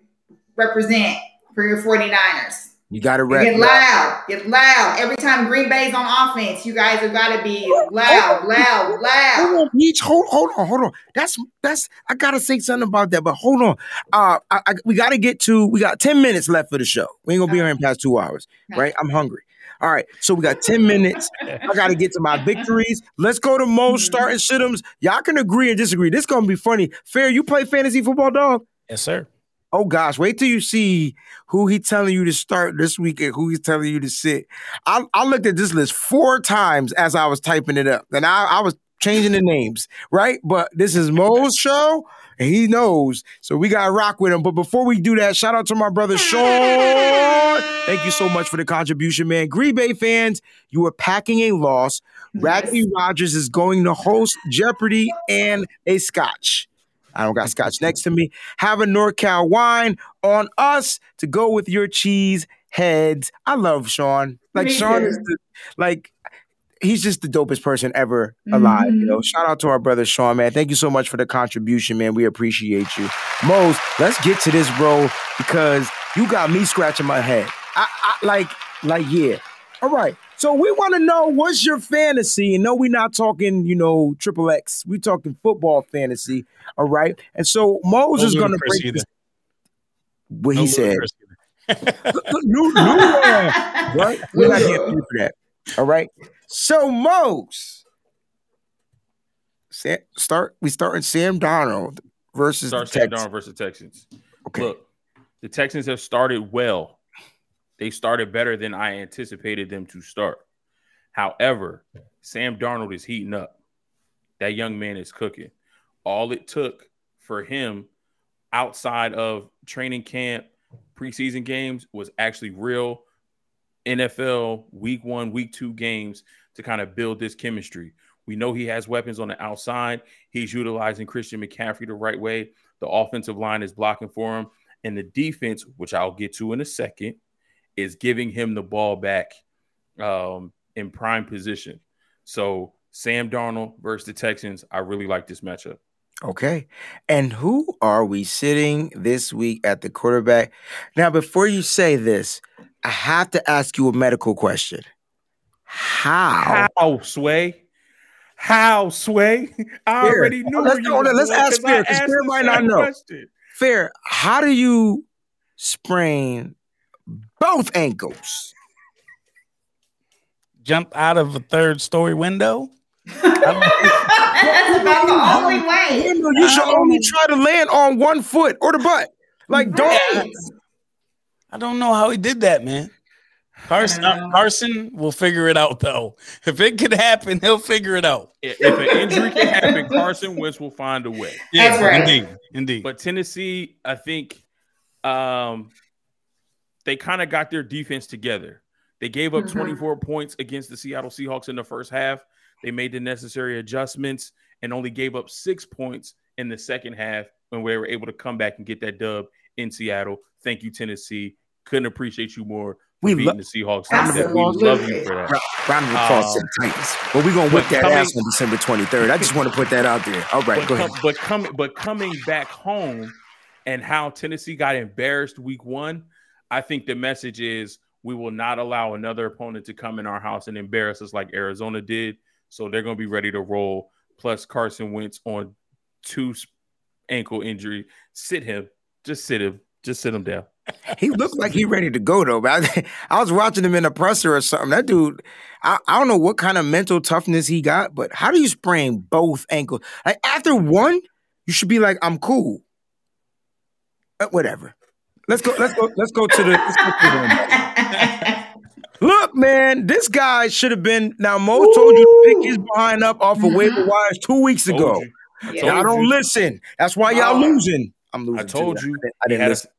represent for your 49ers. You got to rep. Get loud. Get loud. Every time Green Bay's on offense, you guys have got to be loud, loud, loud. Hold on, Peach. Hold, hold on, hold on. That's that's. I gotta say something about that, but hold on. Uh, I, I, we got to get to. We got ten minutes left for the show. We ain't gonna be here in past two hours, right? I'm hungry. All right, so we got 10 minutes. I got to get to my victories. Let's go to Mo starting situms. Y'all can agree and disagree. This is going to be funny. Fair, you play fantasy football, dog? Yes, sir. Oh gosh, wait till you see who he telling you to start this week and who he's telling you to sit. I, I looked at this list four times as I was typing it up, and I, I was changing the names, right? But this is Mo's show, and he knows, so we gotta rock with him. But before we do that, shout out to my brother Sean. Thank you so much for the contribution, man. Green Bay fans, you are packing a loss. Raggedy Rodgers is going to host Jeopardy and a Scotch. I don't got scotch next to me. Have a NorCal wine on us to go with your cheese heads. I love Sean. Like Me Sean too. is the, like he's just the dopest person ever alive. You know, mm-hmm. shout out to our brother Sean, man. Thank you so much for the contribution, man. We appreciate you. Mose, let's get to this, bro, because you got me scratching my head. I, I like, like, yeah. All right. So we want to know what's your fantasy? And no, we're not talking, you know, triple X. We're talking football fantasy. All right. And so Mose No is going to Ludacris break this. What he said. New, new one, right? We're not getting paid for that. All right. So Mose, Sam, start. We start starting Sam Darnold versus Start the Sam Texans. Darnold versus Texans. Okay. Look, the Texans have started well. They started better than I anticipated them to start. However, Sam Darnold is heating up. That young man is cooking. All it took for him outside of training camp, preseason games was actually real NFL week one, week two games to kind of build this chemistry. We know he has weapons on the outside. He's utilizing Christian McCaffrey the right way. The offensive line is blocking for him. And the defense, which I'll get to in a second, is giving him the ball back um, in prime position. So Sam Darnold versus the Texans, I really like this matchup. Okay. And who are we sitting this week at the quarterback? Now, before you say this, I have to ask you a medical question. How? How sway? How sway? I Fair. already knew. Let's- where you on, let's going ask 'cause I Fair, 'cause asked Fair might not know. question. Fair. How do you sprain both ankles? Jump out of a third story window. That's about the only way. You, know, you should only try to land on one foot or the butt. Like, don't. I don't know how he did that, man. Carson, I. Carson will figure it out though. If it could happen, he'll figure it out. If if an injury can happen, Carson Wentz will find a way. That's right. Indeed, indeed. But Tennessee, I think, um, they kind of got their defense together. They gave up Mhm. 24 points against the Seattle Seahawks in the first half. They made the necessary adjustments and only gave up six points in the second half when we were able to come back and get that dub in Seattle. Thank you, Tennessee. Couldn't appreciate you more for We beating lo- the Seahawks. that. We love you for that. Ra- Round of applause Um, Titans. But we're going to whip that coming- ass on December 23rd. I just want to put that out there. All right, but, go ahead. com- but coming but coming back home and how Tennessee got embarrassed week one, I think the message is we will not allow another opponent to come in our house and embarrass us like Arizona did. So they're going to be ready to roll. Plus Carson Wentz on two ankle injury. Sit him. Just sit him. Just sit him down. He looked like he ready to go though. But I, I was watching him in a presser or something. That dude, I, I don't know what kind of mental toughness he got, but how do you sprain both ankles? Like after one, you should be like, I'm cool. Uh, whatever. Let's go. Let's go. Let's go to the. Go to the Look, man, this guy should have been. Now, Mo told you to pick his behind up off of waiver wires two weeks ago. I Y'all don't listen. That's why y'all Oh. losing. I'm losing. I told you. I didn't, I didn't listen. a,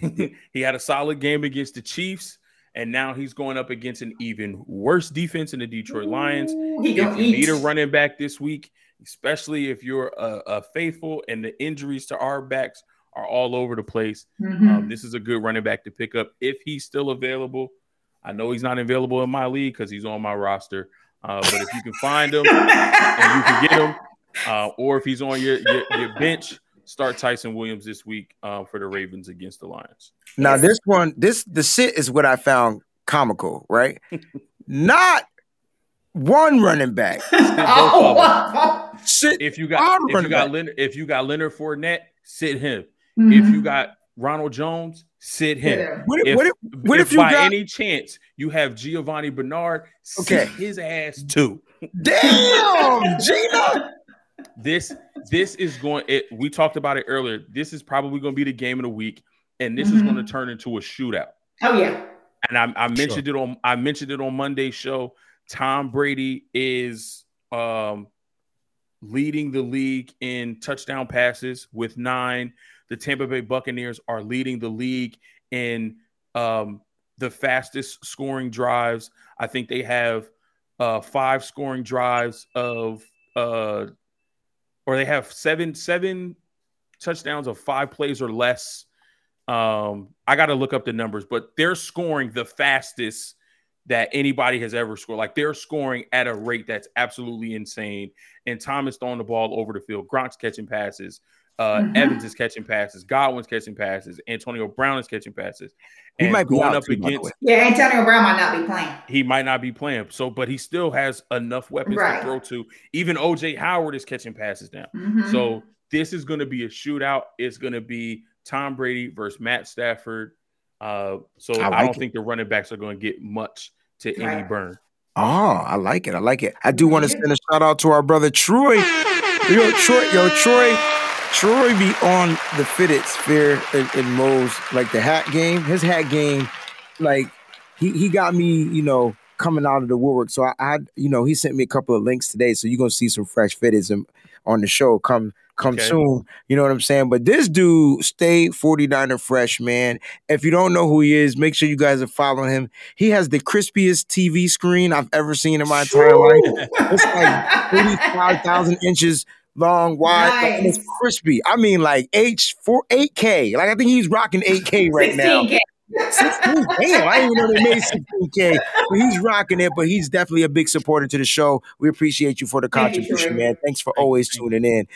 he had a solid game against the Chiefs, and now he's going up against an even worse defense in the Detroit Lions. He If you eat. need a running back this week, especially if you're a, a faithful and the injuries to our backs are all over the place, Mhm. um, this is a good running back to pick up if he's still available. I know he's not available in my league because he's on my roster, uh, but if you can find him and you can get him, uh, or if he's on your, your, your bench, start Ty'Son Williams this week uh, for the Ravens against the Lions. Now this one, this the sit is what I found comical, right? Not one running back. Sit Oh, of them. wow. Sit. If you I'm got if you got back. Leonard, if you got Leonard Fournette, sit him. Mhm. If you got Ronald Jones, sit him. Yeah. What if, If, what if, what if you by got? any chance you have Giovani Bernard, Okay. sit his ass too. damn, Gina. this this is going. It, we talked about it earlier. This is probably going to be the game of the week, and this is Mhm. going to turn into a shootout. Oh yeah. And I, I mentioned it on I mentioned it on Monday's show. Tom Brady is um, leading the league in touchdown passes with nine. The Tampa Bay Buccaneers are leading the league in um, the fastest scoring drives. I think they have uh, five scoring drives of, uh, or they have seven seven touchdowns of five plays or less. Um, I got to look up the numbers, but they're scoring the fastest that anybody has ever scored. Like they're scoring at a rate that's absolutely insane. And Thomas throwing the ball over the field. Gronk's catching passes. Uh, Mhm. Evans is catching passes. Godwin's catching passes. Antonio Brown is catching passes. He And might be going out up too, against. Yeah, Antonio Brown might not be playing. he might not be playing. So, but he still has enough weapons Right. to throw to. Even OJ Howard is catching passes now. Mhm. So this is going to be a shootout. It's going to be Tom Brady versus Matt Stafford. Uh, so I I, don't it. think the running backs are going to get much to any burn. Oh, I like it. I like it. I do want to send a shout out to our brother Troy. Yo, Troy, yo, Troy, Troy be on the fitted sphere in, in Mo's like the hat game. His hat game, like he he got me, you know, coming out of the woodwork. So I, I you know, he sent me a couple of links today. So you're gonna see some fresh fitteds on the show come come Okay. soon. You know what I'm saying? But this dude stay 49er fresh, man. If you don't know who he is, make sure you guys are following him. He has the crispiest TV screen I've ever seen in my entire life. It's like 35,000 inches long, wide, like, and it's Nice. crispy. I mean, like H four eight K. Like I think he's rocking eight K right now. 16K. 16, damn, I didn't even know they made 16K. But he's rocking it, but he's definitely a big supporter to the show. We appreciate you for the contribution, Troy. man. Thanks for always tuning in.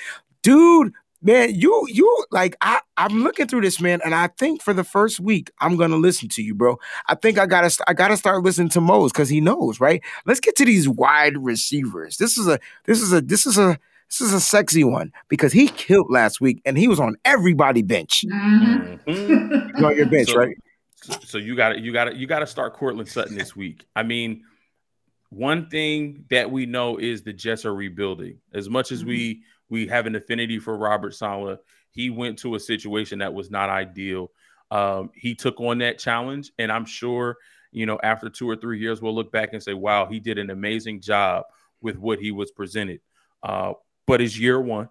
Dude, man, you you like I I'm looking through this, man, and I think for the first week I'm gonna listen to you, bro. I think I gotta I gotta start listening to Mose because he knows, right? Let's get to these wide receivers. This is a this is a this is a this is a sexy one because he killed last week and he was on everybody bench. Mhm. Mhm. He's on your bench, So- right? So, you got to you got to you got to start Courtland Sutton this week. I mean, one thing that we know is the Jets are rebuilding. As much as we we have an affinity for Robert Saleh, he went to a situation that was not ideal. Um, he took on that challenge, and I'm sure you know after two or three years we'll look back and say, "Wow, he did an amazing job with what he was presented." Uh, but it's year one,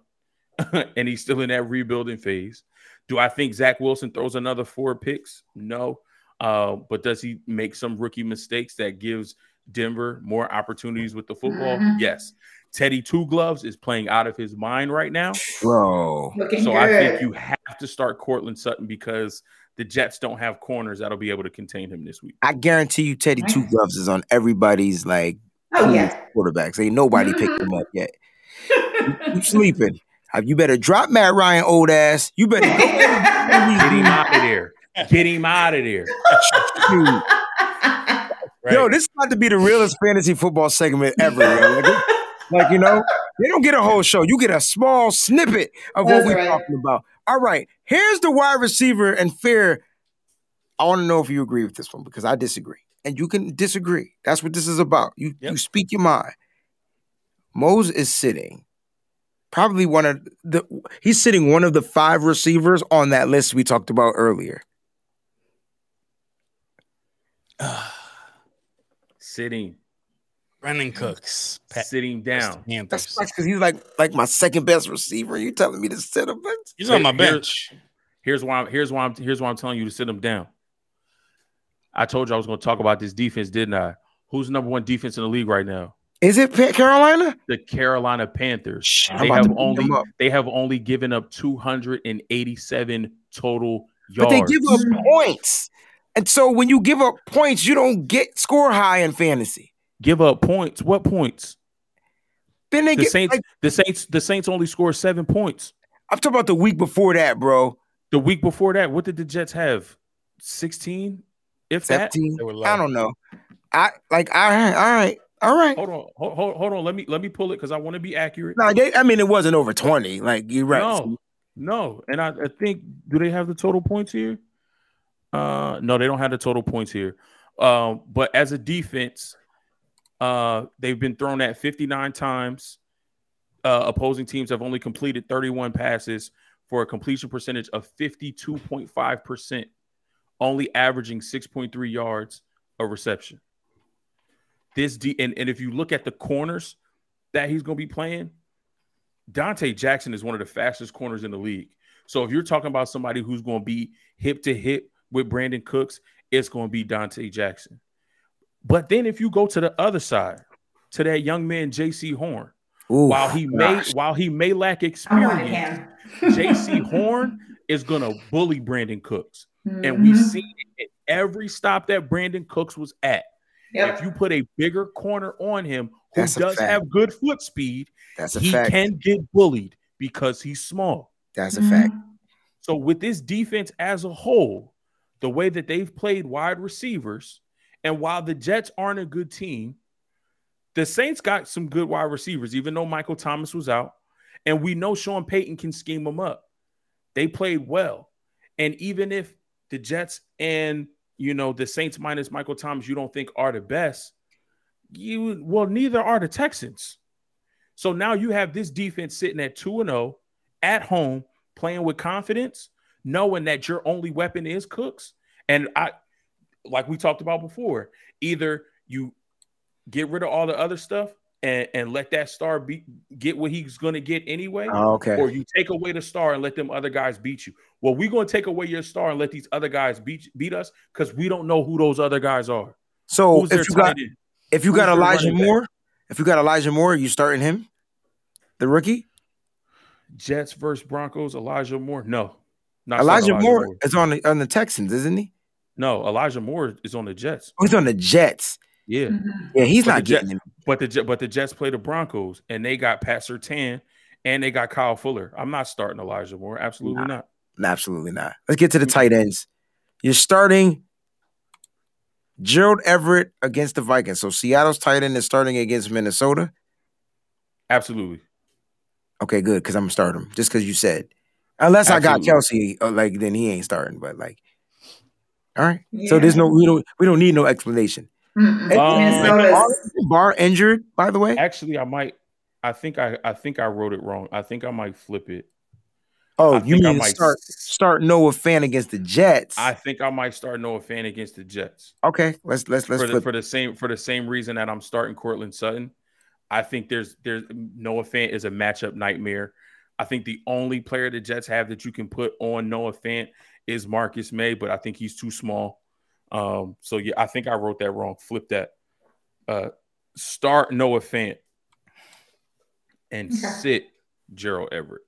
and he's still in that rebuilding phase. Do I think Zach Wilson throws another four picks? No. Uh, but does he make some rookie mistakes that gives Denver more opportunities with the football? Mhm. Yes. Teddy Two Gloves is playing out of his mind right now. Bro. Looking So good. I think you have to start Courtland Sutton because the Jets don't have corners that'll be able to contain him this week. I guarantee you Teddy Two Gloves is on everybody's like oh yeah. quarterbacks. Ain't nobody picked Mhm. him up yet. You sleeping. You better drop Matt Ryan, old ass. You better. Get him out of there. Get him out of there. Right? Yo, this is about to be the realest fantasy football segment ever. Like, like, you know, they don't get a whole show. You get a small snippet of what we're right. talking about. All right, here's the wide receiver and fair. I want to know if you agree with this one because I disagree, and you can disagree. That's what this is about. You Yep. you speak your mind. Mose is sitting, probably one of the. He's sitting one of the five receivers on that list we talked about earlier. sitting, Brandin Cooks. Pat- sitting down. That's because he's like like my second best receiver. You telling me to sit him? He's on my Here- here- bench. Here's why. I'm, here's why. I'm. Here's why I'm telling you to sit him down. I told you I was going to talk about this defense, didn't I? Who's the number one defense in the league right now? Is it Carolina? The Carolina Panthers. Shh, They have only they have only given up 287 total yards. But they give up points. And so when you give up points, you don't get score high in fantasy. give up points. What points? Then they The get Saints. like, the Saints. The Saints only scored seven points. I'm talking about the week before that, bro. The week before that, what did the Jets have? 16, if that. 17. They were. I don't know. I like all right, all right, all right. Hold on, hold, hold, hold on. Let me let me pull it because I want to be accurate. No, they, I mean it wasn't over 20. Like you're right. No, no. And I, I think do they have the total points here? Uh no, they don't have the total points here. Um, but as a defense, uh, they've been thrown at 59 times. uh, opposing teams have only completed 31 passes for a completion percentage of 52.5%, only averaging 6.3 yards a reception. This D and, and if you look at the corners that he's going to be playing, Donte Jackson is one of the fastest corners in the league. So if you're talking about somebody who's going to be hip to hip with Brandin Cooks, it's going to be Donte Jackson. But then if you go to the other side, to that young man Jaycee Horn, Ooh, while he may while he may lack experience, him. Jaycee Horn is gonna bully Brandin Cooks. And we've mm-hmm. seen it at every stop that Brandin Cooks was at. Yep. If you put a bigger corner on him who That's does have good foot speed, That's a he fact. can get bullied because he's small. That's a mm-hmm. fact. So with this defense as a whole, the way that they've played wide receivers, and while the Jets aren't a good team, the Saints got some good wide receivers, even though Michael Thomas was out. And we know Sean Payton can scheme them up. They played well. And even if the Jets and you know the Saints minus Michael Thomas, you don't think are the best, you well, neither are the Texans. So now you have this defense sitting at 2 and 0 at home, playing with confidence, knowing that your only weapon is Cooks. And I like we talked about before, either you get rid of all the other stuff and, and let that star be get what he's gonna get anyway, Oh, okay. or you take away the star and let them other guys beat you. Well, we're gonna take away your star and let these other guys beat beat us because we don't know who those other guys are. So Who's if you got tight end? if you who's got Elijah running back? Moore, if you got Elijah Moore, you starting him, the rookie. Jets versus Broncos, Elijah Moore. No, not Elijah, starting Moore is on the on the Texans, isn't he? No, Elijah Moore is on the Jets. Oh, he's on the Jets. Yeah. Mm-hmm. Yeah, he's But not the Jet- getting him. But the but the Jets play the Broncos and they got Pat Surtain and they got Kyle Fuller. I'm not starting Elijah Moore. Absolutely Nah. not. Absolutely not. Let's get to the tight ends. You're starting Gerald Everett against the Vikings. So Seattle's tight end is starting against Minnesota. Absolutely. Okay, good, because I'm gonna start him just because you said. Unless I got Absolutely. Kelce, uh, like then he ain't starting. But like, all right. So there's no we don't we don't need no explanation. Um, Bar injured, by the way. Actually, I might. I think I. I think I wrote it wrong. I think I might flip it. Oh, I you mean might start start Noah Fant against the Jets? I think I might start Noah Fant against the Jets okay, let's let's let's for the, flip. for the same for the same reason that I'm starting Courtland Sutton. I think there's there's Noah Fant is a matchup nightmare. I think the only player the Jets have that you can put on Noah Fant is Marcus Maye, but I think he's too small. Um, so yeah, I think I wrote that wrong. Flip that. Uh, start Noah Fant and Okay. sit Gerald Everett.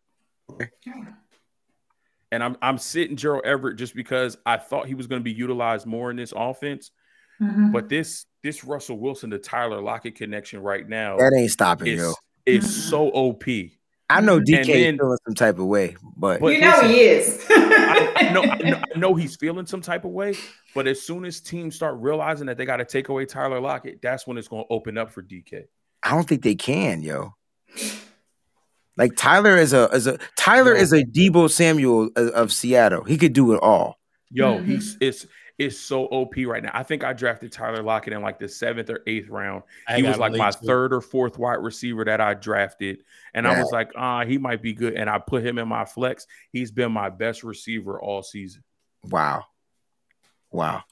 And I'm I'm sitting Gerald Everett just because I thought he was going to be utilized more in this offense. Mhm. But this this Russell Wilson to Tyler Lockett connection right now that ain't stopping yo. is is so OP. I know DK then- is feeling some type of way, but, But you know listen, he is. I, I know, I know I know he's feeling some type of way, but as soon as teams start realizing that they got to take away Tyler Lockett, that's when it's going to open up for DK. I don't think they can, yo. Like Tyler is a is a Tyler Yo. is a Deebo Samuel of, of Seattle. He could do it all. Yo, Mhm. he's it's it's so OP right now. I think I drafted Tyler Lockett in like the seventh or eighth round. I he was like my too. third or fourth wide receiver that I drafted. And I was like, ah, he might be good. And I put him in my flex. He's been my best receiver all season. Wow. Wow.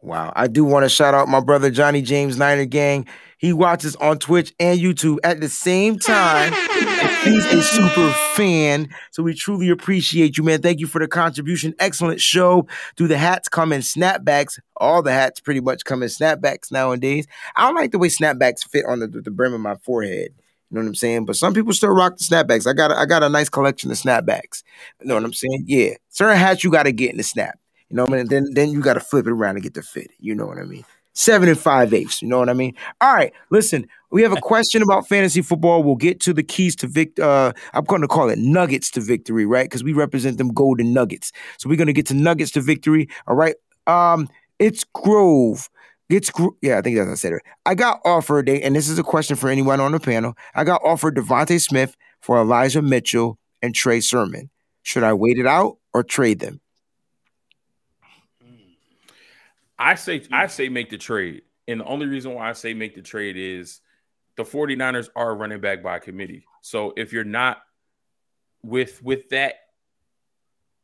Wow. I do want to shout out my brother Johnny James Niner Gang. He watches on Twitch and YouTube at the same time. He's a super fan. So we truly appreciate you, man. Thank you for the contribution. Excellent show. Do the hats come in snapbacks? All the hats pretty much come in snapbacks nowadays. I don't like the way snapbacks fit on the, the brim of my forehead. You know what I'm saying? But some people still rock the snapbacks. I got a, I got a nice collection of snapbacks. You know what I'm saying? Yeah. Certain hats you got to get in the snap. You know what I mean? Then then you got to flip it around and get the fit. You know what I mean? Seven and five eighths. You know what I mean? All right. Listen, we have a question about fantasy football. We'll get to the keys to vict. Uh, I'm going to call it nuggets to victory, right? Because we represent them golden nuggets. So we're going to get to nuggets to victory. All right. Um, it's Grove. Gro- yeah, I think that's I said it. I got offered, and this is a question for anyone on the panel. I got offered DeVonta Smith for Elijah Mitchell and Trey Sermon. Should I wait it out or trade them? I say I say make the trade. And the only reason why I say make the trade is the 49ers are running back by committee. So if you're not with with that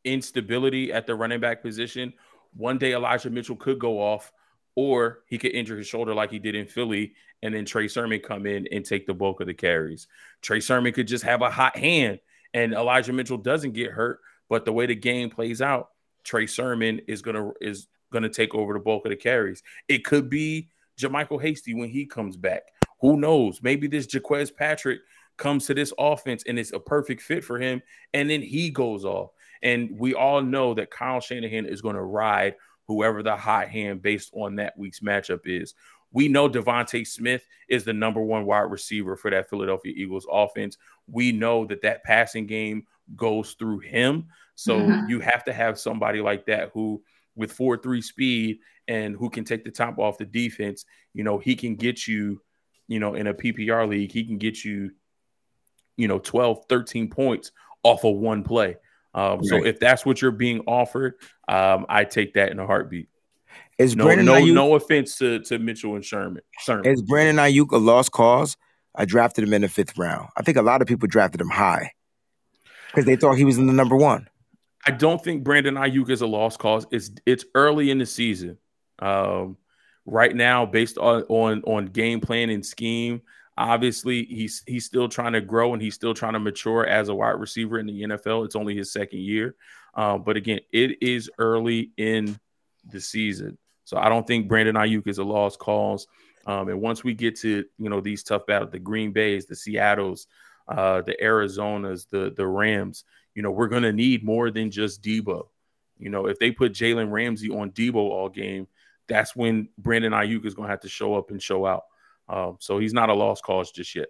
instability at the running back position, one day Elijah Mitchell could go off, or he could injure his shoulder like he did in Philly, and then Trey Sermon come in and take the bulk of the carries. Trey Sermon could just have a hot hand, and Elijah Mitchell doesn't get hurt. But the way the game plays out, Trey Sermon is gonna is gonna take over the bulk of the carries. It could be JaMycal Hasty when he comes back. Who knows? Maybe this Jacques Patrick comes to this offense and it's a perfect fit for him, and then he goes off. And we all know that Kyle Shanahan is going to ride whoever the hot hand based on that week's matchup is. We know DeVonta Smith is the number one wide receiver for that Philadelphia Eagles offense. We know that that passing game goes through him. So mm-hmm. you have to have somebody like that who, with 4 3 speed and who can take the top off the defense, you know, he can get you, you know, in a PPR league, he can get you, you know, 12, 13 points off of one play. Um, right. So if that's what you're being offered, um, I take that in a heartbeat. Is no, Brandon no, Aiyuk, no offense to, to Mitchell and Sermon. Sermon. Is Brandon Aiyuk a lost cause? I drafted him in the fifth round. I think a lot of people drafted him high because they thought he was in the number one. I don't think Brandon Aiyuk is a lost cause. It's it's early in the season. Um, right now, based on on on game plan and scheme, Obviously, he's he's still trying to grow and he's still trying to mature as a wide receiver in the NFL. It's only his second year, uh, but again, it is early in the season, so I don't think Brandon Aiyuk is a lost cause. Um, and once we get to you know these tough battles, the Green Bays, the Seattle's, uh, the Arizonas, the the Rams, you know, we're gonna need more than just Deebo. You know, if they put Jalen Ramsey on Deebo all game, that's when Brandon Aiyuk is gonna have to show up and show out. Um, so he's not a lost cause just yet.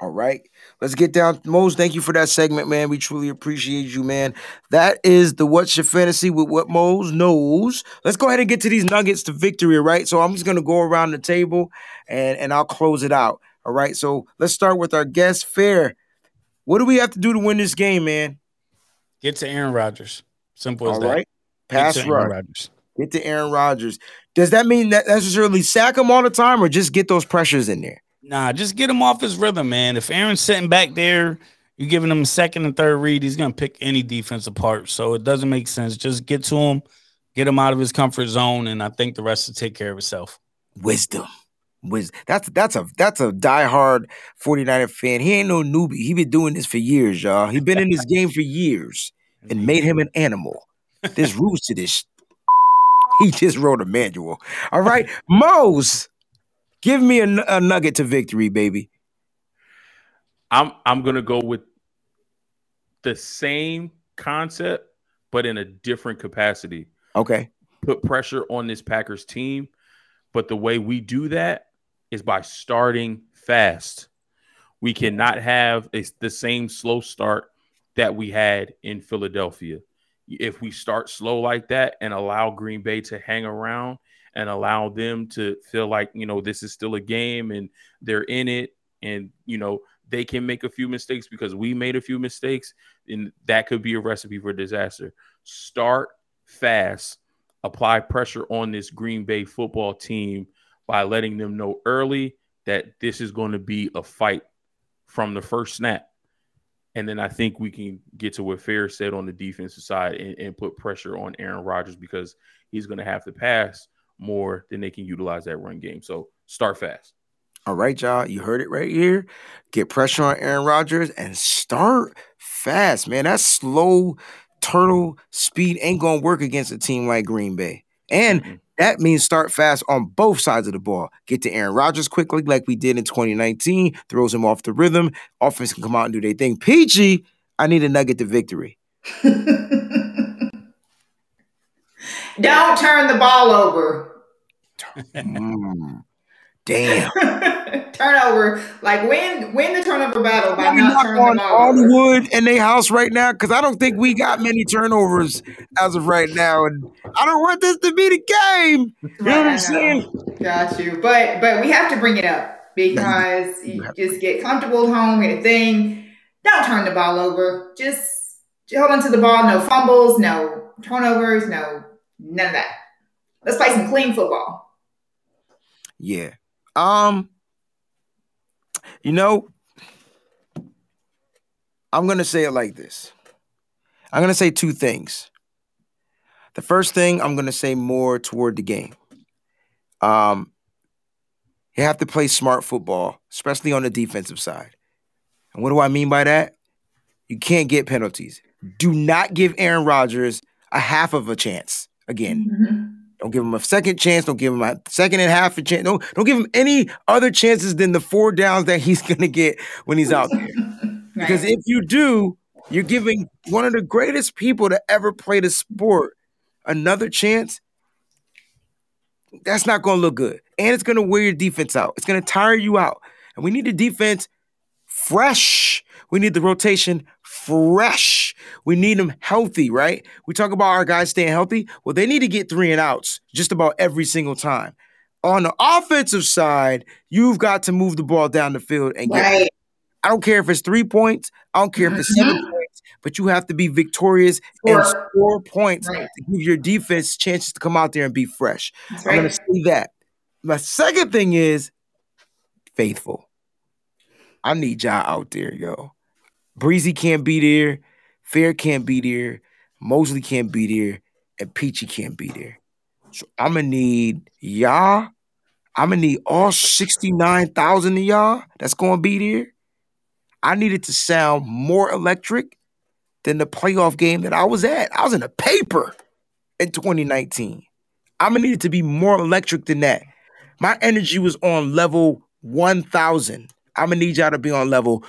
All right. Let's get down. Mose, thank you for that segment, man. We truly appreciate you, man. That is the What's Your Fantasy with What Mose knows. Let's go ahead and get to these nuggets to victory, right? So I'm just going to go around the table and, and I'll close it out. All right. So let's start with our guest, Fair. What do we have to do to win this game, man? Get to Aaron Rodgers. Simple as All that. Right. Pass rush. Get to Aaron Rodgers. Does that mean that necessarily sack him all the time or just get those pressures in there? Nah, just get him off his rhythm, man. If Aaron's sitting back there, you're giving him a second and third read, he's going to pick any defense apart. So it doesn't make sense. Just get to him, get him out of his comfort zone, and I think the rest will take care of itself. Wisdom. Wisdom. That's that's a that's a diehard 49er fan. He ain't no newbie. He been doing this for years, y'all. He been in this game for years and made him an animal. There's rules to this he just wrote a manual. All right, Mose, give me a, a nugget to victory, baby. I'm I'm gonna go with the same concept, but in a different capacity. Okay. Put pressure on this Packers team, but the way we do that is by starting fast. We cannot have a, the same slow start that we had in Philadelphia if we start slow like that and allow Green Bay to hang around and allow them to feel like, you know, this is still a game and they're in it and, you know, they can make a few mistakes because we made a few mistakes and that could be a recipe for disaster. Start fast, apply pressure on this Green Bay football team by letting them know early that this is going to be a fight from the first snap and then I think we can get to what Fair said on the defensive side and, and put pressure on Aaron Rodgers because he's going to have to pass more than they can utilize that run game. So start fast. All right, y'all. You heard it right here. Get pressure on Aaron Rodgers and start fast, man. That slow turtle speed ain't going to work against a team like Green Bay. And mm-hmm. That means start fast on both sides of the ball. Get to Aaron Rodgers quickly, like we did in 2019, throws him off the rhythm. Offense can come out and do their thing. Peachy, I need a nugget to victory. Don't turn the ball over. mm. Damn. turnover. Like win win the turnover battle by not turning on Hollywood in their house right now because I don't think we got many turnovers as of right now, and I don't want this to be the game. You know what I'm saying? Got you, but but we have to bring it up mm-hmm. because you, you just get comfortable at home, get a thing. Don't turn the ball over. Just hold on to the ball. No fumbles. No turnovers. No none of that. Let's play some clean football. Yeah. Um, You know, I'm gonna say it like this. I'm gonna say two things. The first thing I'm gonna say more toward the game. Um, you have to play smart football, especially on the defensive side. And what do I mean by that? You can't get penalties. Do not give Aaron Rodgers a half of a chance again. Mm-hmm. Don't give him a second chance. Don't give him a second and a half a chance. Don't, don't give him any other chances than the four downs that he's going to get when he's out there. Because if you do, you're giving one of the greatest people to ever play the sport another chance. That's not going to look good. And it's going to wear your defense out. It's going to tire you out. And we need the defense fresh. We need the rotation fresh. We need them healthy, right? We talk about our guys staying healthy. Well, they need to get three and outs just about every single time. On the offensive side, you've got to move the ball down the field and get Right. I don't care if it's three points. I don't care if it's seven mm-hmm. points, but you have to be victorious and Score. points Right. to give your defense chances to come out there and be fresh. That's I'm going to say that. My second thing is faithful. I need y'all out there, yo. Breezy can't be there. Fair can't be there. Moseley can't be there. And Peachy can't be there. So I'm going to need y'all. I'm going to need all 69,000 of y'all that's going to be there. I needed to sound more electric than the playoff game that I was at. I was in a paper in 2019. I'm gonna need it to be more electric than that. My energy was on level 1,000. I'm gonna need y'all to be on level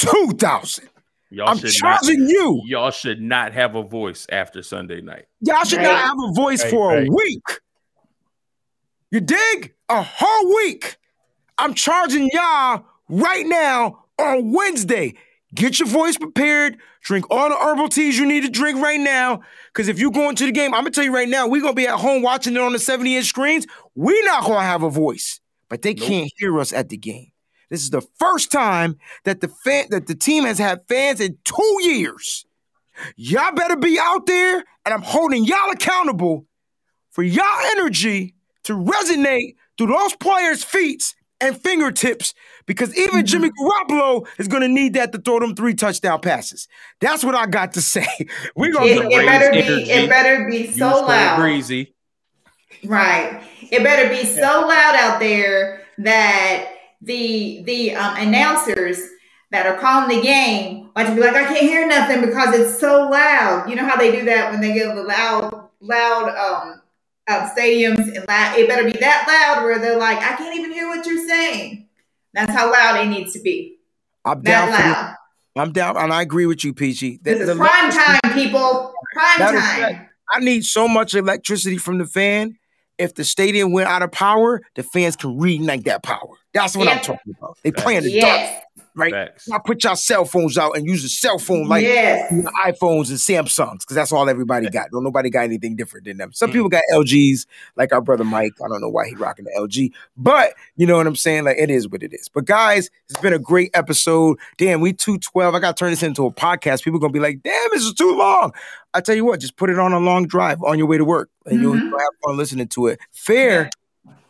2,000. Y'all I'm should not. charging you. Y'all should not have a voice after Sunday night. Y'all should Right. not have a voice Right, for a week. You dig? A whole week. I'm charging y'all right now on Wednesday. Get your voice prepared. Drink all the herbal teas you need to drink right now. Because if you go into the game, I'm gonna tell you right now, we're gonna be at home watching it on the 70 inch screens. We're not gonna have a voice, but they Nope. can't hear us at the game. This is the first time that the fan that the team has had fans in two years. Y'all better be out there, and I'm holding y'all accountable for y'all energy to resonate through those players' feet and fingertips. Because even mm-hmm. Jimmy Garoppolo is gonna need that to throw them three touchdown passes. That's what I got to say. We're gonna It, it raise better be. energy. It better be so loud. Breezy. Right. It better be so loud out there that the the um, announcers that are calling the game like to be like, I can't hear nothing because it's so loud. You know how they do that when they get the loud, loud um, um stadiums and loud. It better be that loud where they're like, I can't even hear what you're saying. That's how loud it needs to be. I'm down That loud. I'm down, and I agree with you, Peachy. The- This the is prime time, people. Prime is time. I need so much electricity from the fan. If the stadium went out of power, the fans can reignite that power. That's what I'm talking about. They play in the dark, right? Facts. Now put your cell phones out and use a cell phone like yes. iPhones and Samsungs, because that's all everybody got. Don't nobody got anything different than them. Some people got LGs, like our brother Mike. I don't know why he rocking the LG, but you know what I'm saying. Like it is what it is. But guys, it's been a great episode. Damn, we two twelve. I got to turn this into a podcast. People gonna be like, damn, this is too long. I tell you what, just put it on a long drive on your way to work, and you'll, Mhm. you'll have fun listening to it. Fair,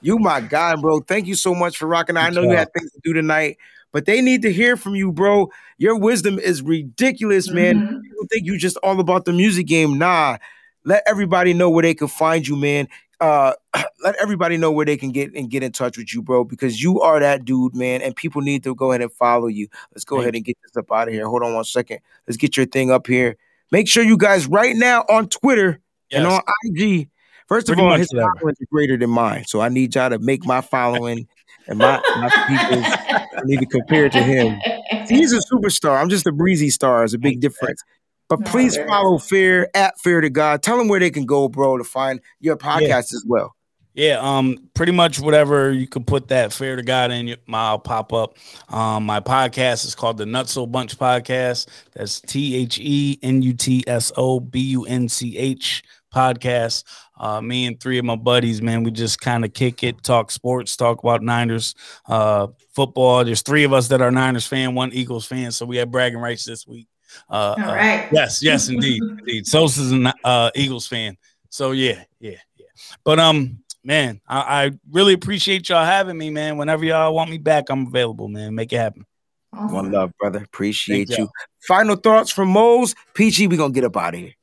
you my guy, bro. Thank you so much for rocking. I know you job. had things to do tonight. But they need to hear from you, bro. Your wisdom is ridiculous, man Mhm. people think you just all about the music game. Nah, let everybody know where they can find you, man. Uh, let everybody know where they can get and get in touch with you, bro, because you are that dude, man. And people need to go ahead and follow you. Let's go Thank ahead and get this up out of here. Hold on one second. Let's get your thing up here. Make sure you guys right now on Twitter and on IG. First of Pretty all, his whatever. following is greater than mine, so I need y'all to make my following and my my people. I need to compare it to him. He's a superstar. I'm just a breezy star. It's a big difference. But please there follow Fair at Fair to God. Tell them where they can go, bro, to find your podcast as well. Yeah, um, pretty much whatever you can put that fair to God in your I'll pop up. Um, my podcast is called the Nutso Bunch Podcast. That's T H E N U T S O B U N C H podcast. Uh, me and three of my buddies, man, we just kind of kick it, talk sports, talk about Niners, uh, football. There's three of us that are Niners fan, one Eagles fan, so we had bragging rights this week. Uh, All uh. Yes, yes, indeed, indeed. Sosa's an uh, Eagles fan, so yeah, yeah, yeah. But um, man, I, I, really appreciate y'all having me, man. Whenever y'all want me back, I'm available, man. Make it happen. Awesome. One love, brother. Appreciate Thank you. Y'all. Final thoughts from Mose. PG, we gonna get up out of here.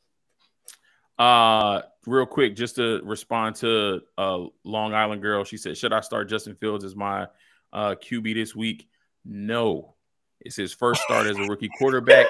Uh real quick, just to respond to uh Long Island girl. She said, Should I start Justin Fields as my uh QB this week? No. It's his first start as a rookie quarterback,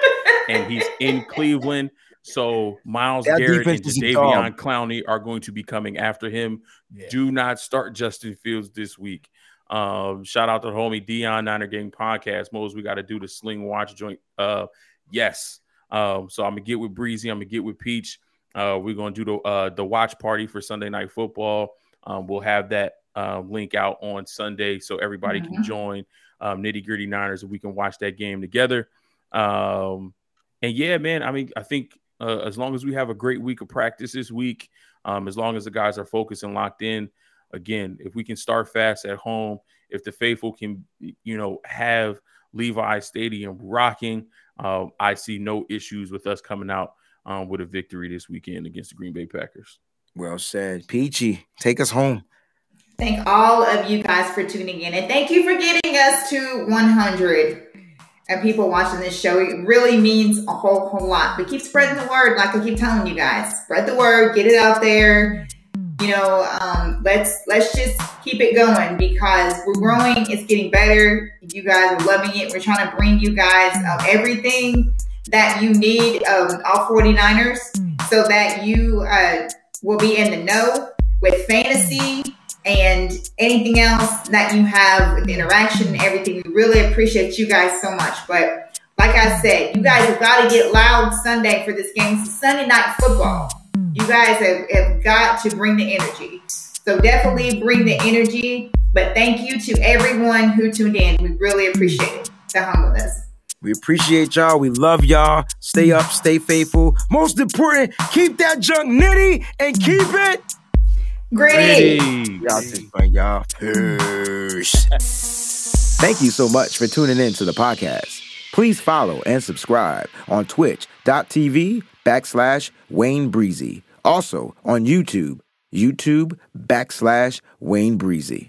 and he's in Cleveland. So Myles that Garrett and Jadeveon Clowney are going to be coming after him. Yeah. Do not start Justin Fields this week. Um, shout out to the homie Deion Niner Gang podcast. Mose, we got to do the sling watch joint. Uh, yes. Um, so I'm gonna get with Breezy. I'm gonna get with Peach. Uh, we're gonna do the uh, the watch party for Sunday night football. Um, we'll have that uh, link out on Sunday so everybody mm-hmm. can join um, nitty gritty Niners and we can watch that game together. Um, and yeah, man, I mean, I think uh, as long as we have a great week of practice this week, um, as long as the guys are focused and locked in, again, if we can start fast at home, if the faithful can, you know, have Levi Stadium rocking, uh, I see no issues with us coming out um, with a victory this weekend against the Green Bay Packers. Well said. Peachy, take us home. Thank all of you guys for tuning in. And thank you for getting us to 100 and people watching this show. It really means a whole, whole lot. But keep spreading the word, like I keep telling you guys. Spread the word, get it out there. You know, um, let's let's just keep it going because we're growing. It's getting better. You guys are loving it. We're trying to bring you guys uh, everything that you need um, all 49ers so that you uh, will be in the know with fantasy and anything else that you have with interaction and everything. We really appreciate you guys so much. But like I said, you guys have got to get loud Sunday for this game. It's Sunday night football. You guys have, have got to bring the energy. So definitely bring the energy. But thank you to everyone who tuned in. We really appreciate it. The humbleness. We appreciate y'all. We love y'all. Stay up, stay faithful. Most important, keep that junk nitty and keep it Gritty. Y'all take fun, y'all. Peace. Thank you so much for tuning in to the podcast. Please follow and subscribe on twitch.tv backslash Wayne Breezy. Also on YouTube, YouTube backslash Wayne Breezy.